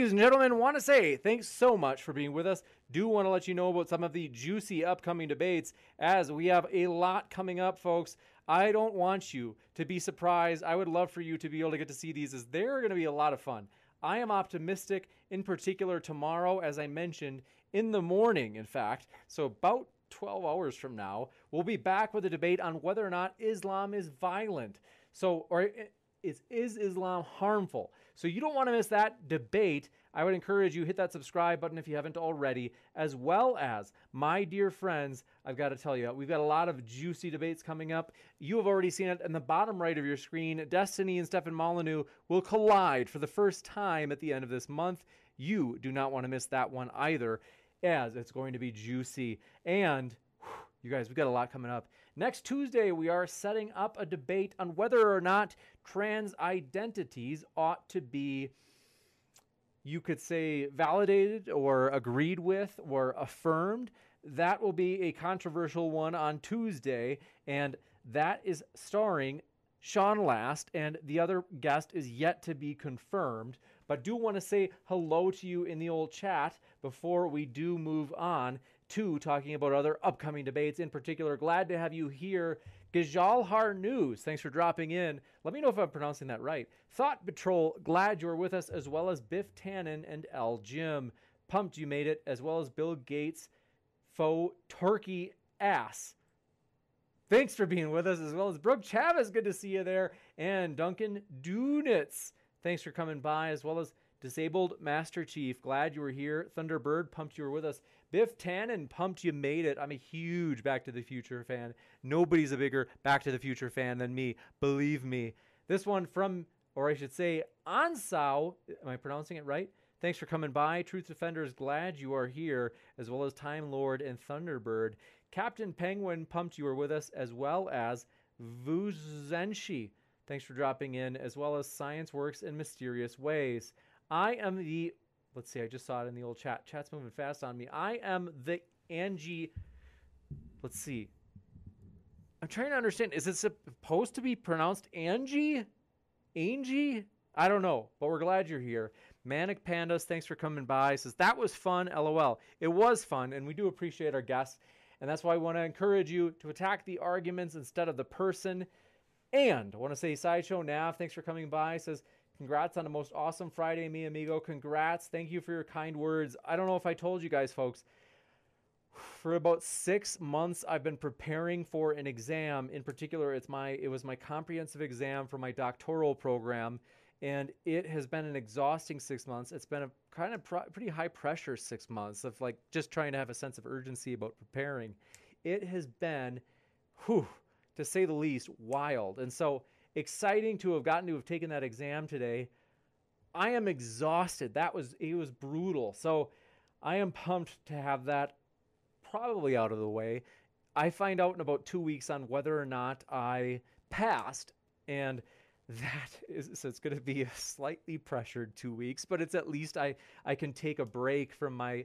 Speaker 1: Ladies and gentlemen, want to say thanks so much for being with us. Do want to let you know about some of the juicy upcoming debates as we have a lot coming up, folks. I don't want you to be surprised. I would love for you to be able to get to see these as they're going to be a lot of fun. I am optimistic, in particular tomorrow, as I mentioned, in the morning, in fact. So, about 12 hours from now, we'll be back with a debate on whether or not Islam is violent. So, or eh, is is Islam harmful? So you don't want to miss that debate. I would encourage you hit that subscribe button if you haven't already, as well as my dear friends. I've got to tell you, we've got a lot of juicy debates coming up. You have already seen it in the bottom right of your screen. Destiny and Stefan Molyneux will collide for the first time at the end of this month. You do not want to miss that one either, as it's going to be juicy and. Whew, you guys, we've got a lot coming up. Next Tuesday, we are setting up a debate on whether or not trans identities ought to be, you could say, validated or agreed with or affirmed. That will be a controversial one on Tuesday, and that is starring Sean Last, and the other guest is yet to be confirmed. But do want to say hello to you in the old chat before we do move on to talking about other upcoming debates. In particular, glad to have you here. Gajalhar News, thanks for dropping in. Let me know if I'm pronouncing that right. Thought Patrol, glad you're with us, as well as Biff Tannen and L. Jim. Pumped you made it, as well as Bill Gates, faux turkey ass. Thanks for being with us, as well as Brooke Chavez. Good to see you there. And Duncan Dunitz. Thanks for coming by, as well as Disabled Master Chief, glad you were here. Thunderbird, pumped you were with us. Biff Tannen, pumped you made it. I'm a huge Back to the Future fan. Nobody's a bigger Back to the Future fan than me, believe me. This one from, or I should say, Ansau, am I pronouncing it right? Thanks for coming by. Truth Defenders, glad you are here, as well as Time Lord and Thunderbird. Captain Penguin, pumped you were with us, as well as Vuzenshi. Thanks for dropping in, as well as Science Works in Mysterious Ways. I am the let's see, I just saw it in the old chat. Chat's moving fast on me. I am the Angie. Let's see. I'm trying to understand. Is it supposed to be pronounced Angie? Angie? I don't know, but we're glad you're here. Manic Pandas, thanks for coming by. Says that was fun. LOL. It was fun, and we do appreciate our guests, and that's why I want to encourage you to attack the arguments instead of the person. And I want to say Sideshow Nav, thanks for coming by. Says Congrats on the most awesome Friday, mi amigo. Congrats. Thank you for your kind words. I don't know if I told you guys, folks. For about six months, I've been preparing for an exam. In particular, it's my it was my comprehensive exam for my doctoral program, and it has been an exhausting six months. It's been a kind of pr- pretty high pressure six months of like just trying to have a sense of urgency about preparing. It has been, whew, to say the least, wild. And so exciting to have gotten to have taken that exam today. I am exhausted. That was it was brutal. So I am pumped to have that probably out of the way. I find out in about two weeks on whether or not I passed, and that [LAUGHS] is so it's going to be a slightly pressured two weeks, but it's at least I I can take a break from my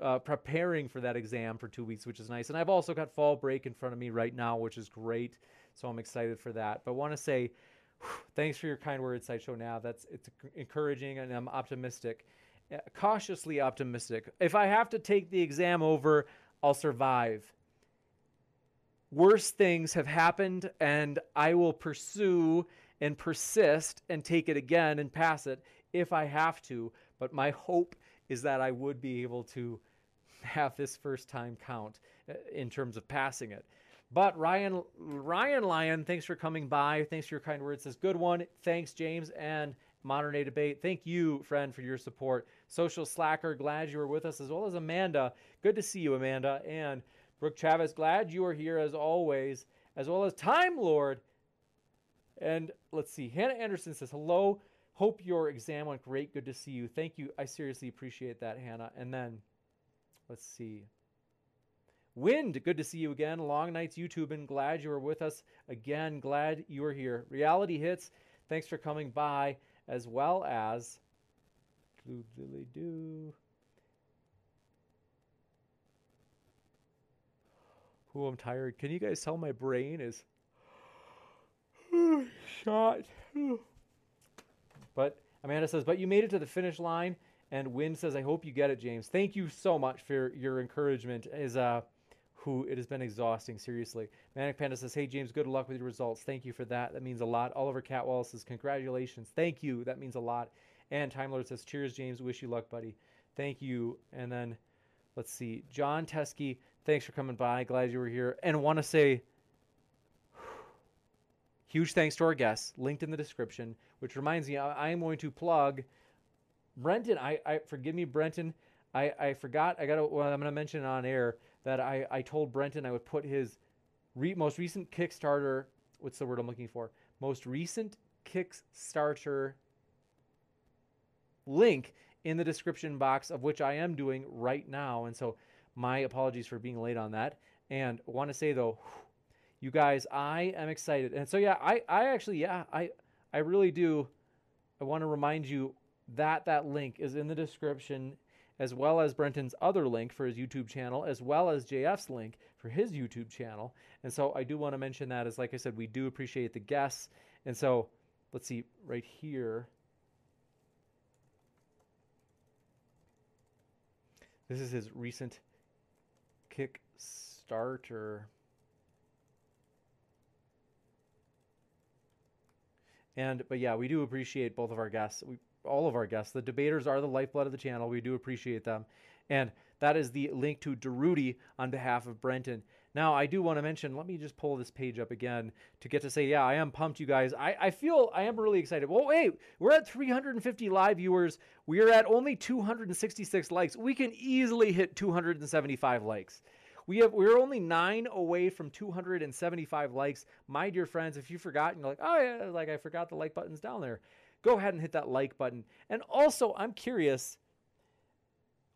Speaker 1: uh, preparing for that exam for two weeks, which is nice. And I've also got fall break in front of me right now, which is great. So I'm excited for that. But want to say thanks for your kind words, Sideshow Now. That's it's encouraging, and I'm optimistic, uh, cautiously optimistic. If I have to take the exam over, I'll survive. Worse things have happened, and I will pursue and persist and take it again and pass it if I have to. But my hope is that I would be able to have this first time count uh, in terms of passing it. But Ryan Ryan Lyon, thanks for coming by. Thanks for your kind words. Says good one. Thanks, James and Modern Day Debate. Thank you, friend, for your support. Social Slacker, glad you were with us, as well as Amanda. Good to see you, Amanda. And Brooke Chavez, glad you are here as always, as well as Time Lord. And let's see, Hannah Anderson says hello. Hope your exam went great. Good to see you. Thank you. I seriously appreciate that, Hannah. And then let's see. Wind, good to see you again. Long nights YouTubing. Glad you were with us again. Glad you were here. Reality hits. Thanks for coming by, as well as. Who I'm tired. Can you guys tell my brain is [SIGHS] shot? But Amanda says, but you made it to the finish line And Win says, I hope you get it, James. Thank you so much for your encouragement. Is uh who it has been exhausting, seriously. Manic Panda says, Hey James, good luck with your results. Thank you for that. That means a lot. Oliver Catwall says, Congratulations. Thank you. That means a lot. And Time Lord says, Cheers, James. Wish you luck, buddy. Thank you. And then let's see. John Teskey, thanks for coming by. Glad you were here. And want to say [SIGHS] huge thanks to our guests, linked in the description, which reminds me, I, am going to plug Brenton. I, I forgive me, Brenton. I, I forgot. I got. Well, I'm going to mention on air that I, I told Brenton I would put his re, most recent Kickstarter. What's the word I'm looking for? Most recent Kickstarter link in the description box of which I am doing right now. And so, my apologies for being late on that. And want to say though, you guys, I am excited. And so yeah, I I actually yeah I I really do. I want to remind you that that link is in the description as well as Brenton's other link for his YouTube channel, as well as JF's link for his YouTube channel. And so I do want to mention that as, like I said, we do appreciate the guests. And so let's see right here. This is his recent Kickstarter. And but yeah, we do appreciate both of our guests. We all of our guests. The debaters are the lifeblood of the channel. We do appreciate them. And that is the link to Durutti on behalf of Brenton. Now, I do want to mention, let me just pull this page up again to get to say, yeah, I am pumped, you guys. I, I feel I am really excited. Well, wait, we're at 350 live viewers. We are at only 266 likes. We can easily hit 275 likes. We have we're only nine away from 275 likes. My dear friends, if you forgot and you're like, oh yeah, like I forgot the like button's down there go ahead and hit that like button. And also, I'm curious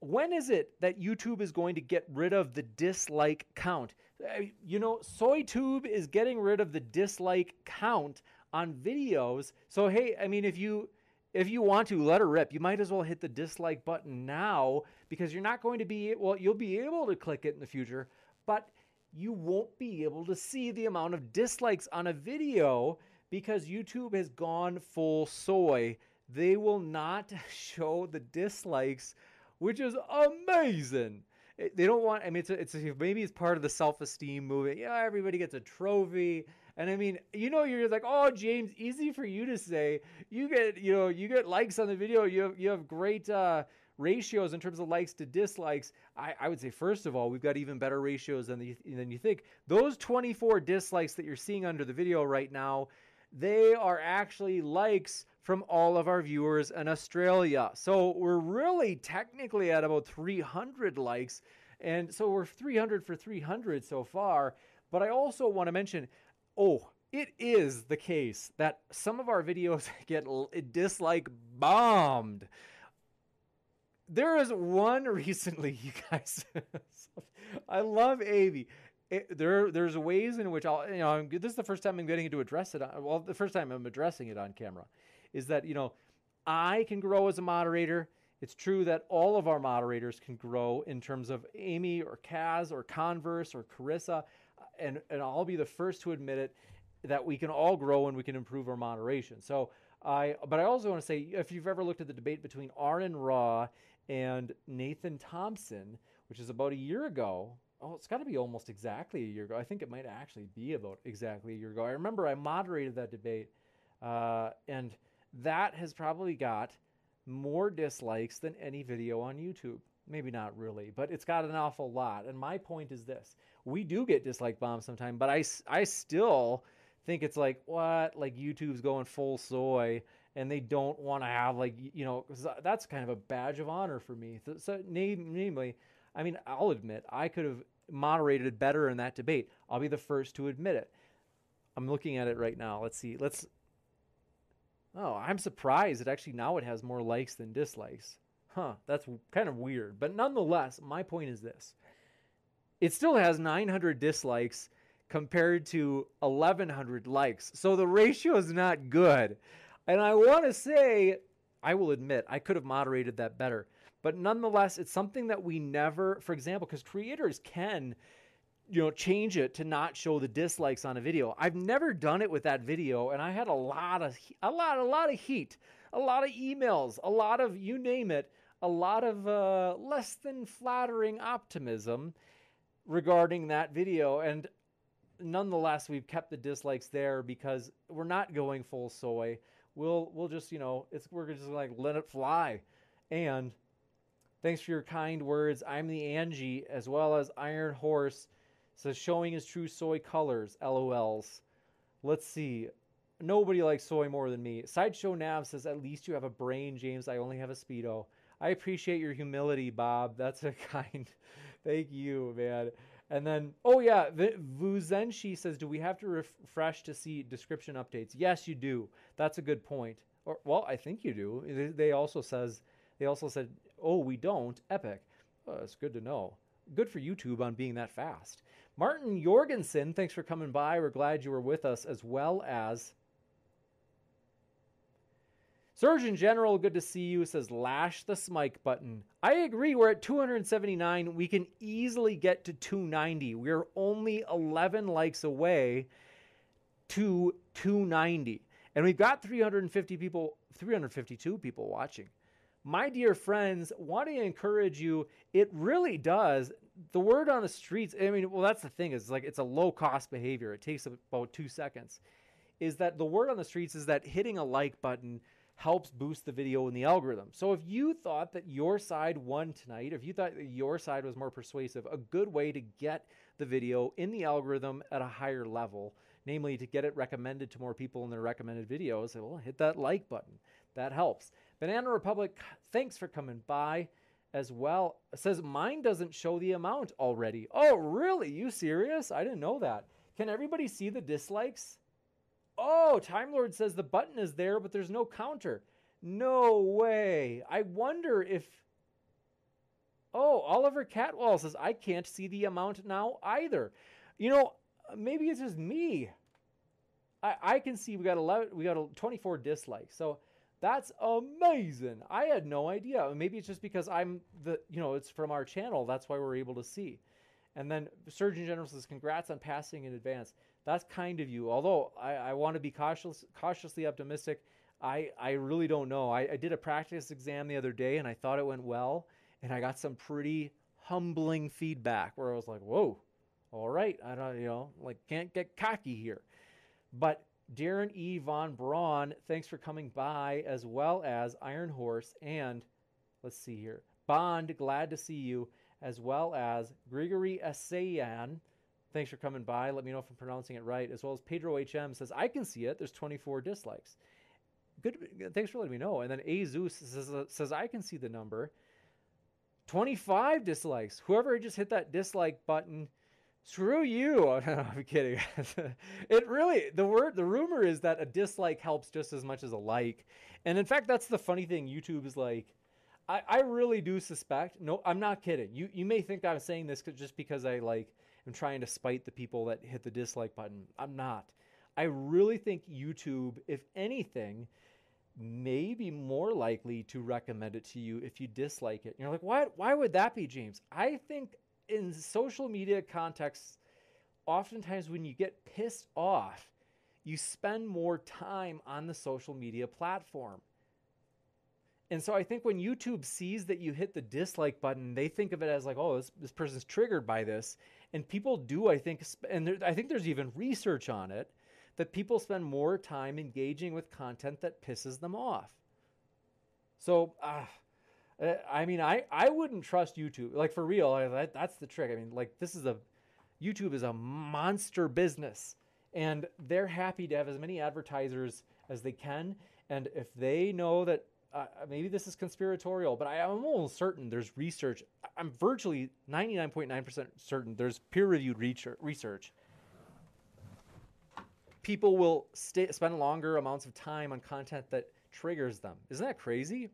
Speaker 1: when is it that YouTube is going to get rid of the dislike count? Uh, you know, SoyTube is getting rid of the dislike count on videos. So hey, I mean if you if you want to let her rip, you might as well hit the dislike button now because you're not going to be well, you'll be able to click it in the future, but you won't be able to see the amount of dislikes on a video because YouTube has gone full soy. They will not [LAUGHS] show the dislikes, which is amazing. They don't want. I mean, it's, a, it's a, maybe it's part of the self-esteem movement. Yeah, everybody gets a trophy, and I mean, you know, you're like, oh, James, easy for you to say. You get, you know, you get likes on the video. You have, you have great uh, ratios in terms of likes to dislikes. I, I would say, first of all, we've got even better ratios than the, than you think. Those 24 dislikes that you're seeing under the video right now they are actually likes from all of our viewers in Australia. So we're really technically at about 300 likes. And so we're 300 for 300 so far. But I also want to mention oh, it is the case that some of our videos [LAUGHS] get dislike bombed. There is one [LAUGHS] recently, you guys. [LAUGHS] I love Avi it, there there's ways in which I'll you know this is the first time I'm getting to address it. On, well, the first time I'm addressing it on camera, is that you know I can grow as a moderator. It's true that all of our moderators can grow in terms of Amy or Kaz or Converse or Carissa, uh, and and I'll be the first to admit it that we can all grow and we can improve our moderation. So I but I also want to say if you've ever looked at the debate between Aron Ra and Nathan Thompson, which is about a year ago, oh, it's got to be almost exactly a year ago. I think it might actually be about exactly a year ago. I remember I moderated that debate, uh, and that has probably got more dislikes than any video on YouTube. Maybe not really, but it's got an awful lot. And my point is this we do get dislike bombs sometimes, but I, I still think it's like, what? Like YouTube's going full soy and they don't want to have, like, you know, that's kind of a badge of honor for me. So, namely, I mean, I'll admit I could have moderated better in that debate. I'll be the first to admit it. I'm looking at it right now. Let's see. Let's. Oh, I'm surprised that actually now it has more likes than dislikes. Huh, that's kind of weird. But nonetheless, my point is this it still has 900 dislikes compared to 1100 likes. So the ratio is not good. And I want to say, I will admit, I could have moderated that better. But nonetheless, it's something that we never, for example, because creators can you know change it to not show the dislikes on a video i've never done it with that video and i had a lot of a lot a lot of heat a lot of emails a lot of you name it a lot of uh, less than flattering optimism regarding that video. And nonetheless, we've kept the dislikes there because we're not going full soy. We'll we'll just you know it's we're just like let it fly. And thanks for your kind words. I'm the Angie as well as Iron Horse says showing his true soy colors. LOLs. Let's see. Nobody likes soy more than me. Sideshow Nav says, At least you have a brain, James. I only have a Speedo. I appreciate your humility, Bob. That's a [LAUGHS] kind. Thank you, man. And then, oh yeah, Vuzenshi says, "Do we have to refresh to see description updates?" Yes, you do. That's a good point. Or well, I think you do. They also says they also said, "Oh, we don't." Epic. Oh, it's good to know. Good for YouTube on being that fast. Martin Jorgensen, thanks for coming by. We're glad you were with us, as well as Surgeon General, good to see you, says lash the smike button. I agree. We're at 279. We can easily get to 290. We're only 11 likes away to 290. And we've got 350 people, 352 people watching. My dear friends, want to encourage you. It really does. The word on the streets, I mean, well, that's the thing, is like it's a low cost behavior. It takes about two seconds. Is that the word on the streets is that hitting a like button helps boost the video in the algorithm. So if you thought that your side won tonight, if you thought that your side was more persuasive, a good way to get the video in the algorithm at a higher level, namely to get it recommended to more people in their recommended videos, well, hit that like button. That helps. Banana Republic, thanks for coming by as well. It says mine doesn't show the amount already. Oh, really? You serious? I didn't know that. Can everybody see the dislikes? Oh, Time Lord says the button is there, but there's no counter. No way. I wonder if. Oh, Oliver Catwall says I can't see the amount now either. You know, maybe it's just me. I, I can see we got 11, we got 24 dislikes. So that's amazing. I had no idea. Maybe it's just because I'm the, you know, it's from our channel. That's why we're able to see. And then Surgeon General says, congrats on passing in advance. That's kind of you. Although I, I want to be cautious, cautiously optimistic. I, I really don't know. I, I did a practice exam the other day and I thought it went well. And I got some pretty humbling feedback where I was like, whoa, all right. I don't, you know, like can't get cocky here. But Darren E. Von Braun, thanks for coming by, as well as Iron Horse and let's see here. Bond, glad to see you, as well as Grigory Asayan. Thanks for coming by. Let me know if I'm pronouncing it right. As well as Pedro HM says, I can see it. There's 24 dislikes. Good. Thanks for letting me know. And then Azus says, uh, says I can see the number. 25 dislikes. Whoever just hit that dislike button, screw you. [LAUGHS] I'm kidding. [LAUGHS] it really, the word, the rumor is that a dislike helps just as much as a like. And in fact, that's the funny thing. YouTube is like, I, I really do suspect. No, I'm not kidding. You you may think I'm saying this just because I like am trying to spite the people that hit the dislike button. I'm not. I really think YouTube, if anything, may be more likely to recommend it to you if you dislike it. And you're like, why? Why would that be, James? I think in social media contexts, oftentimes when you get pissed off, you spend more time on the social media platform. And so I think when YouTube sees that you hit the dislike button, they think of it as like, oh, this, this person's triggered by this. And people do, I think, and there, I think there's even research on it that people spend more time engaging with content that pisses them off. So, uh, I mean, I, I wouldn't trust YouTube. Like for real, I, that, that's the trick. I mean, like this is a, YouTube is a monster business and they're happy to have as many advertisers as they can. And if they know that uh, maybe this is conspiratorial, but I am almost certain there's research. I'm virtually 99.9% certain there's peer reviewed research. People will stay, spend longer amounts of time on content that triggers them. Isn't that crazy?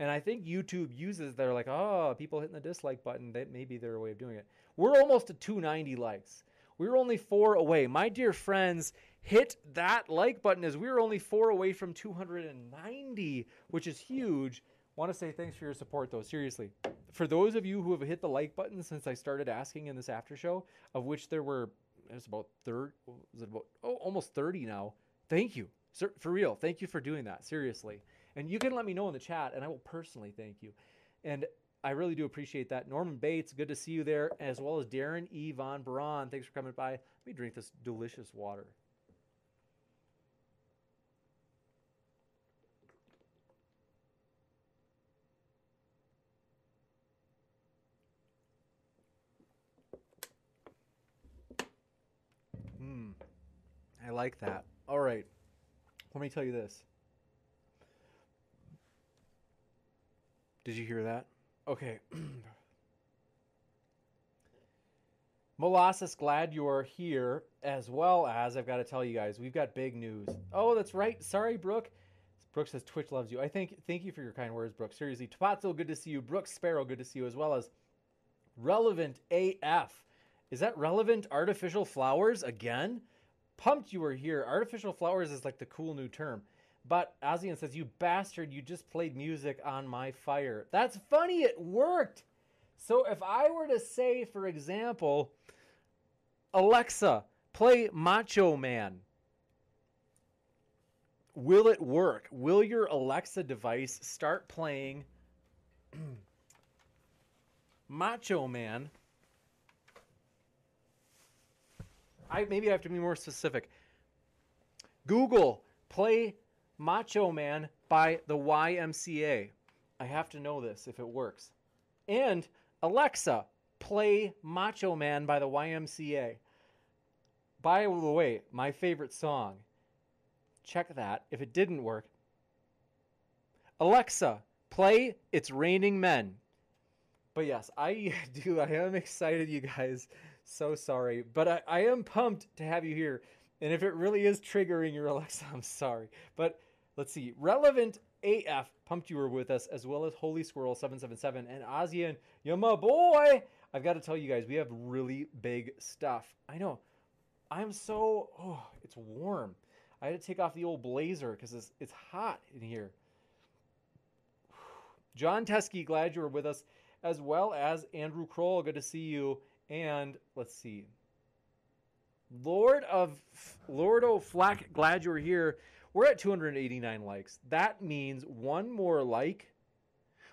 Speaker 1: And I think YouTube uses, they're like, oh, people hitting the dislike button, that may be their way of doing it. We're almost to 290 likes. We are only four away. My dear friends, hit that like button as we are only four away from 290, which is huge. Want to say thanks for your support, though. Seriously, for those of you who have hit the like button since I started asking in this after show, of which there were, there's about third, was it about oh almost 30 now. Thank you, for real. Thank you for doing that. Seriously, and you can let me know in the chat, and I will personally thank you. And I really do appreciate that. Norman Bates, good to see you there, as well as Darren E. Von Braun. Thanks for coming by. Let me drink this delicious water. Hmm. I like that. All right. Let me tell you this. Did you hear that? Okay. [CLEARS THROAT] Molasses, glad you're here, as well as I've got to tell you guys, we've got big news. Oh, that's right. Sorry, Brooke. Brooke says Twitch loves you. I think thank you for your kind words, Brooke. Seriously, Topazzo, good to see you. Brooke Sparrow, good to see you, as well as Relevant AF. Is that relevant artificial flowers again? Pumped you were here. Artificial flowers is like the cool new term. But Azian says, You bastard, you just played music on my fire. That's funny, it worked. So if I were to say, for example, Alexa, play Macho Man, will it work? Will your Alexa device start playing [CLEARS THROAT] Macho Man? I maybe I have to be more specific. Google, play Macho Man by the YMCA. I have to know this if it works. And Alexa, play Macho Man by the YMCA. By the way, my favorite song. Check that. If it didn't work, Alexa, play It's Raining Men. But yes, I [LAUGHS] do. I am excited, you guys. So sorry. But I, I am pumped to have you here. And if it really is triggering your Alexa, [LAUGHS] I'm sorry. But let's see. Relevant AF pumped you were with us, as well as Holy Squirrel 777 and Ozian. You're my boy. I've got to tell you guys, we have really big stuff. I know. I'm so. Oh, it's warm. I had to take off the old blazer because it's, it's hot in here. John Teskey, glad you were with us, as well as Andrew Kroll. Good to see you. And let's see. Lord of Lord Flack, glad you were here. We're at 289 likes. That means one more like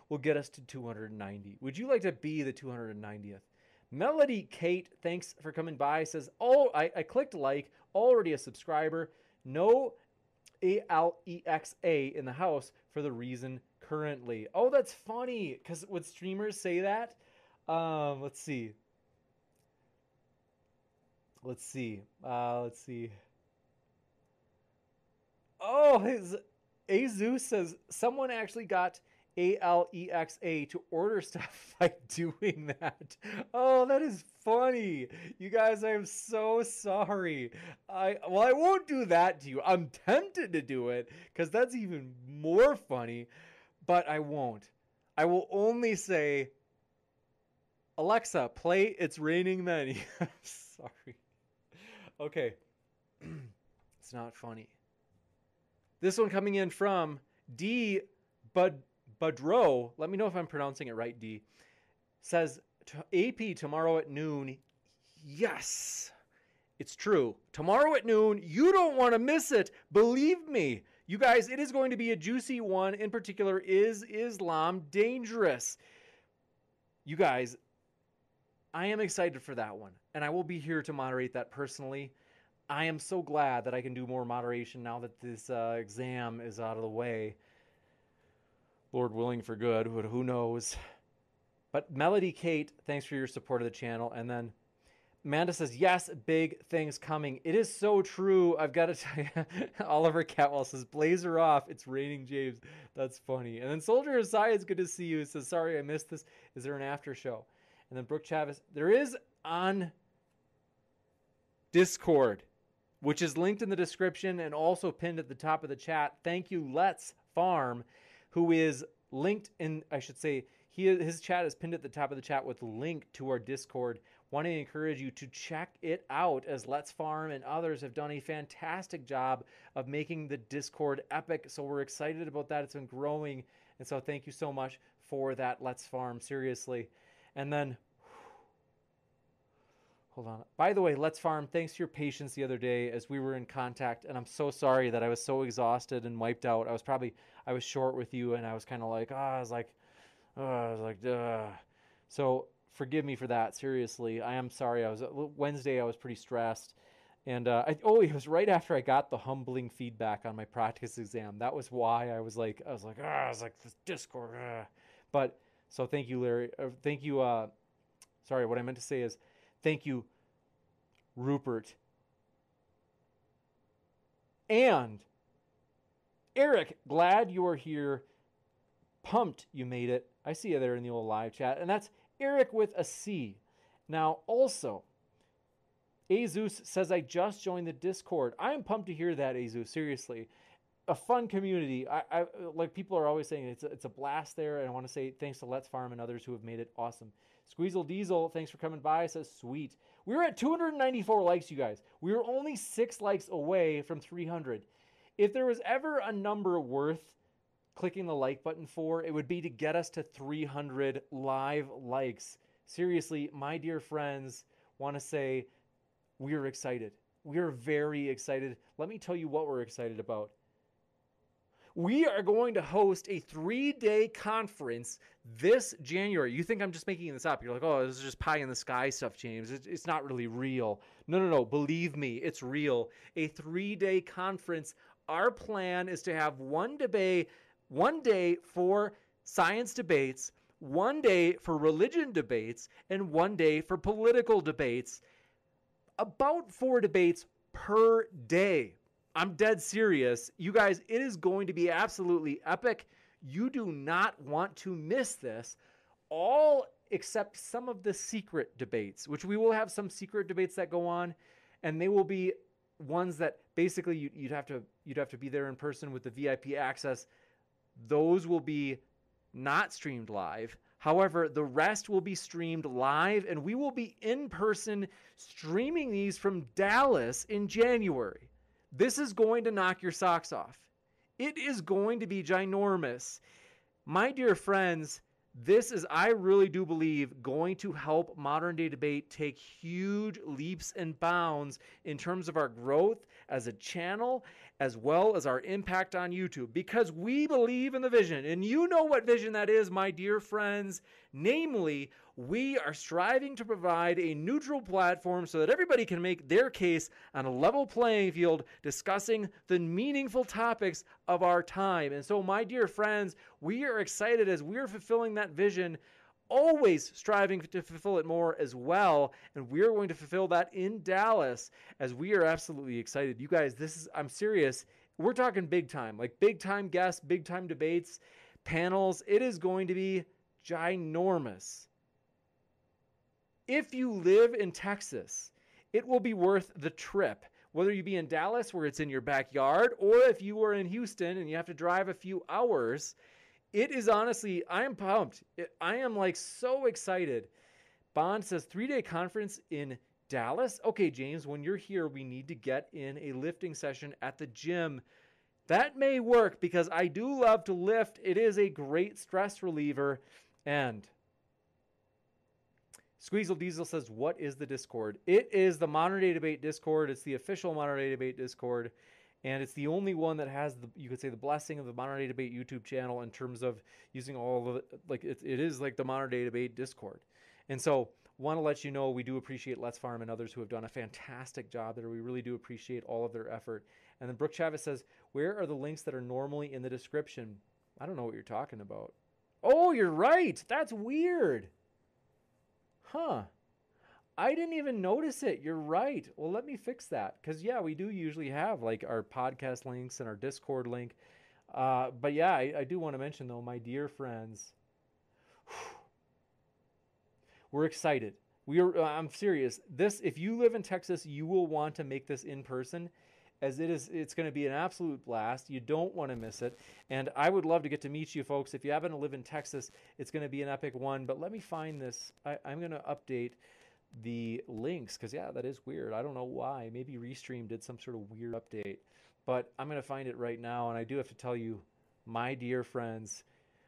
Speaker 1: will get us to 290. Would you like to be the 290th? Melody Kate, thanks for coming by. Says, oh, I, I clicked like, already a subscriber. No A L E X A in the house for the reason currently. Oh, that's funny because would streamers say that? Um, let's see. Let's see. Uh, let's see. Oh, his Azu says someone actually got A L E X A to order stuff [LAUGHS] by doing that. Oh, that is funny. You guys, I am so sorry. I well, I won't do that to you. I'm tempted to do it because that's even more funny, but I won't. I will only say, Alexa, play It's Raining Men. [LAUGHS] sorry. Okay. [CLEARS THROAT] it's not funny. This one coming in from D Bud Budrow. Let me know if I'm pronouncing it right, D. Says AP tomorrow at noon. Yes. It's true. Tomorrow at noon, you don't want to miss it. Believe me. You guys, it is going to be a juicy one. In particular, is Islam dangerous? You guys, I am excited for that one, and I will be here to moderate that personally. I am so glad that I can do more moderation now that this uh, exam is out of the way. Lord willing for good, but who knows? But Melody Kate, thanks for your support of the channel. And then Amanda says, Yes, big things coming. It is so true. I've got to tell you, [LAUGHS] Oliver Catwell says, Blazer off. It's raining James. That's funny. And then Soldier Aside, it's good to see you. Says, Sorry, I missed this. Is there an after show? And then Brooke Chavez, there is on Discord, which is linked in the description and also pinned at the top of the chat. Thank you, Let's Farm, who is linked in, I should say, he, his chat is pinned at the top of the chat with link to our Discord. Want to encourage you to check it out as Let's Farm and others have done a fantastic job of making the Discord epic. So we're excited about that. It's been growing. And so thank you so much for that, Let's Farm, seriously. And then, hold on. By the way, Let's Farm, thanks for your patience the other day as we were in contact. And I'm so sorry that I was so exhausted and wiped out. I was probably, I was short with you and I was kind of like, ah, oh, I was like, uh, I was like, Ugh. so forgive me for that. Seriously, I am sorry. I was Wednesday. I was pretty stressed, and uh, I, oh, it was right after I got the humbling feedback on my practice exam. That was why I was like, I was like, ah, I was like this Discord. Uh. But so thank you, Larry. Uh, thank you. Uh, sorry, what I meant to say is, thank you, Rupert. And Eric, glad you are here. Pumped you made it. I see you there in the old live chat. And that's Eric with a C. Now, also, Azus says, I just joined the Discord. I am pumped to hear that, Azus. Seriously. A fun community. I, I like people are always saying it's a, it's a blast there, and I want to say thanks to Let's Farm and others who have made it awesome. Squeezel Diesel, thanks for coming by. Says sweet. We are at 294 likes, you guys. We are only six likes away from 300. If there was ever a number worth clicking the like button for, it would be to get us to 300 live likes. Seriously, my dear friends, want to say we're excited. We're very excited. Let me tell you what we're excited about. We are going to host a three day conference this January. You think I'm just making this up. You're like, oh, this is just pie in the sky stuff, James. It's not really real. No, no, no. Believe me, it's real. A three day conference. Our plan is to have one debate, one day for science debates, one day for religion debates, and one day for political debates. About four debates per day. I'm dead serious. You guys, it is going to be absolutely epic. You do not want to miss this. All except some of the secret debates, which we will have some secret debates that go on, and they will be ones that basically you, would have to you'd have to be there in person with the VIP access. Those will be not streamed live. However, the rest will be streamed live, and we will be in person streaming these from Dallas in January. This is going to knock your socks off. It is going to be ginormous. My dear friends, this is, I really do believe, going to help modern day debate take huge leaps and bounds in terms of our growth as a channel, as well as our impact on YouTube, because we believe in the vision. And you know what vision that is, my dear friends. Namely, we are striving to provide a neutral platform so that everybody can make their case on a level playing field, discussing the meaningful topics of our time. And so, my dear friends, we are excited as we are fulfilling that vision always striving to fulfill it more as well. And we're going to fulfill that in Dallas as we are absolutely excited. You guys, this is, I'm serious. We're talking big time, like big time guests, big time debates, panels. It is going to be ginormous. If you live in Texas, it will be worth the trip. Whether you be in Dallas, where it's in your backyard, or if you are in Houston and you have to drive a few hours, it is honestly, I am pumped. I am like so excited. Bond says three day conference in Dallas. Okay, James, when you're here, we need to get in a lifting session at the gym. That may work because I do love to lift. It is a great stress reliever. And Squeezel Diesel says, What is the Discord? It is the Modern Day Debate Discord. It's the official Modern Day Debate Discord. And it's the only one that has the, you could say, the blessing of the Modern Day Debate YouTube channel in terms of using all the. Like, it, it is like the Modern Day Debate Discord. And so, want to let you know we do appreciate Let's Farm and others who have done a fantastic job there. We really do appreciate all of their effort. And then Brooke Chavez says, Where are the links that are normally in the description? I don't know what you're talking about. Oh, you're right. That's weird. Huh. I didn't even notice it. You're right. Well, let me fix that. Because, yeah, we do usually have like our podcast links and our Discord link. Uh, but yeah, I, I do want to mention, though, my dear friends, [SIGHS] we're excited. We are, uh, I'm serious. This, if you live in Texas, you will want to make this in person as it is it's going to be an absolute blast you don't want to miss it and i would love to get to meet you folks if you happen to live in texas it's going to be an epic one but let me find this I, am going to update the links because yeah that is weird i don't know why maybe restream did some sort of weird update but i'm going to find it right now and i do have to tell you my dear friends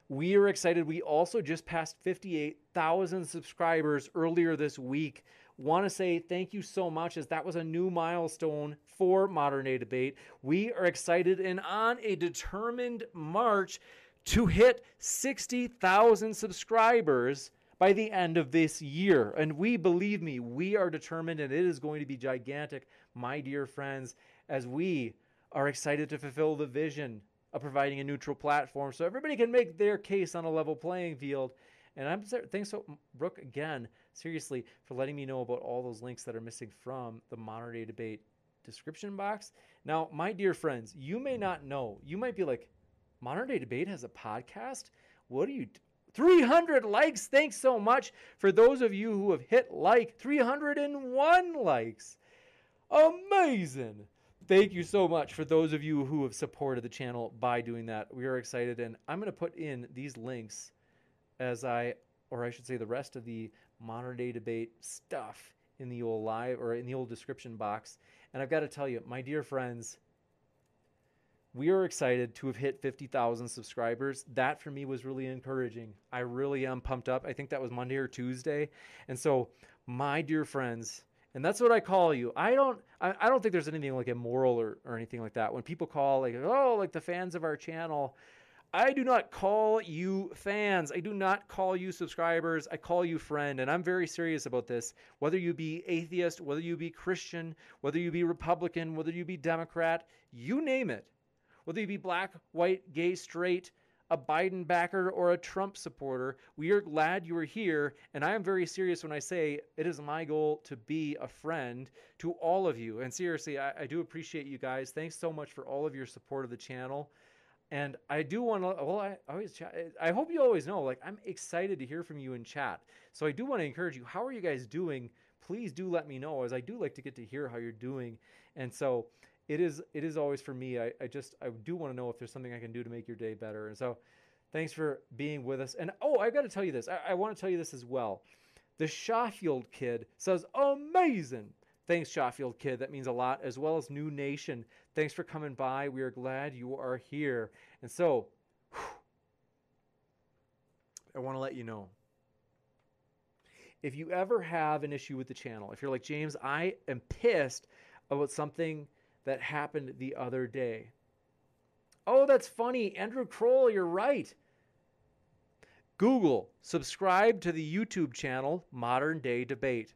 Speaker 1: we are excited. We also just passed 58,000 subscribers earlier this week. Want to say thank you so much, as that was a new milestone for Modern Day Debate. We are excited and on a determined march to hit 60,000 subscribers by the end of this year. And we, believe me, we are determined and it is going to be gigantic, my dear friends, as we are excited to fulfill the vision of providing a neutral platform so everybody can make their case on a level playing field. And I'm thanks so Brooke again, seriously, for letting me know about all those links that are missing from the modern day debate description box. Now, my dear friends, you may not know. You might be like, Modern Day Debate has a podcast? What are you 300 likes. Thanks so much for those of you who have hit like 301 likes. Amazing. Thank you so much for those of you who have supported the channel by doing that. We are excited and I'm going to put in these links as I or I should say the rest of the modern day debate stuff in the old live or in the old description box. And I've got to tell you, my dear friends, we are excited to have hit 50,000 subscribers. That for me was really encouraging. I really am pumped up. I think that was Monday or Tuesday. And so, my dear friends, and that's what I call you. I don't I, I don't think there's anything like immoral or, or anything like that. When people call like, oh, like the fans of our channel, I do not call you fans. I do not call you subscribers. I call you friend. And I'm very serious about this. Whether you be atheist, whether you be Christian, whether you be Republican, whether you be Democrat, you name it whether you be black, white, gay, straight, a Biden backer, or a Trump supporter, we are glad you are here. And I am very serious when I say it is my goal to be a friend to all of you. And seriously, I, I do appreciate you guys. Thanks so much for all of your support of the channel. And I do want to, well, I always chat. I hope you always know, like, I'm excited to hear from you in chat. So I do want to encourage you. How are you guys doing? Please do let me know, as I do like to get to hear how you're doing. And so it is it is always for me. I, I just I do want to know if there's something I can do to make your day better. And so thanks for being with us. And oh, I've got to tell you this. I, I want to tell you this as well. The Shawfield kid says amazing. Thanks, Shawfield kid. That means a lot, as well as New Nation. Thanks for coming by. We are glad you are here. And so, whew, I want to let you know if you ever have an issue with the channel, if you're like, James, I am pissed about something that happened the other day. Oh, that's funny. Andrew Kroll, you're right. Google, subscribe to the YouTube channel Modern Day Debate.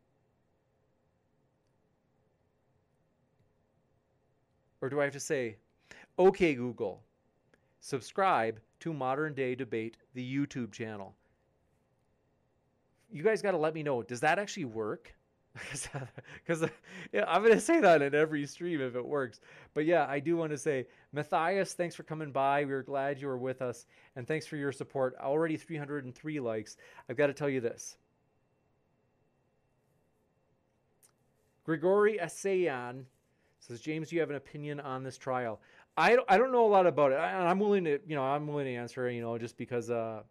Speaker 1: Or do I have to say, okay, Google, subscribe to Modern Day Debate, the YouTube channel? You guys got to let me know. Does that actually work? [LAUGHS] because yeah, I'm to say that in every stream if it works. But yeah, I do want to say, Matthias, thanks for coming by. We are glad you were with us, and thanks for your support. Already 303 likes. I've got to tell you this. Grigori Asayan says, James, you have an opinion on this trial. I, I don't know a lot about it. And I, am willing to, you know, I'm willing to answer, you know, just because uh,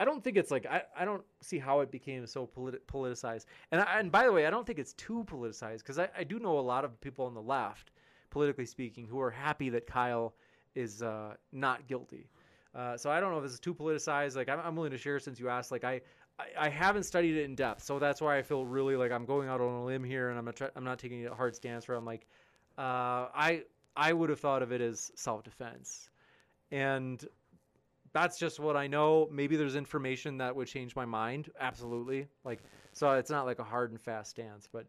Speaker 1: I don't think it's like I, I don't see how it became so politi- politicized. And I, and by the way, I don't think it's too politicized because I, I do know a lot of people on the left, politically speaking, who are happy that Kyle is uh, not guilty. Uh, so I don't know if this is too politicized. Like I'm, I'm willing to share since you asked. Like I, I, I haven't studied it in depth, so that's why I feel really like I'm going out on a limb here, and I'm try, I'm not taking a hard stance where I'm like, uh, I I would have thought of it as self defense, and that's just what I know. Maybe there's information that would change my mind. Absolutely. Like so it's not like a hard and fast stance, but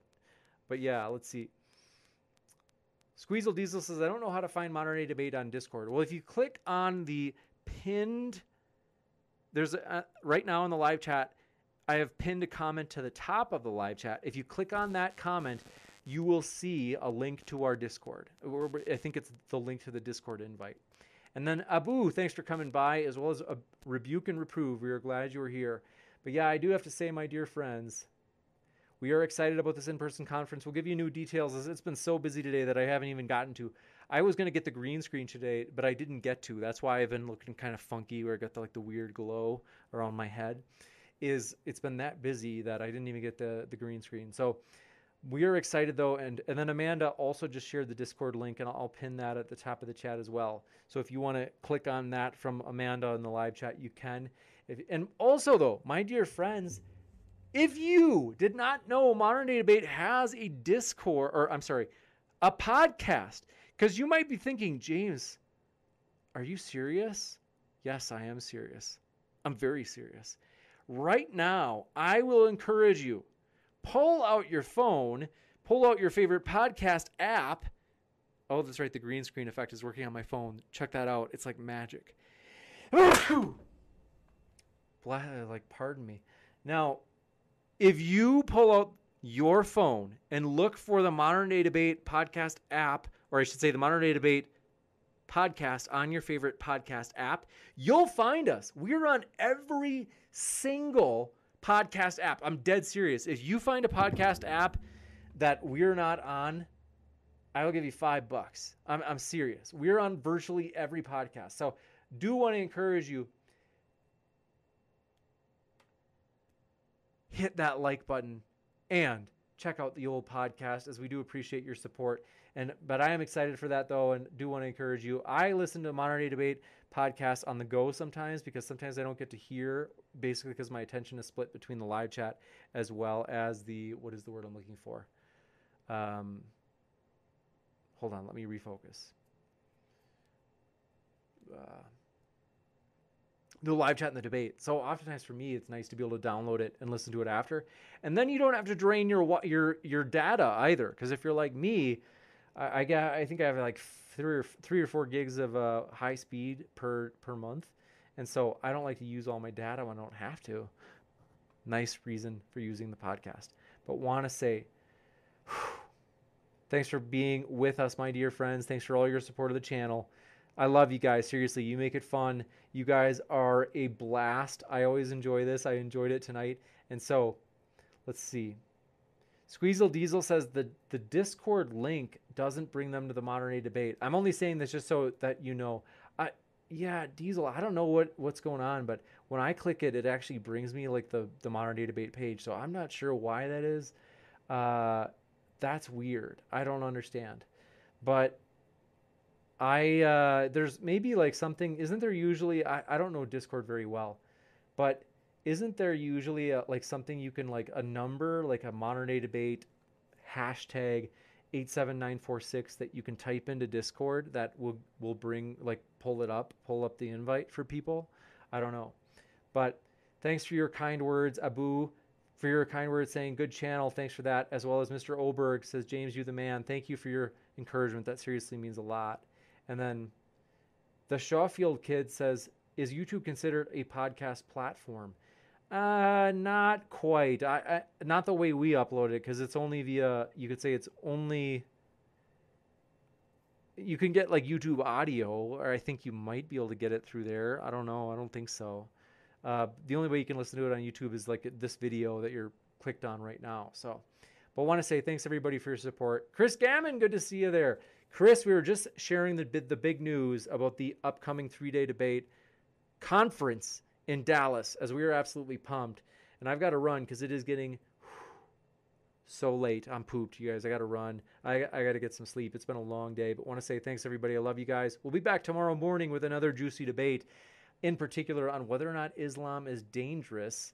Speaker 1: but yeah, let's see. Squeezle Diesel says, I don't know how to find modern day debate on Discord. Well, if you click on the pinned, there's a, uh, right now in the live chat, I have pinned a comment to the top of the live chat. If you click on that comment, you will see a link to our Discord. I think it's the link to the Discord invite. And then Abu, thanks for coming by, as well as a rebuke and reprove. We are glad you are here. But yeah, I do have to say, my dear friends, we are excited about this in-person conference. We'll give you new details. It's been so busy today that I haven't even gotten to. I was going to get the green screen today, but I didn't get to. That's why I've been looking kind of funky, where I got the, like the weird glow around my head. Is it's been that busy that I didn't even get the the green screen. So we are excited though and and then amanda also just shared the discord link and i'll pin that at the top of the chat as well so if you want to click on that from amanda in the live chat you can if, and also though my dear friends if you did not know modern day debate has a discord or i'm sorry a podcast because you might be thinking james are you serious Yes, I am serious. I'm very serious. Right now, I will encourage you pull out your phone, pull out your favorite podcast app. Oh, that's right. The green screen effect is working on my phone. Check that out. It's like magic. [SIGHS] Like, pardon me. Now, if you pull out your phone and look for the Modern Day Debate podcast app, or I should say the Modern Day Debate podcast on your favorite podcast app, you'll find us. We're on every single podcast app. I'm dead serious. If you find a podcast app that we're not on, I will give you five bucks. I'm, I'm serious. We're on virtually every podcast. So do want to encourage you hit that like button and check out the old podcast as we do appreciate your support and but i am excited for that though and do want to encourage you i listen to modern day debate podcast on the go sometimes because sometimes i don't get to hear basically because my attention is split between the live chat as well as the what is the word i'm looking for um, hold on let me refocus uh, the live chat and the debate. So oftentimes for me, it's nice to be able to download it and listen to it after, and then you don't have to drain your your your data either. Because if you're like me, I, I got I think I have like three or three or four gigs of uh, high speed per per month, and so I don't like to use all my data when I don't have to. Nice reason for using the podcast, but want to say. [SIGHS] Thanks for being with us, my dear friends. Thanks for all your support of the channel. I love you guys. Seriously, you make it fun. You guys are a blast. I always enjoy this. I enjoyed it tonight. And so, let's see. Squeezle Diesel says the the Discord link doesn't bring them to the modern day debate. I'm only saying this just so that you know. I yeah, Diesel. I don't know what what's going on, but when I click it, it actually brings me like the the modern day debate page. So I'm not sure why that is. Uh, that's weird. I don't understand, but I uh, there's maybe like something. Isn't there usually? I, I don't know Discord very well, but isn't there usually a, like something you can like a number like a modern day debate hashtag 87946 that you can type into Discord that will will bring like pull it up, pull up the invite for people. I don't know, but thanks for your kind words, Abu. For your kind words saying good channel, thanks for that, as well as Mr. Oberg says, James, you the man. Thank you for your encouragement. That seriously means a lot. And then the Shawfield kid says, "Is YouTube considered a podcast platform?" Uh, not quite. I, I not the way we upload it because it's only via. You could say it's only. You can get like YouTube audio, or I think you might be able to get it through there. I don't know. I don't think so. Uh, the only way you can listen to it on YouTube is like this video that you're clicked on right now. So, but want to say thanks everybody for your support. Chris Gammon, good to see you there. Chris, we were just sharing the the big news about the upcoming three day debate conference in Dallas, as we are absolutely pumped. And I've got to run because it is getting so late. I'm pooped, you guys. I got to run. I, I got to get some sleep. It's been a long day, but want to say thanks everybody. I love you guys. We'll be back tomorrow morning with another juicy debate, in particular on whether or not Islam is dangerous.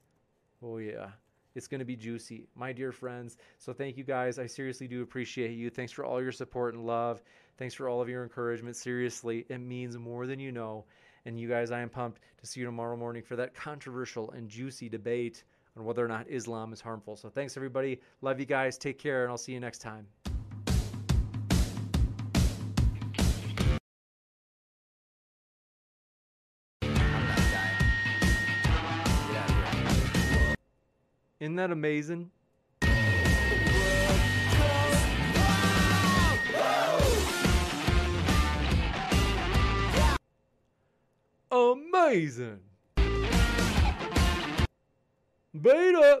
Speaker 1: Oh yeah. It's going to be juicy, my dear friends. So thank you guys. I seriously do appreciate you. Thanks for all your support and love. Thanks for all of your encouragement. Seriously, it means more than you know. And you guys, I am pumped to see you tomorrow morning for that controversial and juicy debate on whether or not Islam is harmful. So thanks, everybody. Love you guys. Take care, and I'll see you next time. Isn't that amazing? Amazing. Beat
Speaker 4: We're